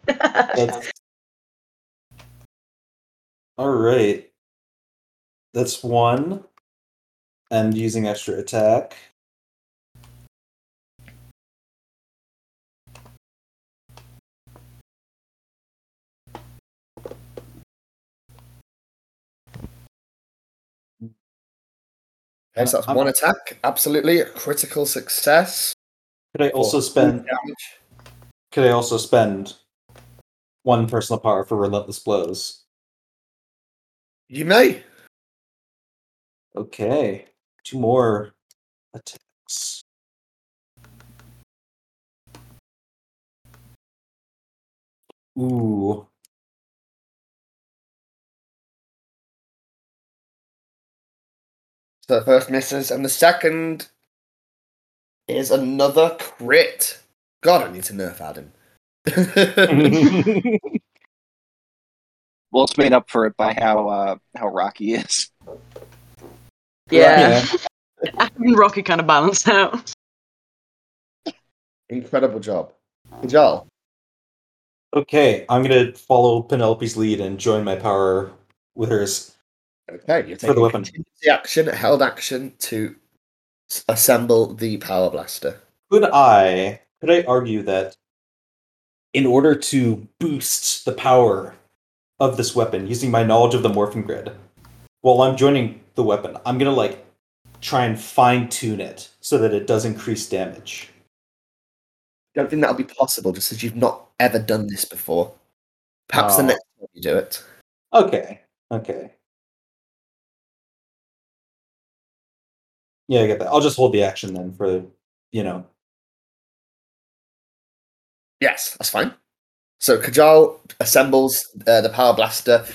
Speaker 2: that's... All right. That's one. And using extra attack.
Speaker 1: Okay, so that's uh,
Speaker 2: I'm-
Speaker 1: one attack. Absolutely. A critical success.
Speaker 2: Could I also spend
Speaker 1: damage.
Speaker 2: could I also spend one personal power for relentless blows?
Speaker 1: You may.
Speaker 2: Okay. Two more attacks. Ooh.
Speaker 1: So the first misses, and the second is another crit. God, I need to nerf Adam.
Speaker 6: Well, it's made up for it by how uh, how Rocky is.
Speaker 4: Yeah. Adam and Rocky kind of balance out.
Speaker 1: Incredible job. Good job.
Speaker 2: Okay, I'm gonna follow Penelope's lead and join my power with hers.
Speaker 1: Okay, you're
Speaker 2: For the weapon.
Speaker 1: contingency action, held action to assemble the power blaster.
Speaker 2: Could I could I argue that in order to boost the power of this weapon using my knowledge of the morphing grid, while I'm joining the weapon, I'm gonna like try and fine tune it so that it does increase damage.
Speaker 1: don't think that'll be possible just as you've not ever done this before. Perhaps the
Speaker 2: Oh.
Speaker 1: next time you do it.
Speaker 2: Okay. Okay. Yeah, I get that. I'll just hold the action then for you know.
Speaker 1: Yes, that's fine. So Kajal assembles uh, the power blaster,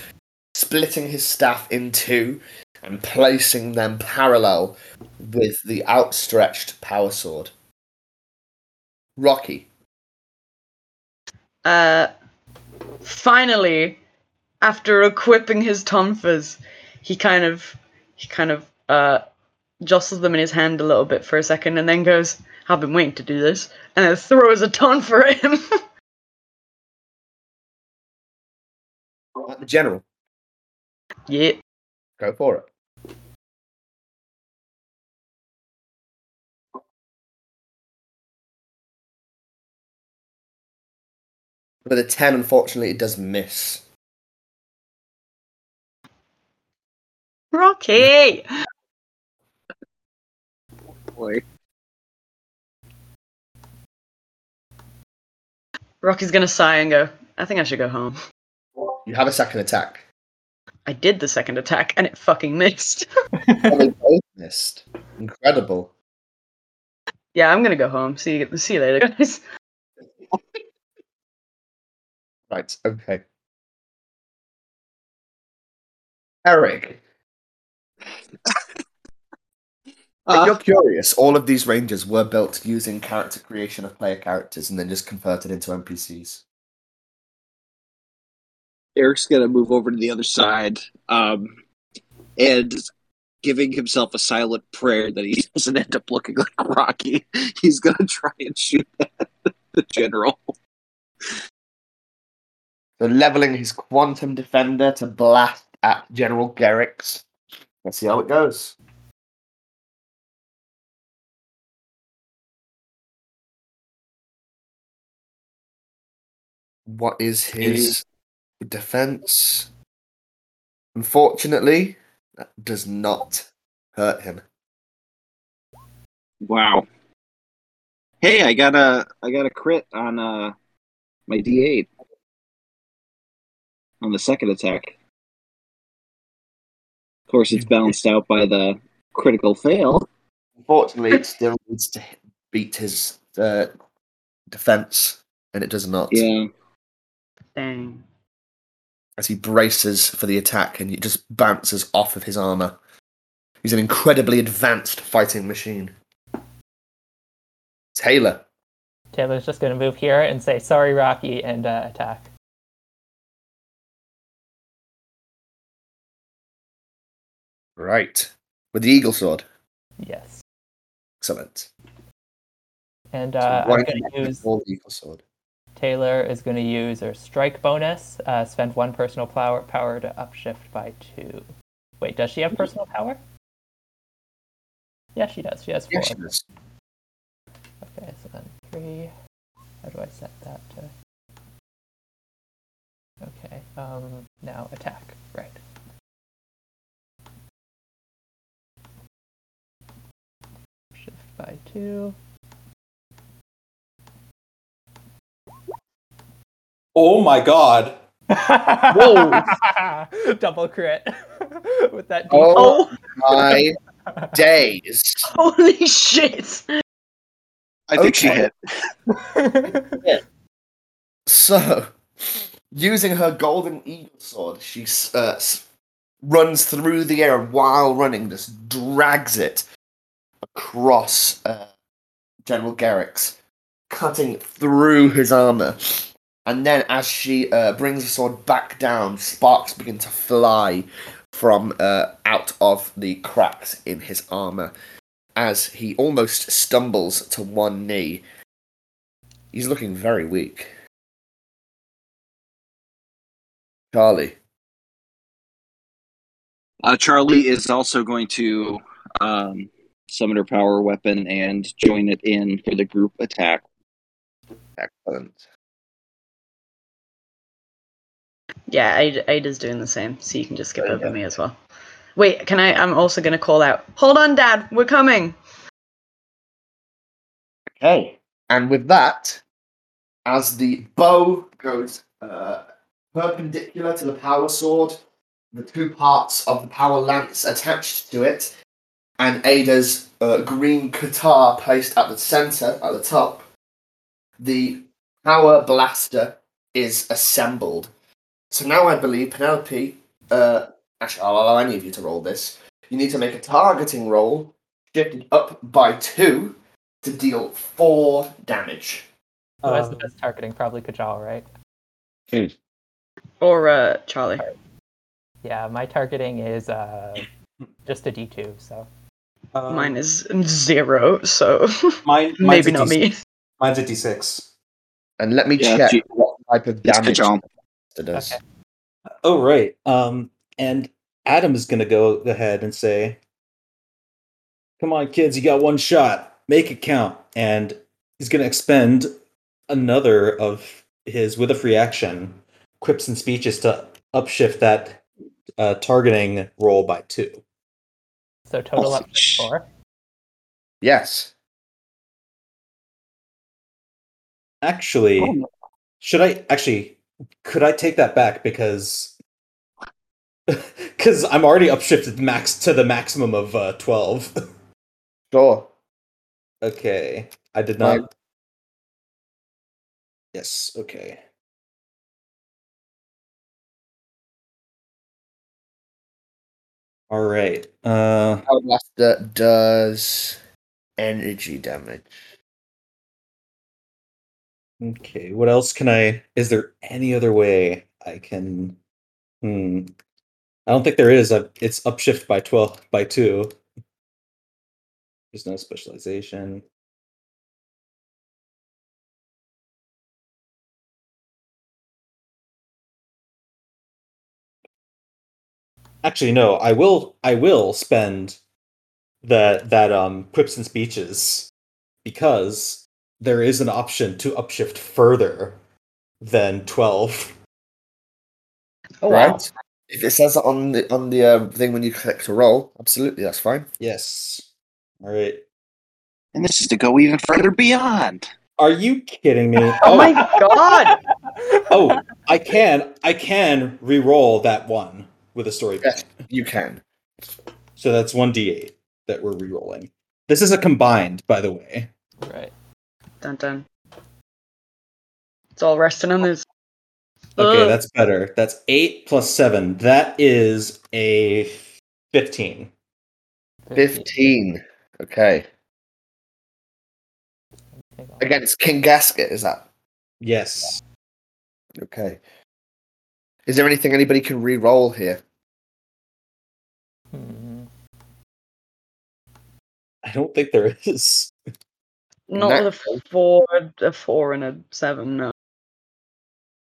Speaker 1: splitting his staff in two and placing them parallel with the outstretched power sword. Rocky.
Speaker 4: Uh, finally, after equipping his tonfas, he kind of he kind of uh jostles them in his hand a little bit for a second, and then goes, "I've been waiting to do this," and then throws a ton for him.
Speaker 1: At uh, the general.
Speaker 4: yeah.
Speaker 1: Go for it. With the 10, unfortunately, it does miss.
Speaker 4: Rocky.
Speaker 6: Boy.
Speaker 4: Rocky's gonna sigh and go, "I think I should go home."
Speaker 1: You have a second attack.
Speaker 4: I did the second attack, and it fucking missed.
Speaker 1: They both missed. Incredible.
Speaker 4: yeah, I'm gonna go home. See you. See you later, guys.
Speaker 1: Right, okay. Eric, if
Speaker 6: Uh,
Speaker 1: you're curious, all of these rangers were built using character creation of player characters and then just converted into NPCs.
Speaker 6: Eric's gonna move over to the other side, um, and giving himself a silent prayer that he doesn't end up looking like Rocky. He's gonna try and shoot at the general.
Speaker 1: So leveling his quantum defender to blast at General Garrix. Let's see how it goes. What is his defense? Unfortunately, that does not hurt him.
Speaker 6: Wow. Hey, I got a I got a crit on uh my D8 on the second attack. Of course, it's balanced out by the critical fail.
Speaker 1: Unfortunately, it still needs to beat his uh, defense, and it does not.
Speaker 6: Yeah.
Speaker 4: Dang.
Speaker 1: as he braces for the attack and it just bounces off of his armor. He's an incredibly advanced fighting machine. Taylor.
Speaker 3: Taylor's just going to move here and say, sorry, Rocky, and uh, attack.
Speaker 1: Right. With the eagle sword.
Speaker 3: Yes.
Speaker 1: Excellent.
Speaker 3: And uh,
Speaker 1: why
Speaker 3: I'm going
Speaker 1: you
Speaker 3: to use,
Speaker 1: roll the eagle sword.
Speaker 3: Taylor is going to use her strike bonus, uh, spend one personal power, power to upshift by two. Wait, does she have personal power? Yeah, she does. She has four.
Speaker 1: Yes, she does.
Speaker 3: Okay, so then three. How do I set that to? Okay, um, now attack. Right. Shift by two.
Speaker 2: Oh my god.
Speaker 3: Whoa! Double crit with that. D-
Speaker 1: Oh my days.
Speaker 4: Holy shit!
Speaker 5: I think she
Speaker 1: Okay.
Speaker 5: hit.
Speaker 1: So, using her golden eagle sword, she uh, runs through the air and while running, just drags it across uh, General Garrix's, cutting through his armor. And then, as she uh, brings the sword back down, sparks begin to fly from uh, out of the cracks in his armor as he almost stumbles to one knee. He's looking very weak. Charlie.
Speaker 6: Uh, Charlie is also going to um, summon her power weapon and join it in for the group attack.
Speaker 1: Excellent.
Speaker 4: Yeah, Ada, Ada's doing the same, so you can just skip
Speaker 1: you
Speaker 4: over me as well. Wait, can I? I'm also going to call out. Hold on, Dad, we're coming.
Speaker 1: Okay. And with that, as the bow goes uh, perpendicular to the power sword, the two parts of the power lance attached to it, and Ada's uh, green guitar placed at the center, at the top, the power blaster is assembled. So now I believe Penelope, uh, actually, I'll allow any of you to roll this. You need to make a targeting roll, shifted up by two, to deal four damage.
Speaker 3: Who that's the
Speaker 2: Um,
Speaker 3: best targeting? Probably Kajal, right?
Speaker 4: Or uh, Charlie.
Speaker 3: Yeah, my targeting is uh, just a D2, so.
Speaker 2: um,
Speaker 4: Mine is zero, so
Speaker 2: mine,
Speaker 4: maybe not
Speaker 2: D-
Speaker 4: me.
Speaker 2: Mine's a D6.
Speaker 1: And let me
Speaker 6: Yeah,
Speaker 1: check
Speaker 6: gee-
Speaker 1: what type of damage
Speaker 6: Kajal.
Speaker 1: It does.
Speaker 3: Okay.
Speaker 2: Oh right. Um, and Adam is gonna go ahead and say, "Come on, kids, you got one shot. Make it count." And he's gonna expend another of his with a free action quips and speeches to upshift that uh, targeting roll by two.
Speaker 3: So total
Speaker 6: Oh,
Speaker 3: up to
Speaker 6: sh-
Speaker 3: four.
Speaker 1: Yes.
Speaker 2: Actually,
Speaker 6: Oh.
Speaker 2: should I actually? Could I take that back because? Because I'm already upshifted max to the maximum of uh, twelve.
Speaker 1: Sure.
Speaker 2: Okay. I did
Speaker 1: Right.
Speaker 2: not. Yes, okay. All right. Uh
Speaker 1: Power Blaster does energy damage.
Speaker 2: Okay, what else can I is there any other way I can hmm I don't think there is. Uh, It's upshift by 12 by 2. There's no specialization. Actually, no. I will. I will spend that that um quips and speeches because there is an option to upshift further than twelve.
Speaker 4: Oh wow.
Speaker 1: right? If it says on the on the uh, thing when you click to roll, absolutely, that's fine.
Speaker 2: Yes. All right.
Speaker 5: And this is to go even further beyond.
Speaker 2: Are you kidding me?
Speaker 4: Oh my god!
Speaker 2: oh, I can. I can re-roll that one with a story
Speaker 1: Yes.
Speaker 2: point.
Speaker 1: You can.
Speaker 2: So that's one d8 that we're re-rolling. This is a combined, by the way.
Speaker 3: Right.
Speaker 4: Dun dun. It's all resting on this.
Speaker 2: Okay,
Speaker 4: Ugh.
Speaker 2: that's better. That's eight plus seven. That is a fifteen.
Speaker 1: Fifteen. Okay. Against King Gasket, is that
Speaker 2: Yes.
Speaker 1: okay? Is there anything anybody can re-roll here?
Speaker 3: Hmm.
Speaker 2: I don't think there is.
Speaker 4: Not with a four, a four and a seven. No.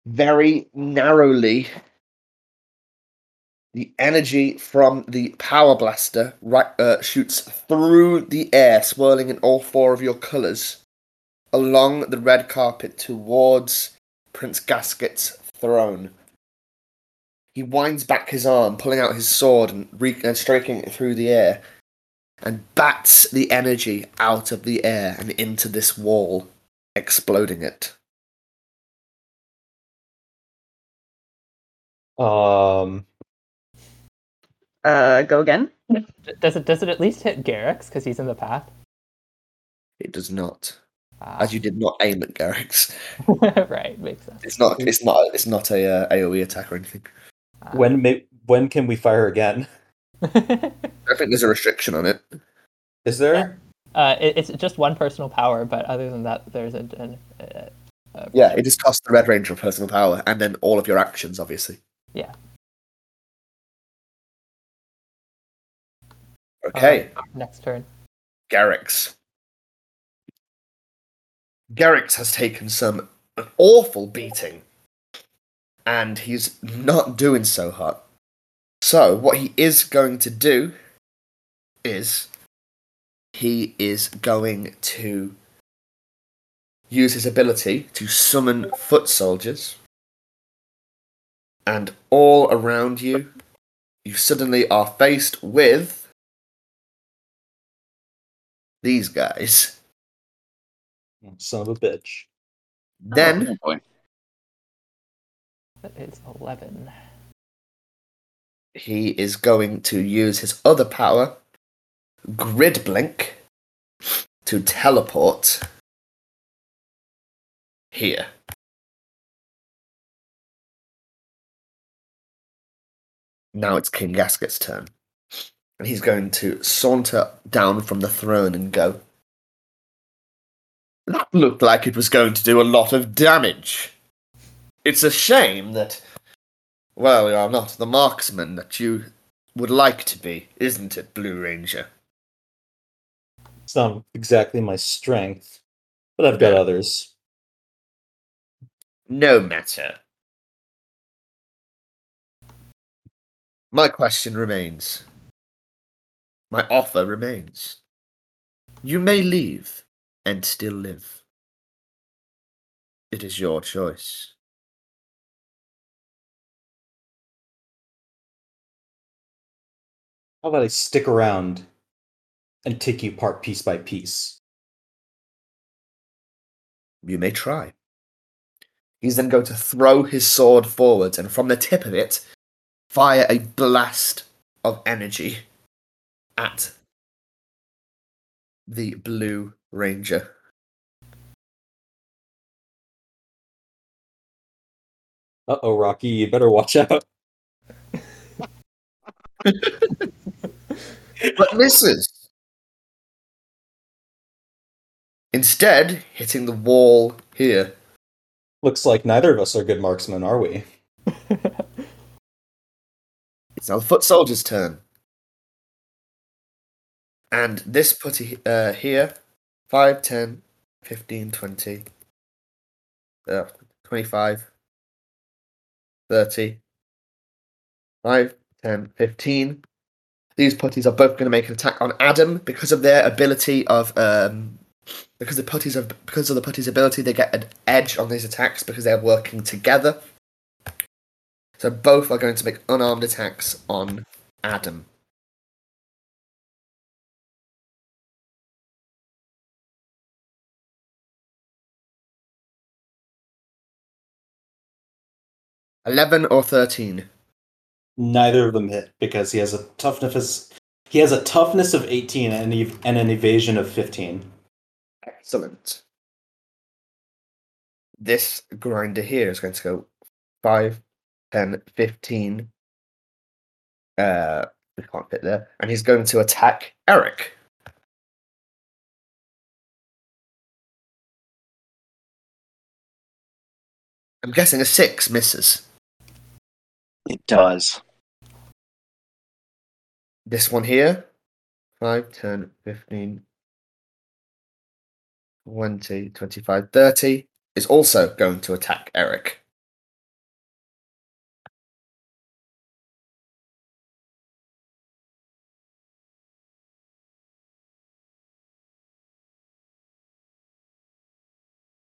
Speaker 1: Very narrowly, the energy from the power blaster right uh, shoots through the air, swirling in all four of your colours, along the red carpet towards Prince Gasket's throne. He winds back his arm, pulling out his sword and re- uh, striking it through the air, and bats the energy out of the air and into this wall, exploding it.
Speaker 2: Um.
Speaker 4: uh, go again.
Speaker 3: Does it does it at least hit Garrix because he's in the path?
Speaker 1: It does not,
Speaker 3: Ah,
Speaker 1: as you did not aim at Garrix.
Speaker 3: right, makes sense.
Speaker 1: It's not. It's not. It's not a uh, AOE attack or anything.
Speaker 3: Ah.
Speaker 2: When may, when can we fire again?
Speaker 1: I think there's a restriction on it.
Speaker 2: Is there?
Speaker 3: uh, it, it's just one personal power, but other than that, there's a, an, a, a
Speaker 1: Yeah, it just costs the Red Ranger personal power, and then all of your actions, obviously.
Speaker 3: Yeah.
Speaker 1: Okay,
Speaker 3: next turn.
Speaker 1: Garrix. Garrix has taken some an awful beating, and he's not doing so hot. So, what he is going to do is he is going to use his ability to summon foot soldiers, and all around you, you suddenly are faced with these guys.
Speaker 2: Son of a bitch.
Speaker 1: Oh, then
Speaker 5: Oh, boy.
Speaker 3: That is eleven.
Speaker 1: He is going to use his other power, Grid Blink, to teleport here. Now it's King Gasket's turn. And he's going to saunter down from the throne and go. That looked like it was going to do a lot of damage. It's a shame that well, you are not the marksman that you would like to be, isn't it, Blue Ranger?
Speaker 2: It's not exactly my strength, but I've got others.
Speaker 1: No matter. My question remains. My offer remains. You may leave and still live. It is your choice.
Speaker 2: How about I stick around and take you apart piece by piece?
Speaker 1: You may try. He's then going to throw his sword forwards, and from the tip of it, fire a blast of energy at the Blue Ranger.
Speaker 2: Uh oh, Rocky, you better watch out.
Speaker 1: But misses. Instead, hitting the wall here.
Speaker 2: Looks like neither of us are good marksmen, are we?
Speaker 1: It's now the foot soldier's turn. And this putty uh, here 5, 10, 15, 20, uh, 25, 30, 5, 10, 15. These putties are both going to make an attack on Adam because of their ability of um, because the putties of because of the putties ability they get an edge on these attacks because they're working together. So both are going to make unarmed attacks on Adam. Eleven or thirteen.
Speaker 2: Neither of them hit because he has a toughness he has a toughness of 18 and, ev- and an evasion of 15.
Speaker 1: Excellent. This grinder here is going to go 5, 10, 15. Uh, we can't fit there. And he's going to attack Eric. I'm guessing a 6 misses.
Speaker 5: It does.
Speaker 1: This one here 5, 10, 15, 20, 25, 30 is also going to attack Eric.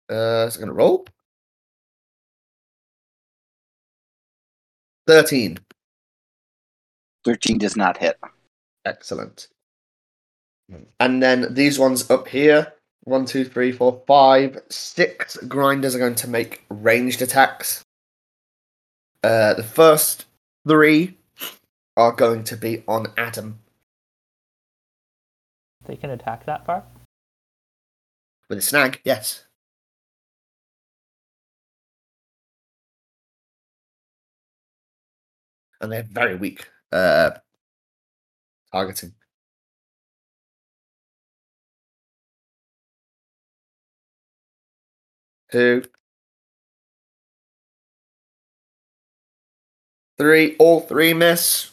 Speaker 1: Uh, is it going to roll? 13.
Speaker 5: 13 does not hit.
Speaker 1: Excellent. And then these ones up here one, two, three, four, five, six grinders are going to make ranged attacks. Uh, the first three are going to be on Adam
Speaker 3: They can attack that far.
Speaker 1: with a snag. Yes. And they're very weak uh, targeting. Two. Three. All three miss.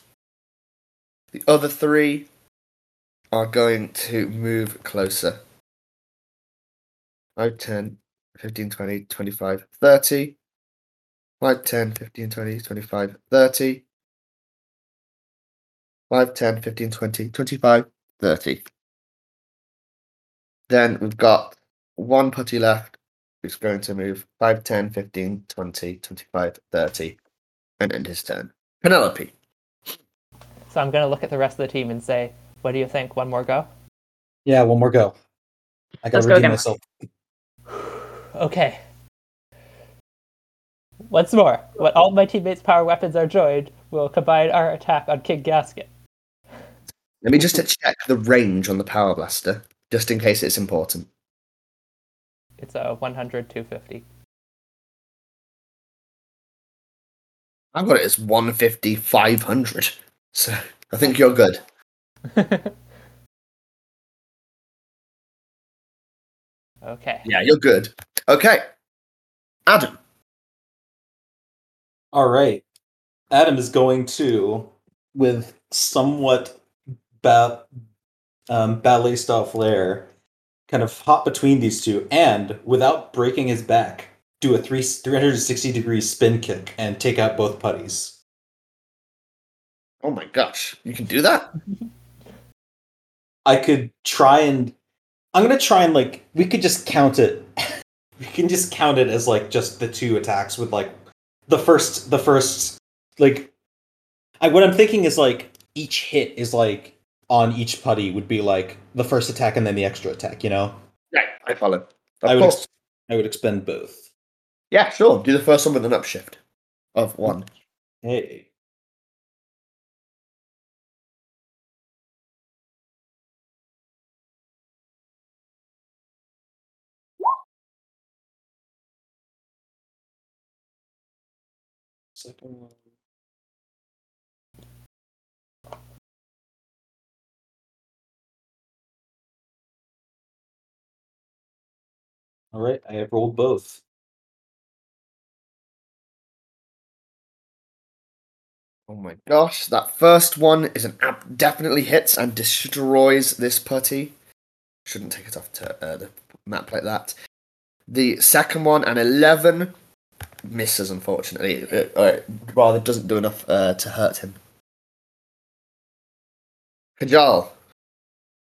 Speaker 1: The other three are going to move closer. 5, 10, 15, 20, 25, 30. 5, 10, 15, 20, 25, 30. 5, 10, 15, 20, 25, 30. Then we've got one putty left who's going to move 5, 10, 15, 20, 25, 30, and end his turn. Penelope.
Speaker 3: So I'm going to look at the rest of the team and say, what do you think? One more go?
Speaker 2: Yeah, one more go. I gotta redeem
Speaker 4: again.
Speaker 2: myself.
Speaker 3: Okay. Once more, when all my teammates' power weapons are joined, we'll combine our attack on King Gasket.
Speaker 1: Let me just check the range on the Power Blaster, just in case it's important.
Speaker 3: It's a 100, 250.
Speaker 1: I've got it as 150, 500. So I think you're good.
Speaker 3: okay.
Speaker 1: Yeah, you're good. Okay. Adam.
Speaker 2: All right. Adam is going to, with somewhat ba- um, ballet style flair, kind of hop between these two and, without breaking his back, do a three, 360 degree spin kick and take out both putties.
Speaker 1: Oh my gosh. You can do that?
Speaker 2: I could try and. I'm going to try and, like, we could just count it. we can just count it as, like, just the two attacks with, like, the first, the first, like, I, what I'm thinking is, like, each hit is, like, on each putty would be, like, the first attack and then the extra attack, you know?
Speaker 1: Right, I follow. Of
Speaker 2: I would,
Speaker 1: course.
Speaker 2: ex- I would expend both.
Speaker 1: Yeah, sure. Do the first one with an upshift of one.
Speaker 2: Hey. Second one. All right, I have rolled both.
Speaker 1: Oh my gosh, that first one is an ab- definitely hits and destroys this putty. Shouldn't take it off to uh, the map like that. The second one, an 11, misses unfortunately. It, uh, rather doesn't do enough uh, to hurt him. Kajal.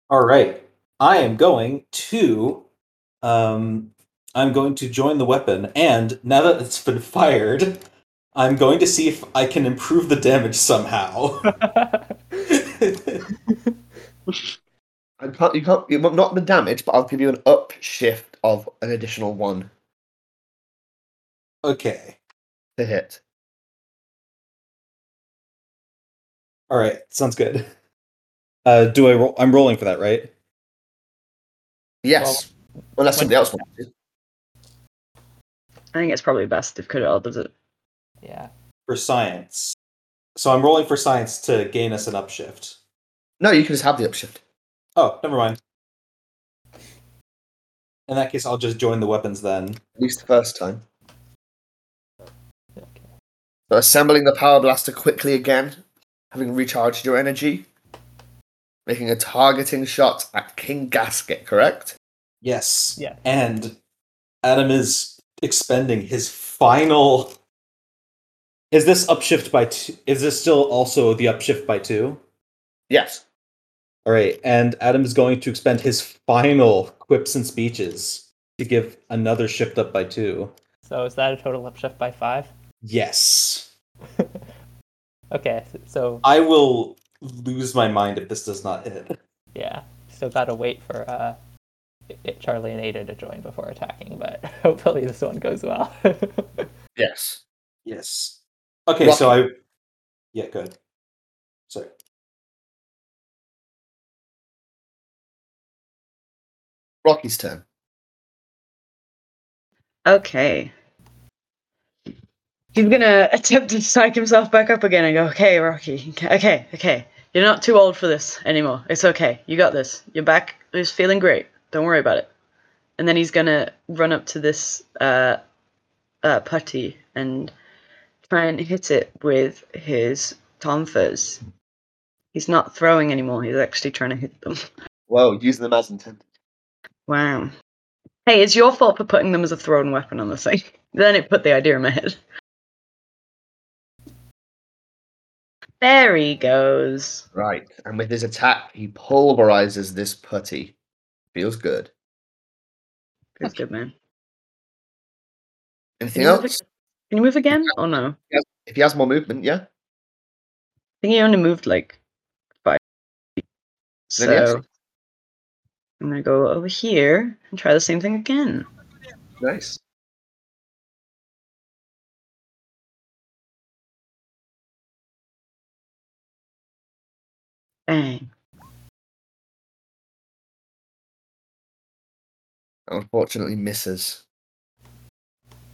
Speaker 2: All right. I am going to um I'm going to join the weapon and now that it's been fired, I'm going to see if I can improve the damage somehow.
Speaker 1: I can't, you can't, you not the damage, but I'll give you an upshift of an additional one
Speaker 2: okay.
Speaker 1: to hit.
Speaker 2: All right. Sounds good. Uh do I roll I'm rolling for that, right?
Speaker 1: Yes. Unless somebody else wants to.
Speaker 4: I think it's probably best if Kajal does it.
Speaker 3: yeah.
Speaker 2: For science. So I'm rolling for science to gain us an upshift.
Speaker 1: No, you can just have the upshift.
Speaker 2: Oh, never mind. In that case, I'll just join the weapons then.
Speaker 1: At least the first time.
Speaker 3: Okay.
Speaker 1: So assembling the power blaster quickly again, having recharged your energy, making a targeting shot at King Gasket, correct?
Speaker 2: Yes.
Speaker 3: Yeah.
Speaker 2: And Adam is expending his final. Is this upshift by two? Is this still also the upshift by two?
Speaker 1: Yes.
Speaker 2: All right. And Adam is going to expend his final quips and speeches to give another shift up by two.
Speaker 3: So is that a total upshift by five?
Speaker 2: Yes.
Speaker 3: Okay, so
Speaker 2: I will lose my mind if this does not hit.
Speaker 3: yeah, still gotta wait for uh, it, Charlie and Ada to join before attacking, but hopefully this one goes well.
Speaker 1: yes.
Speaker 2: Yes. Okay, so I. Yeah, go ahead.
Speaker 1: Rocky's turn.
Speaker 4: Okay. He's gonna attempt to psych himself back up again and go, okay, Rocky, okay, okay. You're not too old for this anymore. It's okay. You got this. Your back is feeling great. Don't worry about it. And then he's gonna run up to this uh, uh, putty and try and hit it with his tonfas. He's not throwing anymore. He's actually trying to hit them.
Speaker 1: Well, using them as intended.
Speaker 4: Wow. Hey, it's your fault for putting them as a thrown weapon on the thing. Then it put the idea in my head. There he goes.
Speaker 1: Right. And with his attack, he pulverizes this putty. Feels good.
Speaker 4: Feels good, man.
Speaker 1: Anything
Speaker 4: Can
Speaker 1: else?
Speaker 4: Can you move again? Oh no.
Speaker 1: If he has more movement, yeah.
Speaker 4: I think he only moved like five. feet.
Speaker 1: Yes.
Speaker 4: So I'm gonna go over here and try the same thing again.
Speaker 1: Nice.
Speaker 4: Bang.
Speaker 1: Unfortunately, misses.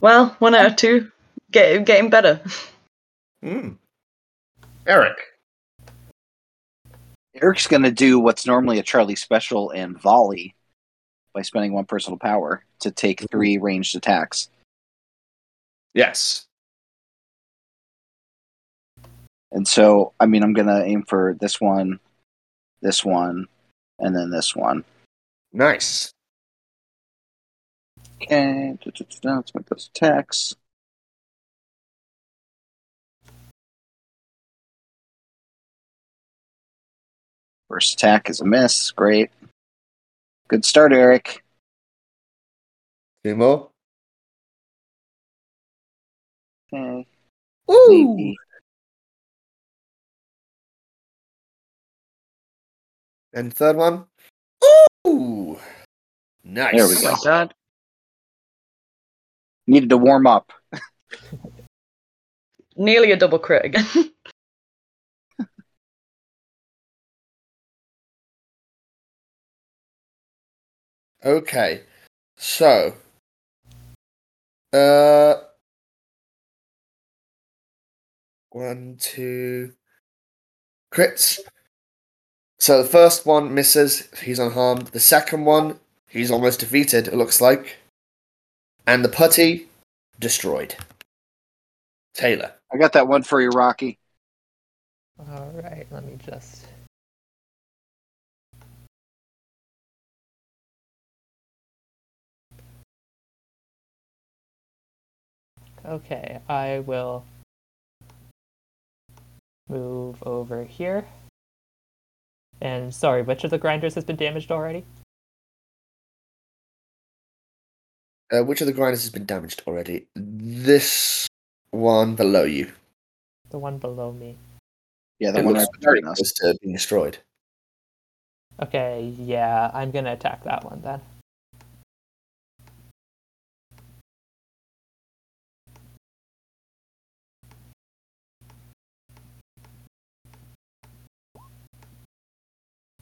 Speaker 4: Well, one out of two. Get, getting better.
Speaker 1: Hmm. Eric.
Speaker 5: Eric's going to do what's normally a Charlie special and volley by spending one personal power to take three ranged attacks.
Speaker 1: Yes.
Speaker 5: And so, I mean, I'm going to aim for this one, this one, and then this one.
Speaker 1: Nice.
Speaker 5: Okay, let's make those attacks. First attack is a miss. Great. Good start, Eric.
Speaker 1: Two more.
Speaker 5: Okay.
Speaker 1: Ooh.
Speaker 5: maybe.
Speaker 1: And third one. Ooh. Nice.
Speaker 5: There we
Speaker 4: Oh
Speaker 5: go.
Speaker 4: my god.
Speaker 5: Needed to warm up.
Speaker 4: Nearly a double crit again.
Speaker 1: Okay. So. Uh. One, two. Crits. So the first one misses. He's unharmed. The second one, he's almost defeated, it looks like. And the putty, destroyed. Taylor.
Speaker 5: I got that one for you, Rocky.
Speaker 3: All right, let me just. Okay, I will move over here. And sorry, which of the grinders has been damaged already?
Speaker 1: Uh, which of the grinders has been damaged already? This one below you.
Speaker 3: The one below me.
Speaker 5: Yeah, the
Speaker 1: It
Speaker 5: one
Speaker 1: looks
Speaker 5: right
Speaker 1: very close to being destroyed.
Speaker 3: Okay, yeah, I'm gonna attack that one then.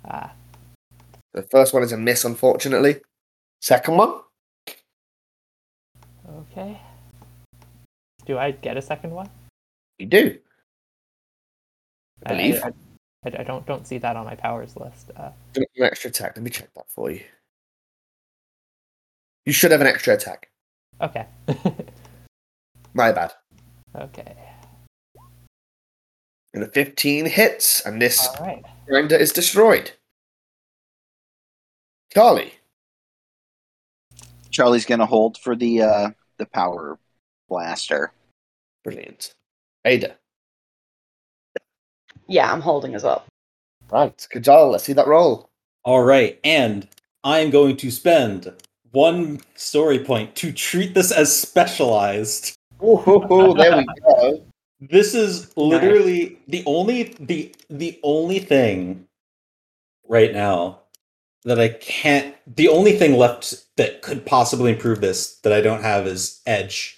Speaker 3: Ah,
Speaker 1: The first one is a miss, unfortunately. Second one?
Speaker 3: okay. Do I get a second one?
Speaker 1: You do. I believe.
Speaker 3: I, I, I don't don't see that on my powers list. Uh,
Speaker 1: An extra attack. Let me check that for you. You should have an extra attack.
Speaker 3: okay.
Speaker 1: My bad.
Speaker 3: okay.
Speaker 1: And a 15 hits, and this
Speaker 3: All right.
Speaker 1: grinder is destroyed. Charlie.
Speaker 5: Charlie's gonna hold for the uh the power blaster.
Speaker 1: Brilliant. Ada.
Speaker 4: yeah, I'm holding as well.
Speaker 1: Right. Kajal, let's see that roll.
Speaker 2: All right, and I am going to spend one story point to treat this as specialized.
Speaker 1: Ooh, there we go.
Speaker 2: This is literally the only the the only thing right now that I can't the only thing left that could possibly improve this that I don't have is edge.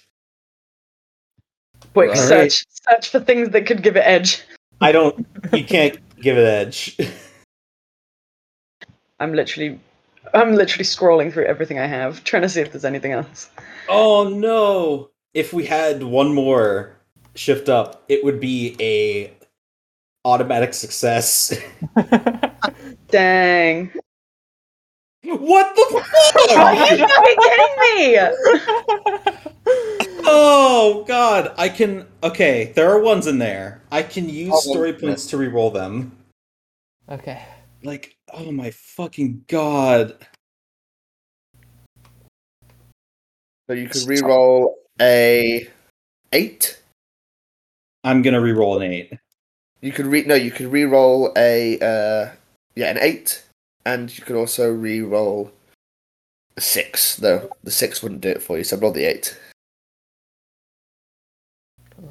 Speaker 4: Quick
Speaker 1: Right.
Speaker 4: search. Search for things that could give it edge.
Speaker 2: I don't you can't give it edge.
Speaker 4: I'm literally I'm literally scrolling through everything I have, trying to see if there's anything else.
Speaker 2: Oh no! If we had one more shift up, it would be a automatic success.
Speaker 4: Dang.
Speaker 2: what the
Speaker 4: Are you fucking kidding me?
Speaker 2: Oh god, I can. Okay, there are ones in there. I can use
Speaker 6: Oh,
Speaker 2: story points to reroll them.
Speaker 3: okay.
Speaker 2: Like, oh my fucking god.
Speaker 1: So you could re-roll a eight.
Speaker 2: I'm gonna reroll an eight.
Speaker 1: You could re no, you could re-roll a uh, yeah an eight, and you could also re-roll a six. Though the six wouldn't do it for you, so I'll roll the eight.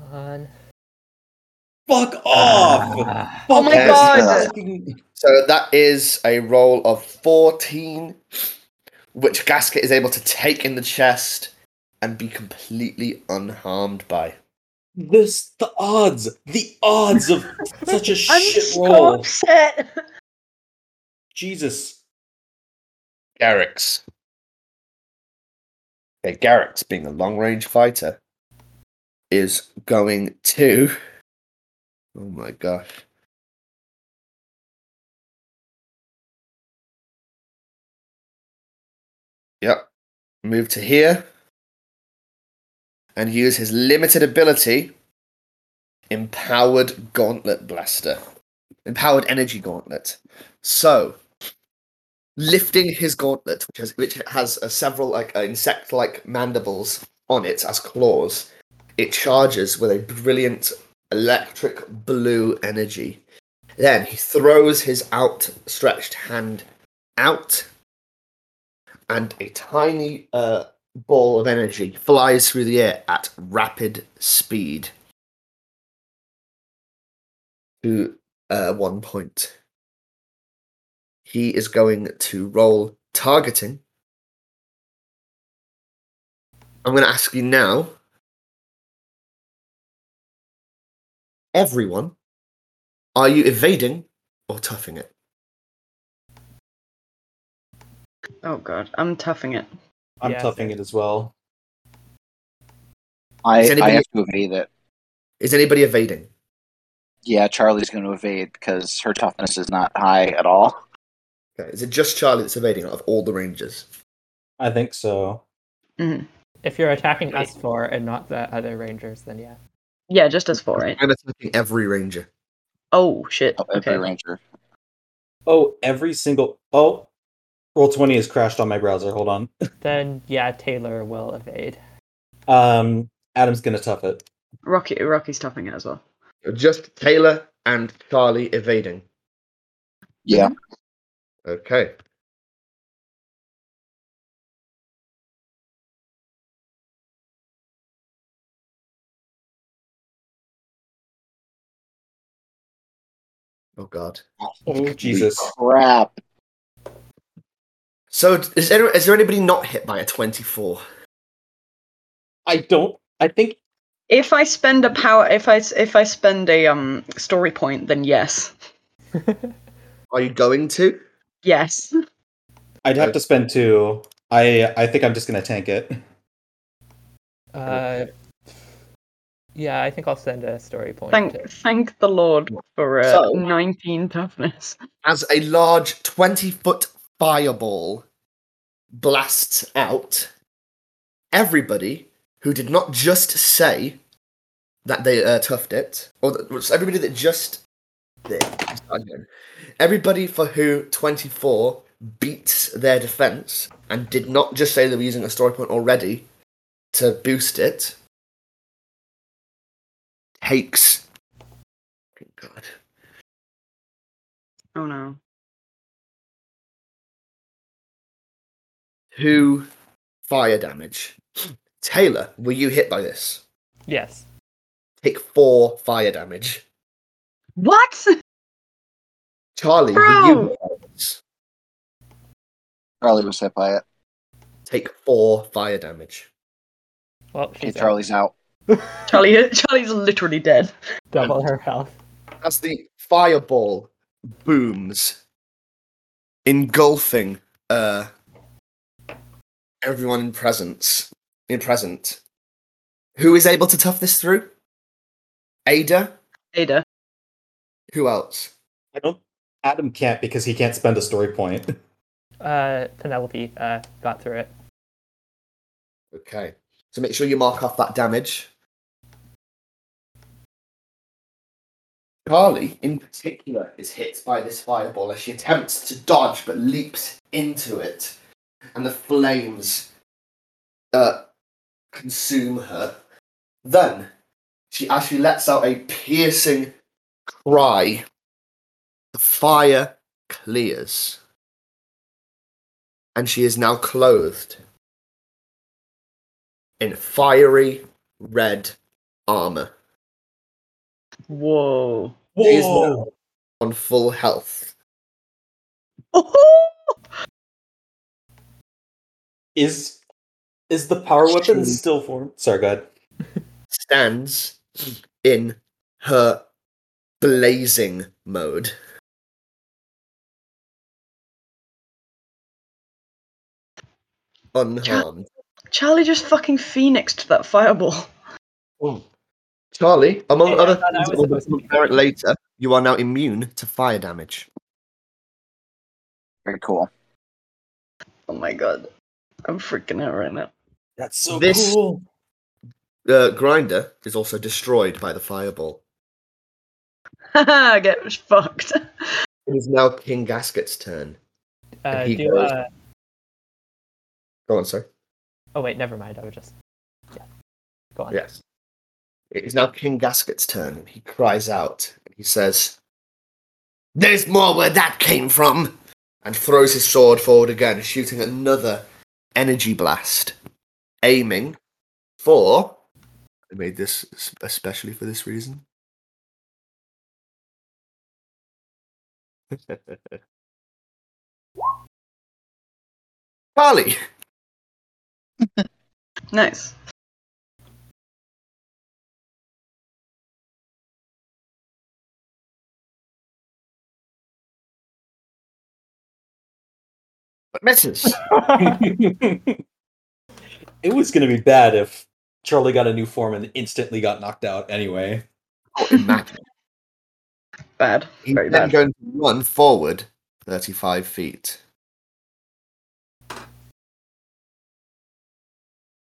Speaker 3: Come on.
Speaker 2: Fuck off!
Speaker 3: Ah.
Speaker 4: Oh my
Speaker 1: god.
Speaker 2: Fucking-
Speaker 1: So that is a roll of fourteen, which Gasket is able to take in the chest and be completely unharmed by.
Speaker 2: This the odds, the odds of such a
Speaker 4: I'm
Speaker 2: shit
Speaker 4: so
Speaker 2: roll.
Speaker 4: upset.
Speaker 2: Jesus.
Speaker 1: Garrix. Okay, Garrix, being a long range fighter, is going to. Oh my gosh. Yep. Move to here. And use his limited ability Empowered Gauntlet Blaster. Empowered Energy Gauntlet. So, lifting his gauntlet, which has which has uh, several like uh, insect-like mandibles on it as claws, it charges with a brilliant electric blue energy. Then he throws his outstretched hand out, and a tiny uh, ball of energy flies through the air at rapid speed to uh, one point he is going to roll targeting. I'm going to ask you now, everyone, are you evading or toughing it?
Speaker 4: Oh god, I'm toughing it.
Speaker 2: I'm
Speaker 3: Yeah,
Speaker 2: toughing it as well.
Speaker 5: I,
Speaker 1: Is
Speaker 5: I
Speaker 1: anybody-
Speaker 5: have to evade it.
Speaker 1: Is anybody evading?
Speaker 5: Yeah, Charlie's going to evade because her toughness is not high at all.
Speaker 1: Okay. Is it just Charlie that's evading out of all the rangers?
Speaker 2: I think so. Mm-hmm.
Speaker 3: If you're attacking us four and not the other rangers, then yeah.
Speaker 4: Yeah, just as four, right?
Speaker 1: I'm attacking every ranger.
Speaker 4: Oh shit.
Speaker 5: Of every
Speaker 4: Okay.
Speaker 5: ranger.
Speaker 2: Oh, every single. Oh, roll twenty has crashed on my browser. Hold on.
Speaker 3: Then yeah, Taylor will evade.
Speaker 2: Um, Adam's gonna tough it.
Speaker 4: Rocky Rocky's toughing it as well.
Speaker 1: Just Taylor and Charlie evading.
Speaker 5: Yeah.
Speaker 1: Okay. Oh God.
Speaker 2: Oh Jesus!
Speaker 5: Crap.
Speaker 1: So, is there, is there anybody not hit by a 24?
Speaker 2: I don't. I think
Speaker 4: If I spend a power, if I if I spend a um story point, then yes,
Speaker 1: Are you going to?
Speaker 4: yes.
Speaker 2: I'd have to spend two. I I think I'm just gonna tank it.
Speaker 3: Uh, yeah, I think I'll send a story point.
Speaker 4: Thank
Speaker 3: to-
Speaker 4: thank the Lord for uh,
Speaker 1: So-
Speaker 4: 19 toughness.
Speaker 1: As a large 20 foot fireball blasts out, everybody who did not just say that they uh, toughed it, or that, everybody that just. There. Everybody for who 24 beats their defense and did not just say they were using a story point already to boost it takes. God.
Speaker 4: Oh no.
Speaker 1: two fire damage. Taylor, were you hit by this?
Speaker 3: yes.
Speaker 1: Take four fire damage.
Speaker 4: What?
Speaker 1: Charlie, were you hit by this?
Speaker 5: Charlie was hit by it.
Speaker 1: Take four fire damage.
Speaker 3: Well,
Speaker 5: Okay,
Speaker 3: she's at
Speaker 5: Charlie's out.
Speaker 4: Charlie Charlie's literally dead.
Speaker 3: double her health.
Speaker 1: As the fireball booms, engulfing uh, everyone in presence, in present, who is able to tough this through? Ada.
Speaker 4: Ada.
Speaker 1: Who else?
Speaker 2: I don't. Adam can't because he can't spend a story point.
Speaker 3: Uh, Penelope uh, got through it.
Speaker 1: Okay. So make sure you mark off that damage. Carly, in particular, is hit by this fireball as she attempts to dodge but leaps into it, and the flames uh, consume her. Then, she actually lets out a piercing cry. The fire clears, and she is now clothed in fiery red armor
Speaker 4: Whoa.
Speaker 1: Is now on full health.
Speaker 2: Is is the power weapon
Speaker 1: Surely.
Speaker 2: still formed? Sorry, go ahead.
Speaker 1: Stands in her blazing mode. Unharmed.
Speaker 4: Charlie just fucking phoenixed that fireball. Mm.
Speaker 1: Charlie, among
Speaker 3: Yeah,
Speaker 1: other
Speaker 3: thought I
Speaker 1: things
Speaker 3: was
Speaker 1: that will
Speaker 3: supposed to
Speaker 1: become
Speaker 3: be
Speaker 1: apparent later, you are now immune to fire damage.
Speaker 5: Very cool.
Speaker 4: Oh my god. I'm freaking out right now.
Speaker 2: That's so
Speaker 1: This-
Speaker 2: cool.
Speaker 1: Uh, Grinder is also destroyed by the fireball.
Speaker 4: Haha, I get fucked.
Speaker 1: It is now King Gasket's turn.
Speaker 3: Uh,
Speaker 1: he
Speaker 3: do,
Speaker 1: goes-
Speaker 3: uh,
Speaker 1: Go on, sorry.
Speaker 3: oh wait, never mind. I would just yeah. Go on.
Speaker 1: Yes. It is now King Gasket's turn, and he cries out, he says, There's more where that came from! And throws his sword forward again, shooting another energy blast, aiming for. I made this especially for this reason. Carly!
Speaker 4: nice.
Speaker 1: Misses!
Speaker 2: it was going to be bad if Charlie got a new form and instantly got knocked out anyway.
Speaker 1: Oh.
Speaker 4: Bad.
Speaker 1: He's
Speaker 4: Very
Speaker 1: then
Speaker 4: bad.
Speaker 1: going to run forward 35 feet.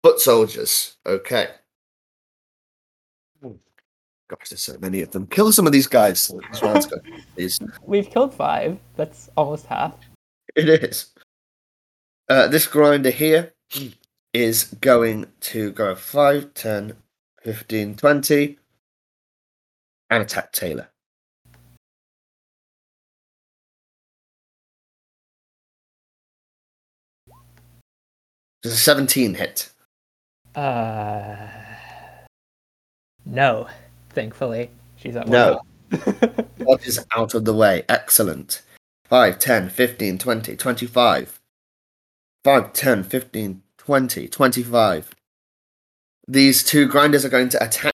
Speaker 1: Foot soldiers. Okay. Hmm. Gosh, there's so many of them. Kill some of these guys. This round's go, please.
Speaker 3: We've killed five. That's almost half.
Speaker 1: It is. Uh, this grinder here is going to go 5, 10, 15, 20, and attack Taylor. Does a 17 hit?
Speaker 3: Uh, no. Thankfully, she's at
Speaker 1: No. What is out of the way? Excellent. 5, 10, 15, 20, 25. 5, 10, 15, 20, 25. These two grinders are going to attack.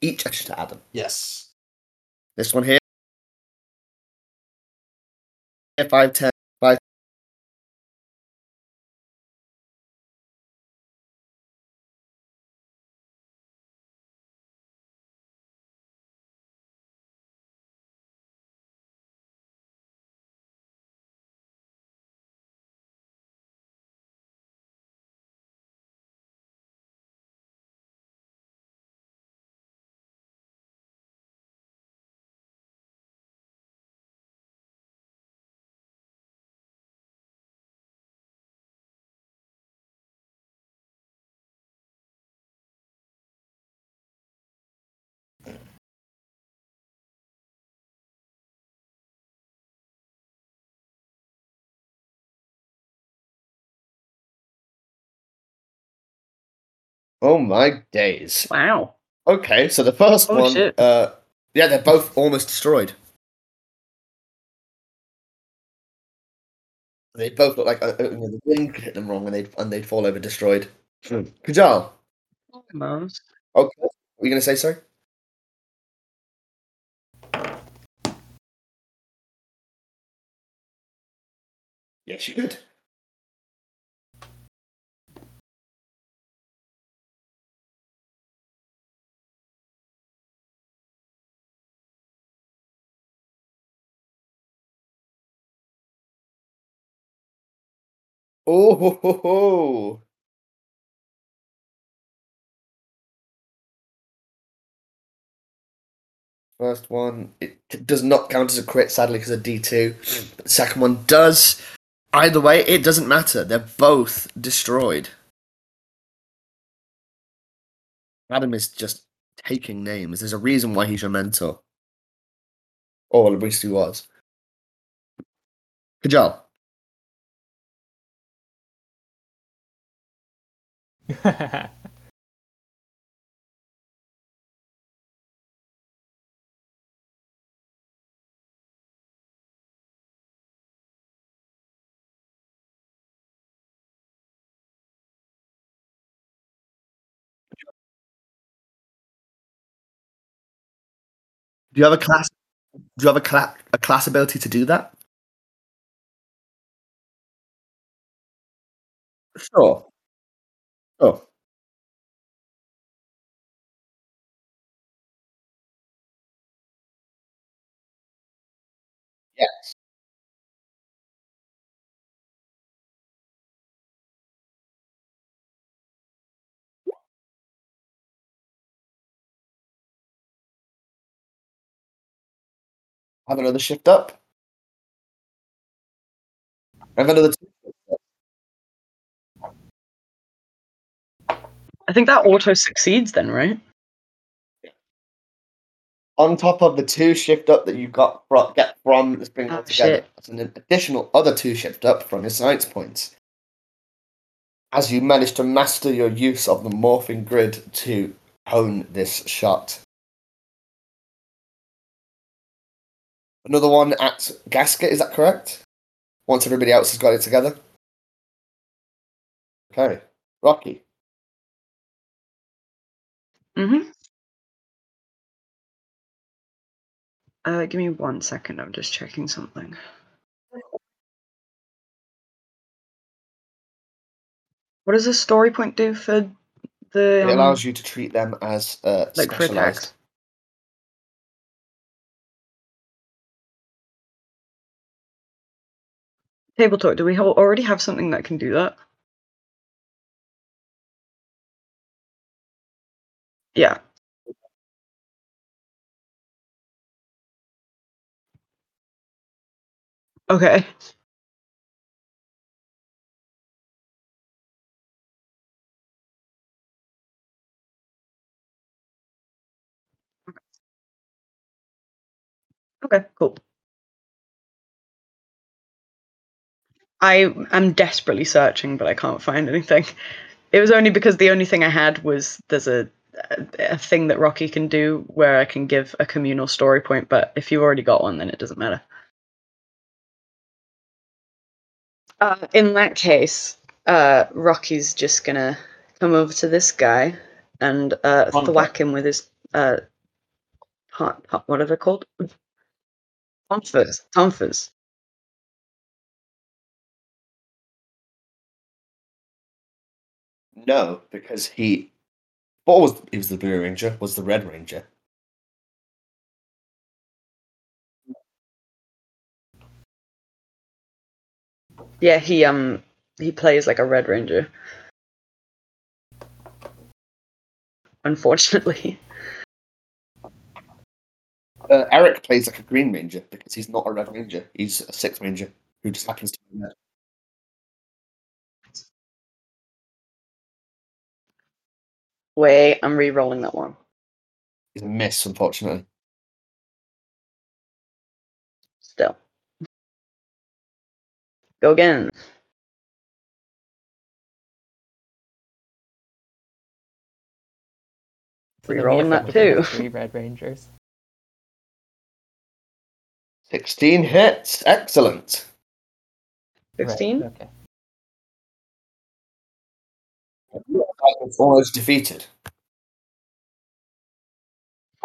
Speaker 1: Each extra to Adam.
Speaker 2: Yes.
Speaker 1: This one here. 5, 10, 5. Oh my days!
Speaker 4: Wow.
Speaker 1: Okay, so the first
Speaker 4: oh,
Speaker 1: one, uh, yeah, they're both almost destroyed. They both look like uh, uh the wind hit them wrong, and they'd and they'd fall over destroyed. Hmm.
Speaker 4: Kajal.
Speaker 1: Okay. Oh, were you gonna say sorry? Yes, you did. Oh ho ho ho! First one, it does not count as a crit, sadly, because of D2. But the second one does. Either way, it doesn't matter. They're both destroyed. Adam is just taking names. There's a reason why he's your mentor. Or at least he was. Kajal. Do you have a class? Do you have a class a class ability to do that? Sure. Oh, yes. Have another shift up. Have another.
Speaker 4: I think that auto succeeds then, right?
Speaker 1: On top of the two shift up that you got fro- get from the bring
Speaker 4: Oh,
Speaker 1: together,
Speaker 4: shit.
Speaker 1: that's an additional other two shift up from your science points. As you manage to master your use of the morphing grid to hone this shot. Another one at gasket, is that correct? Once everybody else has got it together. Okay. Rocky.
Speaker 4: Mm-hmm. Uh, give me one second. I'm just checking something. What does a story point do for the?
Speaker 1: It
Speaker 4: um,
Speaker 1: allows you to treat them as uh,
Speaker 4: like for
Speaker 1: specialized.
Speaker 4: attacks. Table talk. Do we already have something that can do that? Yeah. Okay. Okay, cool. I am desperately searching, but I can't find anything. It was only because the only thing I had was there's a a, a thing that Rocky can do where I can give a communal story point, but if you've already got one, then it doesn't matter. Uh, in that case, uh, Rocky's just gonna come over to this guy and uh, thwack him with his uh, ton- ton- what are they called? Tonfas. Tonfas.
Speaker 1: No, because he. What was he was the Blue Ranger? Was the Red Ranger?
Speaker 4: Yeah, he um he plays like a Red Ranger. Unfortunately.
Speaker 1: Uh, Eric plays like a Green Ranger because he's not a Red Ranger. He's a Six Ranger who just happens to be red.
Speaker 4: Wait, I'm re-rolling that one.
Speaker 1: It's a miss, unfortunately.
Speaker 4: Still. Go again.
Speaker 3: So then we
Speaker 4: that too.
Speaker 3: Three Red Rangers.
Speaker 1: 16 hits. Excellent.
Speaker 3: Right,
Speaker 4: 16?
Speaker 3: Okay.
Speaker 1: It's almost defeated.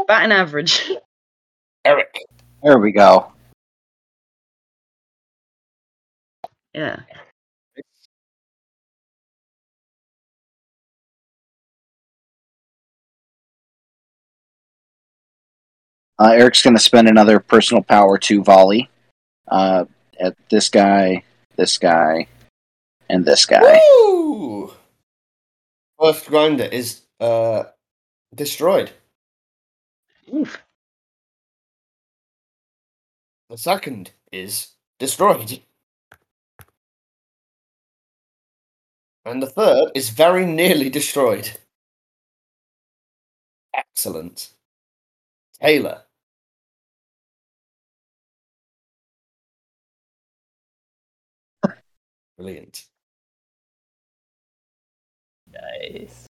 Speaker 4: Batting average.
Speaker 1: Eric.
Speaker 5: There we go.
Speaker 4: yeah.
Speaker 5: Uh, Eric's going to spend another personal power to volley uh, at this guy, this guy, and this guy.
Speaker 1: Woo! First grinder is uh destroyed.
Speaker 4: Oof.
Speaker 1: The second is destroyed. And the third is very nearly destroyed. Excellent. Taylor. Brilliant.
Speaker 3: Nice.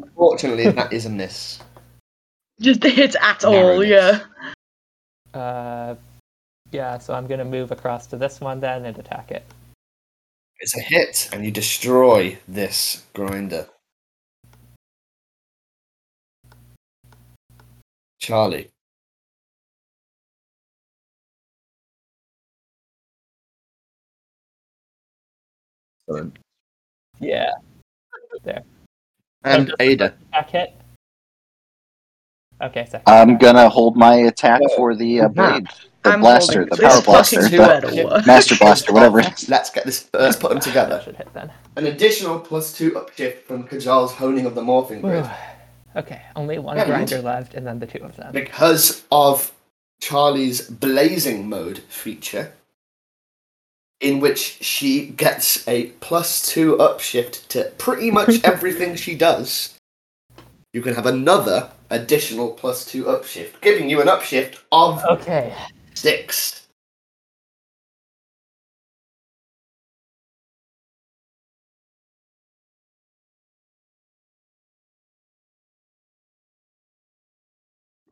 Speaker 1: Unfortunately, that is a miss.
Speaker 4: Just hit at all, yeah.
Speaker 3: Uh, yeah, so I'm gonna move across to this one then and attack it.
Speaker 1: It's a hit, and you destroy this grinder. Charlie.
Speaker 3: Yeah. There.
Speaker 1: And Ada.
Speaker 3: Attack hit. Okay, second.
Speaker 5: I'm going to hold my attack for the uh, blade, the
Speaker 4: I'm
Speaker 5: blaster,
Speaker 4: holding
Speaker 5: the power
Speaker 4: plus
Speaker 5: blaster,
Speaker 4: two
Speaker 5: the
Speaker 4: at a work.
Speaker 5: master blaster, whatever it is.
Speaker 1: Let's get this. Let's put them
Speaker 3: That
Speaker 1: together.
Speaker 3: should hit then.
Speaker 1: An additional plus two upshift from Kajal's honing of the morphing grid.
Speaker 3: Okay, only one
Speaker 1: And-
Speaker 3: grinder left, and then the two of them.
Speaker 1: because of Charlie's blazing mode feature, in which she gets a plus two upshift to pretty much everything she does. You can have another additional plus two upshift, giving you an upshift of
Speaker 3: Okay.
Speaker 1: six.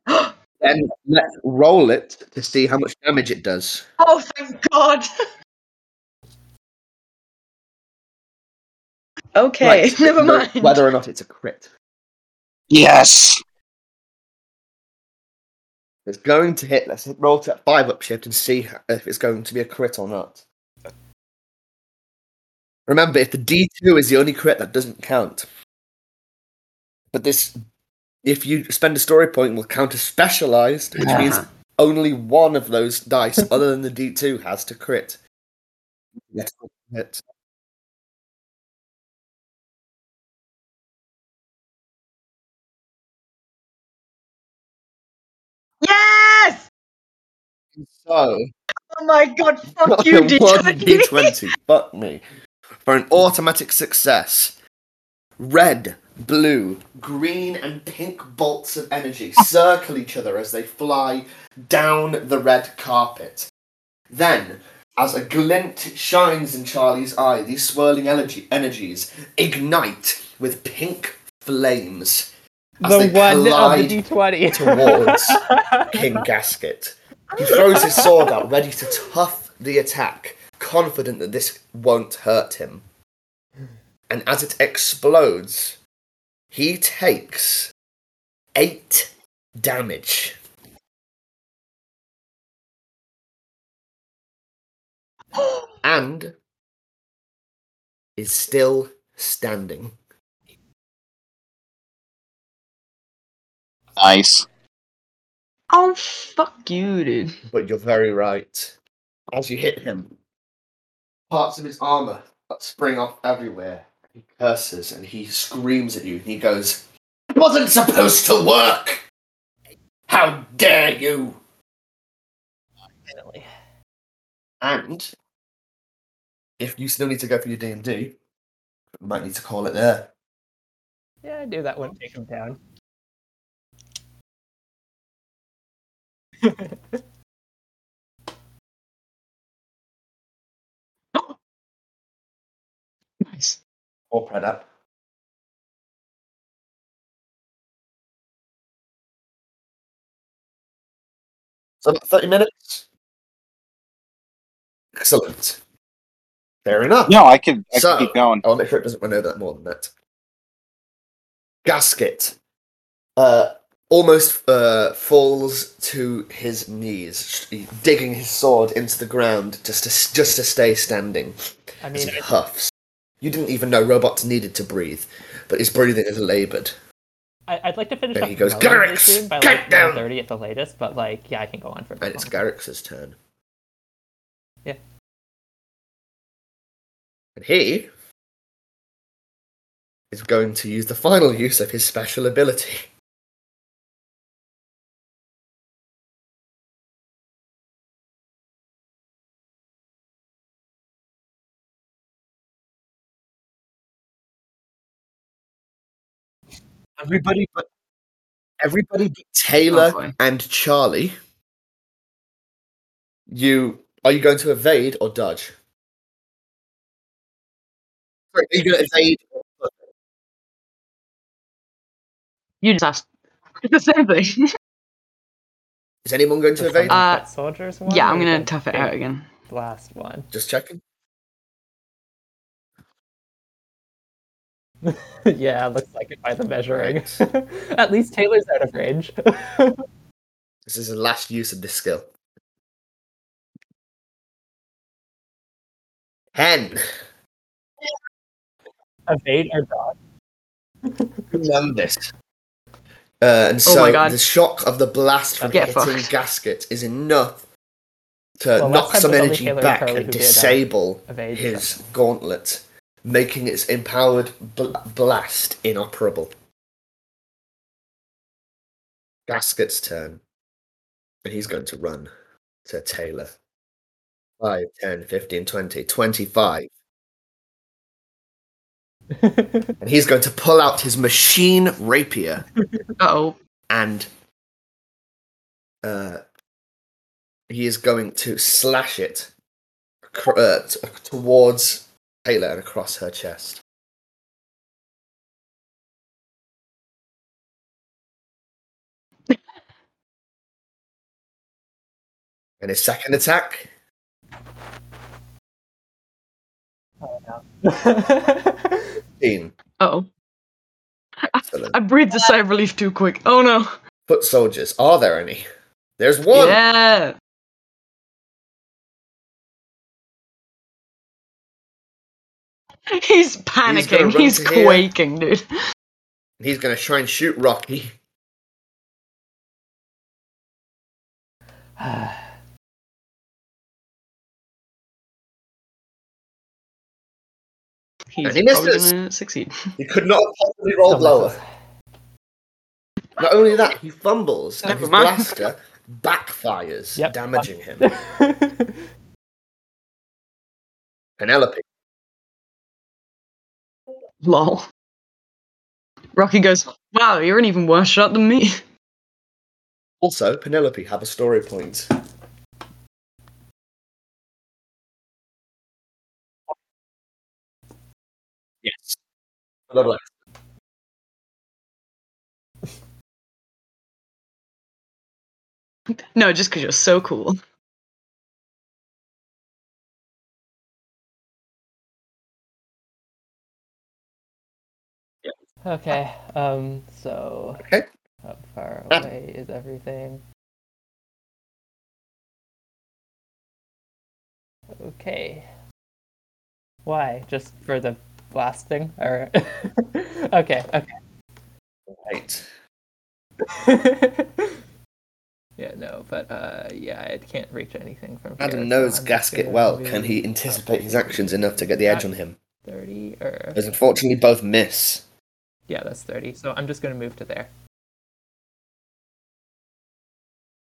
Speaker 1: Then let's roll it to see how much damage it does.
Speaker 4: Oh, thank God. okay,
Speaker 1: Right,
Speaker 4: never mind.
Speaker 1: Whether or not it's a crit.
Speaker 5: Yes!
Speaker 1: It's going to hit. Let's hit, roll to that five upshift and see if it's going to be a crit or not. Remember, if the D2 is the only crit, that doesn't count. But this, if you spend a story point, will count as specialized, which means
Speaker 4: Uh-huh.
Speaker 1: only one of those dice, other than the D2, has to crit. Yes,
Speaker 4: Yes!
Speaker 1: So,
Speaker 4: Oh my God, fuck you,
Speaker 1: a
Speaker 4: D20.
Speaker 1: D20. Fuck me. For an automatic success, red, blue, green, and pink bolts of energy circle each other as they fly down the red carpet. Then, as a glint shines in Charlie's eye, these swirling energy- energies ignite with pink flames
Speaker 3: the one of the D20
Speaker 1: towards King Gasket. He throws his sword out, ready to tough the attack, confident that this won't hurt him. And as it explodes, he takes eight damage. And is still standing.
Speaker 5: Nice.
Speaker 4: Oh, fuck you, dude.
Speaker 1: But you're very right. As you hit him, parts of his armor spring off everywhere. He curses and he screams at you. and He goes, It wasn't supposed to work! How dare you!
Speaker 3: Finally.
Speaker 1: And if you still need to go for your D and D, we might need to call it there.
Speaker 3: Yeah, I knew that wouldn't take him down.
Speaker 4: Nice.
Speaker 1: Or pred up. So about 30 minutes. Excellent. Fair enough.
Speaker 5: No, I could, I
Speaker 1: So-
Speaker 5: could keep going.
Speaker 1: I want to make sure it doesn't run over that more than that. Gasket uh, almost uh, falls to his knees, digging his sword into the ground just to just to stay standing.
Speaker 3: I mean,
Speaker 1: he huffs. You didn't even know robots needed to breathe, but his breathing is laboured.
Speaker 3: I, I'd like to finish up
Speaker 1: he goes, "Garrix,
Speaker 3: by like
Speaker 1: down!"
Speaker 3: 30 at the latest, but like, yeah, I can go on for
Speaker 1: And it's. Garrix's turn.
Speaker 3: Yeah.
Speaker 1: And he is going to use the final use of his special ability. Everybody but everybody but Taylor
Speaker 4: Oh,
Speaker 1: and Charlie. You are you going to evade or dodge? Sorry, Are you going to evade?
Speaker 4: You just asked It's the same thing.
Speaker 1: Is anyone going to evade?
Speaker 4: Uh,
Speaker 3: soldiers one.
Speaker 4: yeah, I'm gonna tough it out again.
Speaker 3: Last one.
Speaker 1: Just checking.
Speaker 3: yeah, looks like it by the measuring. At least Taylor's out of range.
Speaker 1: This is the last use of this skill. Hen.
Speaker 3: Evade or dodge.
Speaker 1: Tremendous. Uh, and
Speaker 4: Oh
Speaker 1: so
Speaker 4: my God.
Speaker 1: the shock of the blast from
Speaker 4: Get
Speaker 1: hitting
Speaker 4: fucked.
Speaker 1: gasket is enough to
Speaker 3: Well,
Speaker 1: knock some
Speaker 3: it was only
Speaker 1: energy back and
Speaker 3: uh,
Speaker 1: disable his gauntlet, making its empowered bl- blast inoperable. Gasket's turn. And he's going to run to Taylor. 5, 10, 15, 20, 25. And he's going to pull out his machine rapier
Speaker 4: Oh,
Speaker 1: and uh, he is going to slash it acro- uh, t- towards Taylor and across her chest. And his second attack, Dean.
Speaker 4: oh.
Speaker 1: Excellent.
Speaker 4: I breathed a sigh of relief too quick. Oh no.
Speaker 1: Foot soldiers, are there any? There's one!
Speaker 4: Yeah. He's panicking.
Speaker 1: run
Speaker 4: He's,
Speaker 1: to here.
Speaker 4: quaking, dude.
Speaker 1: He's going to try and shoot Rocky.
Speaker 4: He's
Speaker 1: And he
Speaker 4: probably
Speaker 1: misses.
Speaker 4: gonna succeed.
Speaker 1: He could not possibly roll
Speaker 3: Still
Speaker 1: lower. Not only that, he fumbles and his
Speaker 4: mind.
Speaker 1: blaster backfires,
Speaker 3: Yep.
Speaker 1: damaging him. Penelope.
Speaker 4: Lol. Rocky goes, Wow, you're an even worse shot than me.
Speaker 1: Also, Penelope, have a story point. Yes. Lovely.
Speaker 4: No, just because you're so cool.
Speaker 3: Okay, um, so
Speaker 1: Okay.
Speaker 3: how far
Speaker 1: Ah.
Speaker 3: away is everything? Okay. Why? Just for the last thing? Or okay, okay.
Speaker 1: Right.
Speaker 3: yeah, no, but uh, yeah, it can't reach anything from.
Speaker 1: Adam
Speaker 3: here,
Speaker 1: knows
Speaker 3: I'm
Speaker 1: Gasket well. Can he anticipate his actions enough to get the edge on him?
Speaker 3: Thirty or
Speaker 1: Because unfortunately, both miss.
Speaker 3: Yeah, that's thirty. So I'm just gonna move to there.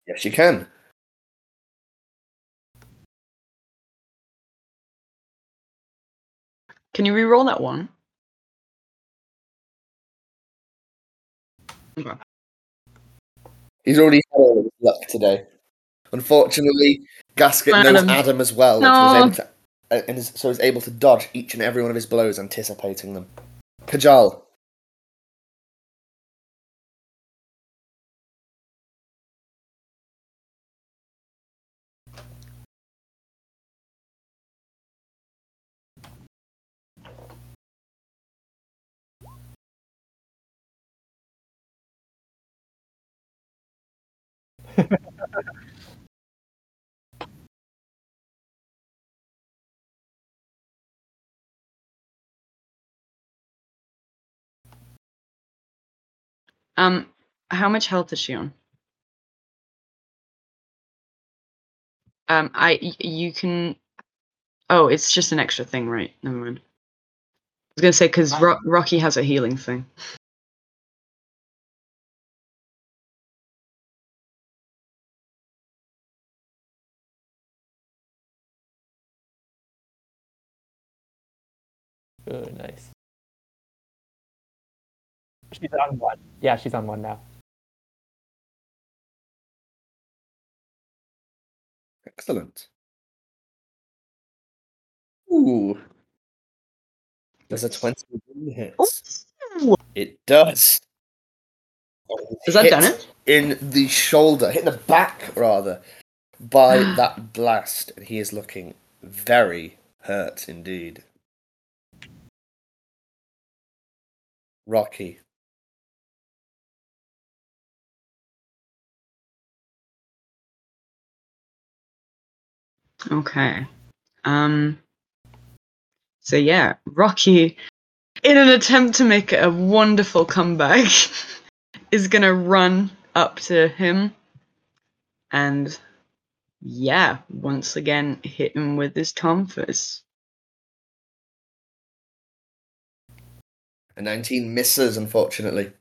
Speaker 1: Yes, you can.
Speaker 4: Can you re-roll that one? Okay.
Speaker 1: He's already had all of his luck today. Unfortunately, Gasket knows
Speaker 4: Adam.
Speaker 1: Adam as well, and
Speaker 4: No.
Speaker 1: was able to uh, and is, so is able to dodge each and every one of his blows, anticipating them. Kajal.
Speaker 4: Um, how much health is she on? Um, I y- you can. Oh, it's just an extra thing, right? Never mind. I was gonna say because Ro- Rocky has a healing thing.
Speaker 3: Ooh, nice. She's on one. Yeah, she's on one now.
Speaker 1: Excellent. Ooh. Does a 20 hit?
Speaker 4: Ooh.
Speaker 1: It does.
Speaker 4: Has that
Speaker 1: Hit
Speaker 4: done it?
Speaker 1: In the shoulder, hit in the back rather, by that blast, and he is looking very hurt indeed. Rocky.
Speaker 4: Okay. Um. So yeah, Rocky, in an attempt to make a wonderful comeback, is gonna run up to him, and yeah, once again hit him with his Tonfas.
Speaker 1: A 19 misses, unfortunately.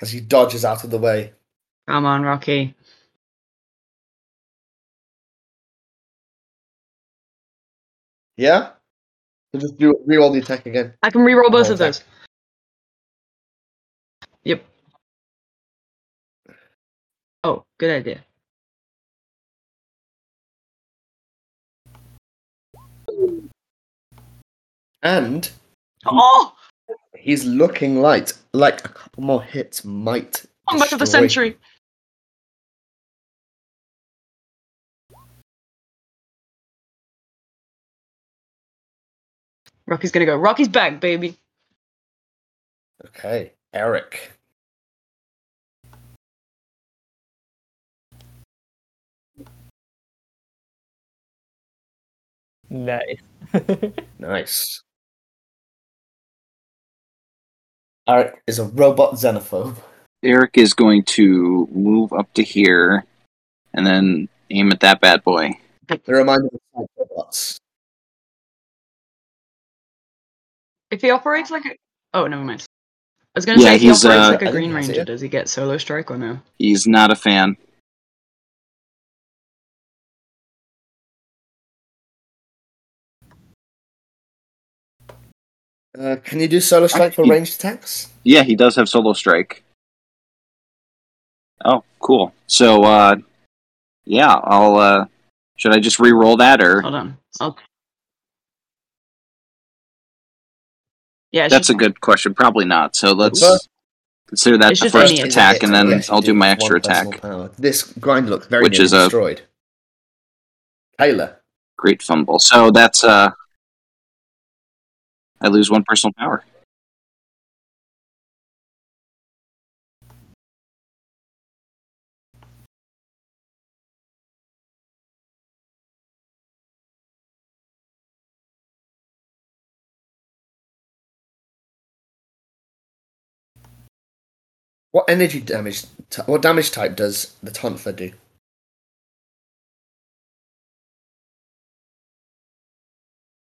Speaker 1: As he dodges out of the way.
Speaker 4: Come on, Rocky.
Speaker 1: Yeah? So just do re-roll the attack again.
Speaker 4: I can reroll both
Speaker 1: Oh,
Speaker 4: of those. Yep. Oh, good idea.
Speaker 1: And
Speaker 4: Oh,
Speaker 1: he's looking light. Like a couple more hits might.
Speaker 4: comeback of the century. Rocky's gonna go. Rocky's back, baby.
Speaker 1: Okay, Eric.
Speaker 3: Nice.
Speaker 1: Nice. Eric is a robot xenophobe.
Speaker 5: Eric is going to move up to here and then aim at that bad boy.
Speaker 1: They remind me of robots.
Speaker 4: If he operates like a oh, never mind. I was gonna
Speaker 5: Yeah,
Speaker 4: say if he operates
Speaker 5: uh,
Speaker 4: like
Speaker 1: I
Speaker 4: a
Speaker 1: think
Speaker 4: Green. Ranger, does he get solo strike or no?
Speaker 5: He's not a fan.
Speaker 1: Uh, can you do solo strike for ranged attacks?
Speaker 5: Yeah, he does have solo strike. Oh, cool. So, uh, yeah, I'll. Uh, should I just re-roll that, or
Speaker 4: Hold on. I'll... Yeah,
Speaker 5: that's a good question? Probably not. So let's
Speaker 1: First-
Speaker 5: consider that
Speaker 4: It's
Speaker 5: the first attack,
Speaker 4: attack.
Speaker 5: and then
Speaker 1: Yes,
Speaker 5: I'll do my extra attack.
Speaker 1: power. This grind looks very
Speaker 5: Which
Speaker 1: nearly
Speaker 5: is a-
Speaker 1: destroyed. Taylor.
Speaker 5: Great fumble. So that's uh, I lose one personal power.
Speaker 1: What energy damage? T- what damage type does the Tonfa do?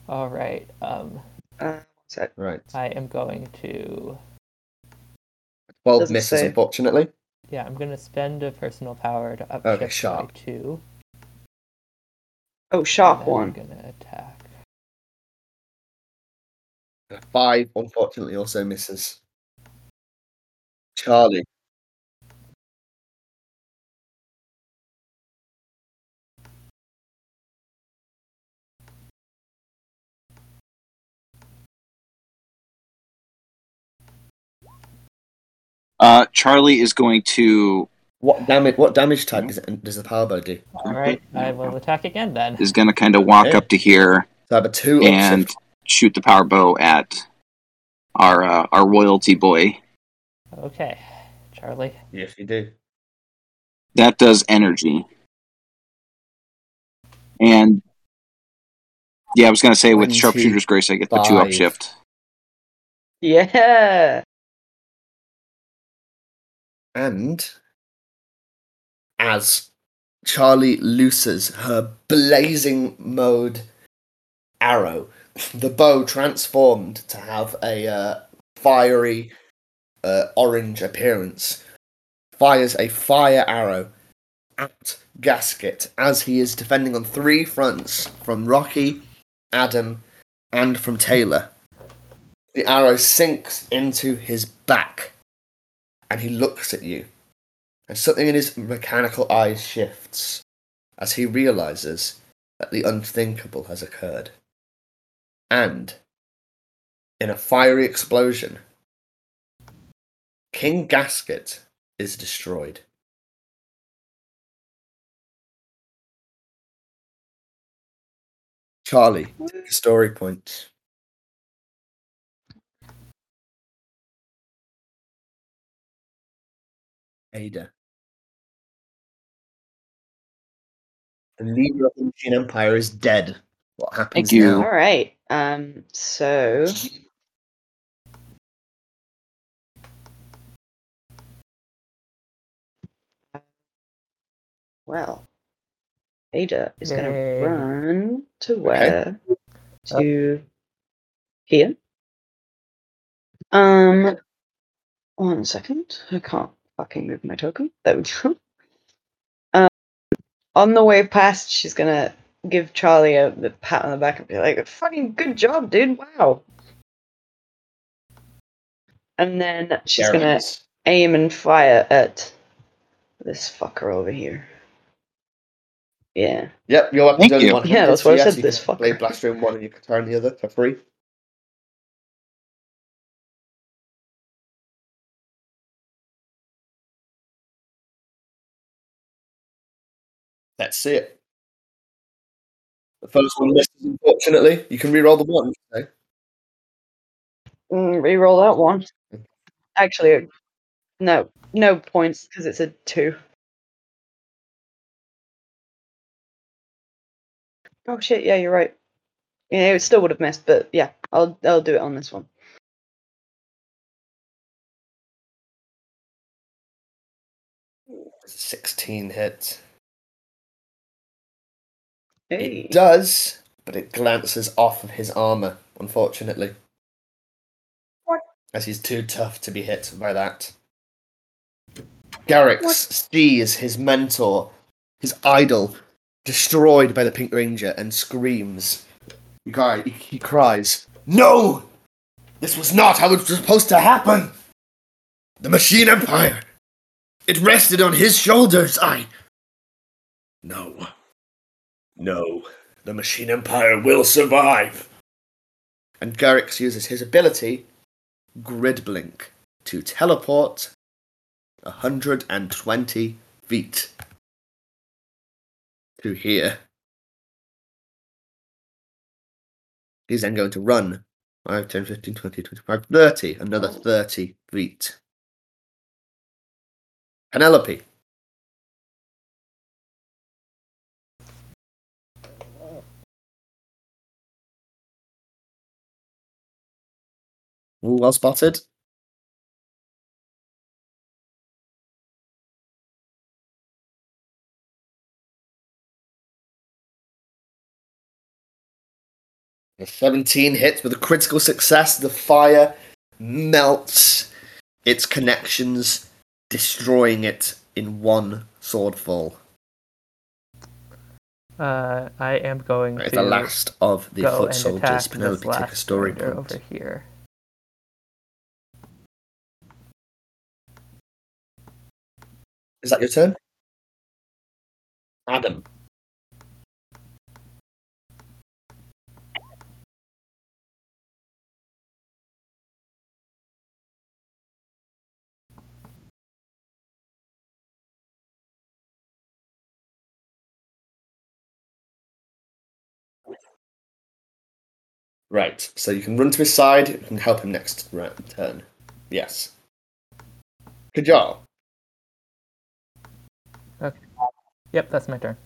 Speaker 3: All right. Um, Uh,
Speaker 1: right.
Speaker 3: I am going to.
Speaker 1: Twelve
Speaker 7: Doesn't
Speaker 1: misses,
Speaker 7: say.
Speaker 1: unfortunately.
Speaker 3: Yeah, I'm gonna spend a personal power to up
Speaker 1: Okay, sharp.
Speaker 3: by two.
Speaker 7: Oh,
Speaker 3: and
Speaker 7: sharp
Speaker 3: then I'm
Speaker 7: one.
Speaker 3: gonna attack.
Speaker 1: Five, unfortunately, also misses. Charlie.
Speaker 6: Uh, Charlie is going to
Speaker 1: What damage? What damage type does, it, does the power bow do?
Speaker 3: All right, I will attack again then.
Speaker 6: is going to kind of walk
Speaker 1: Okay.
Speaker 6: up to here
Speaker 1: So I have a two
Speaker 6: and
Speaker 1: upshift.
Speaker 6: shoot the power bow at our uh, our royalty boy.
Speaker 3: Okay, Charlie.
Speaker 1: Yes, you do.
Speaker 6: That does energy. And yeah, I was going to say with sharpshooter's grace, I get the two upshift.
Speaker 4: Yeah.
Speaker 1: And as Charlie looses her blazing mode arrow, the bow transformed to have a uh, fiery uh, orange appearance, fires a fire arrow at Gasket as he is defending on three fronts from Rocky, Adam, and from Taylor. The arrow sinks into his back and he looks at you, and something in his mechanical eyes shifts as he realizes that the unthinkable has occurred. And, in a fiery explosion, King Gasket is destroyed. Charlie, take a story point. Ada. The leader of the Machine Empire is dead. What happens
Speaker 6: Thank you.
Speaker 4: All
Speaker 1: now?
Speaker 4: right. Um. So. Well, Ada is going to run to where? To here. Um. One second. I can't fucking move my token. There we go. Um. On the way past, she's gonna give Charlie a, a pat on the back and be like, "Fucking good job, dude! Wow." And then she's
Speaker 1: There
Speaker 4: gonna
Speaker 1: is.
Speaker 4: aim and fire at this fucker over here. Yeah.
Speaker 1: Yep, your weapon's
Speaker 6: Thank
Speaker 1: only
Speaker 6: you.
Speaker 1: one.
Speaker 4: Yeah, that's what I said, this
Speaker 1: fucker. Blade
Speaker 4: fucker.
Speaker 1: blaster in one and you can turn the other for free. See it. The first one misses, unfortunately. You can reroll the one. Okay?
Speaker 4: Mm, reroll that one. Actually, no, no points because it's a two. Oh shit! Yeah, you're right. Yeah, it still would have missed, but yeah, I'll I'll do it on this one.
Speaker 1: Sixteen hits.
Speaker 4: Hey.
Speaker 1: It does, but it glances off of his armor, unfortunately. As he's too tough to be hit by that. Garrix sees his mentor, his idol, destroyed by the Pink Ranger and screams. He, cry- he cries, No! This was not how it was supposed to happen! The Machine Empire! It rested on his shoulders, I. No. No, the Machine Empire will survive. And Garrix uses his ability, Grid Blink, to teleport 120 feet to here. He's then going to run 5, 10, 15, 20, 25, 30, another 30 feet. Penelope. Well spotted. The 17 hits with a critical success. The fire melts its connections, destroying it in one sword fall.
Speaker 3: Uh, I am going
Speaker 1: Right,
Speaker 3: to
Speaker 1: the last of the foot soldiers. Penelope, take a story point.
Speaker 3: over here.
Speaker 1: Is that your turn? Adam. Right. So you can run to his side and help him next round, turn. Yes. Kajal.
Speaker 3: Yep, that's my turn.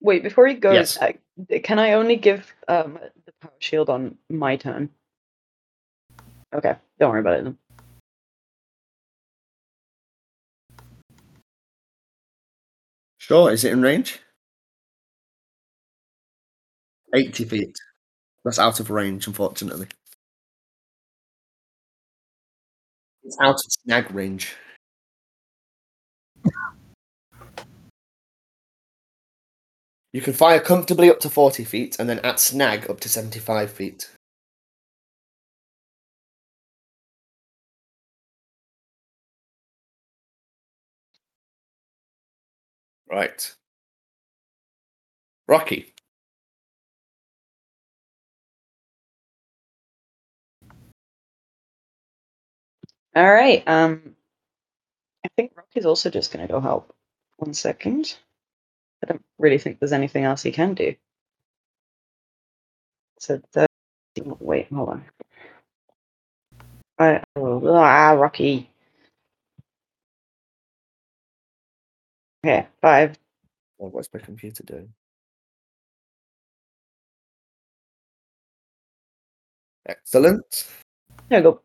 Speaker 4: Wait, before he goes,
Speaker 1: Yes.
Speaker 4: I, can I only give um, the power shield on my turn? Okay, don't worry about it then.
Speaker 1: Sure. Is it in range? 80 feet. That's out of range, unfortunately. It's out of snag range. You can fire comfortably up to 40 feet and then at snag up to 75 feet. Right. Rocky.
Speaker 4: All right. Um, I think Rocky's also just gonna go help. One second. I don't really think there's anything else he can do. So the wait, hold on. I, oh, ah, Rocky. Okay, five.
Speaker 1: Oh, what's my computer doing? Excellent.
Speaker 4: There we go.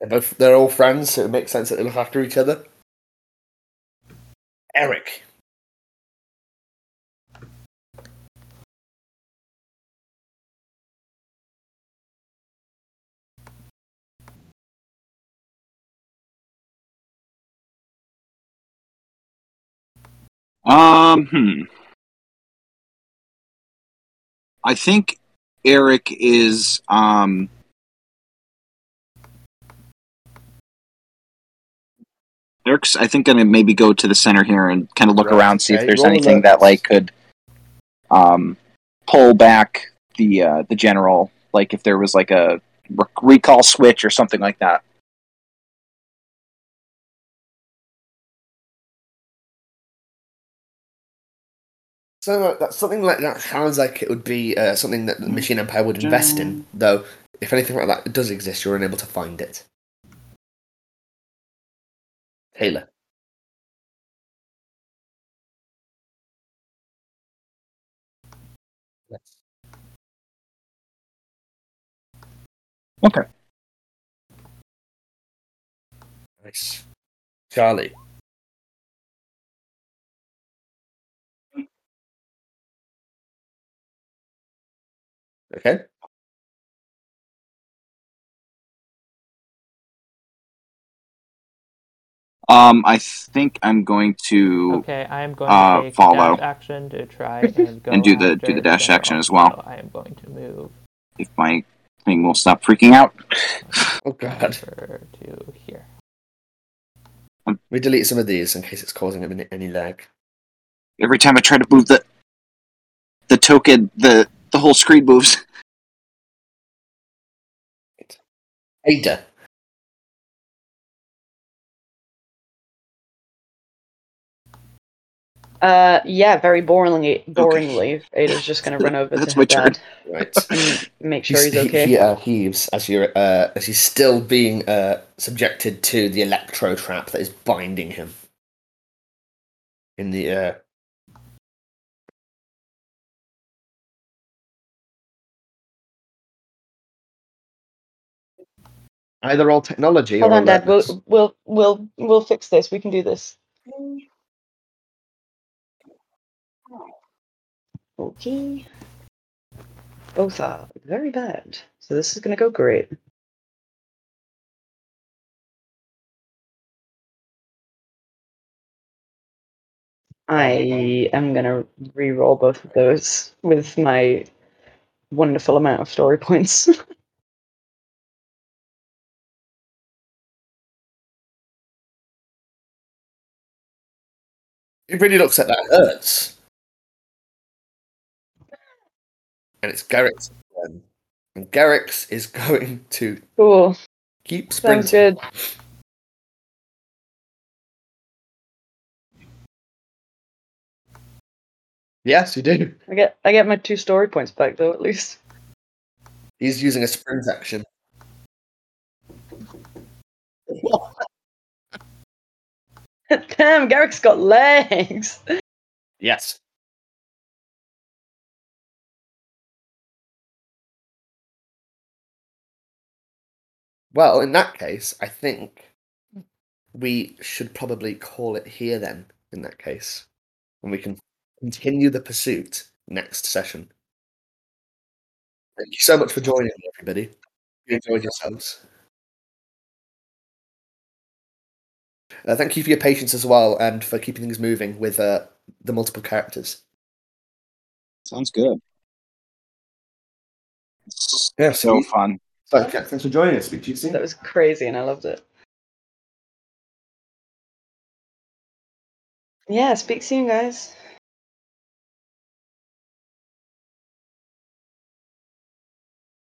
Speaker 1: They're both they're all friends, so it makes sense that they look after each other. Eric.
Speaker 5: Um, hmm. I think Eric is um Eric's I think gonna maybe go to the center here and kind of look
Speaker 1: Right,
Speaker 5: around, see if there's anything that like could um pull back the uh the general, like if there was like a rec- recall switch or something like that.
Speaker 1: So that's something like that sounds like it would be uh, something that the Machine Empire would invest in. Though, if anything like that does exist, you're unable to find it. Taylor. Yes.
Speaker 5: Okay.
Speaker 1: Nice. Charlie. Okay.
Speaker 5: Um, I think I'm going to
Speaker 3: Okay, I am going
Speaker 5: uh,
Speaker 3: to take
Speaker 5: follow.
Speaker 3: dash action to try and go
Speaker 5: And do the-
Speaker 3: after
Speaker 5: do the dash
Speaker 3: general.
Speaker 5: action as well.
Speaker 3: So I am going to move
Speaker 5: if my thing will stop freaking out.
Speaker 1: Oh god.
Speaker 3: over to here.
Speaker 1: We delete some of these in case it's causing any, any lag.
Speaker 5: Every time I try to move the the token, the the whole screen moves.
Speaker 1: Ada.
Speaker 4: Uh, yeah, very boringly. Boringly, Ada's just gonna run over
Speaker 5: That's
Speaker 4: to
Speaker 5: my
Speaker 4: her
Speaker 5: turn.
Speaker 4: dad
Speaker 1: Right.
Speaker 4: and make sure
Speaker 1: He's-
Speaker 4: he's
Speaker 1: he-
Speaker 4: okay.
Speaker 1: He, uh, heaves as you're uh, as he's still being uh, subjected to the electro trap that is binding him. In the either all technology
Speaker 4: Hold
Speaker 1: or
Speaker 4: on, Dad. We'll we'll we'll we'll fix this. We can do this. Okay. Both are very bad. So this is gonna go great. I am gonna re-roll both of those with my wonderful amount of story points.
Speaker 1: It really looks like that hurts. And it's Garrix's turn. And Garrix's is going to
Speaker 4: Cool.
Speaker 1: keep sprinting.
Speaker 4: Sounds good.
Speaker 1: Yes, you do.
Speaker 4: I get I get my two story points back though at least.
Speaker 1: He's using a sprint action.
Speaker 4: Damn, Garrix's got legs.
Speaker 1: Yes. Well, in that case, I think we should probably call it here then, in that case. And we can continue the pursuit next session. Thank you so much for joining me, everybody. You enjoyed yourselves. Uh, thank you for your patience as well and for keeping things moving with uh, the multiple characters.
Speaker 6: Sounds good.
Speaker 1: Yeah,
Speaker 5: So fun.
Speaker 1: So, yeah, thanks for joining us. Speak to you soon.
Speaker 4: That was crazy and I loved it. Yeah, speak soon guys.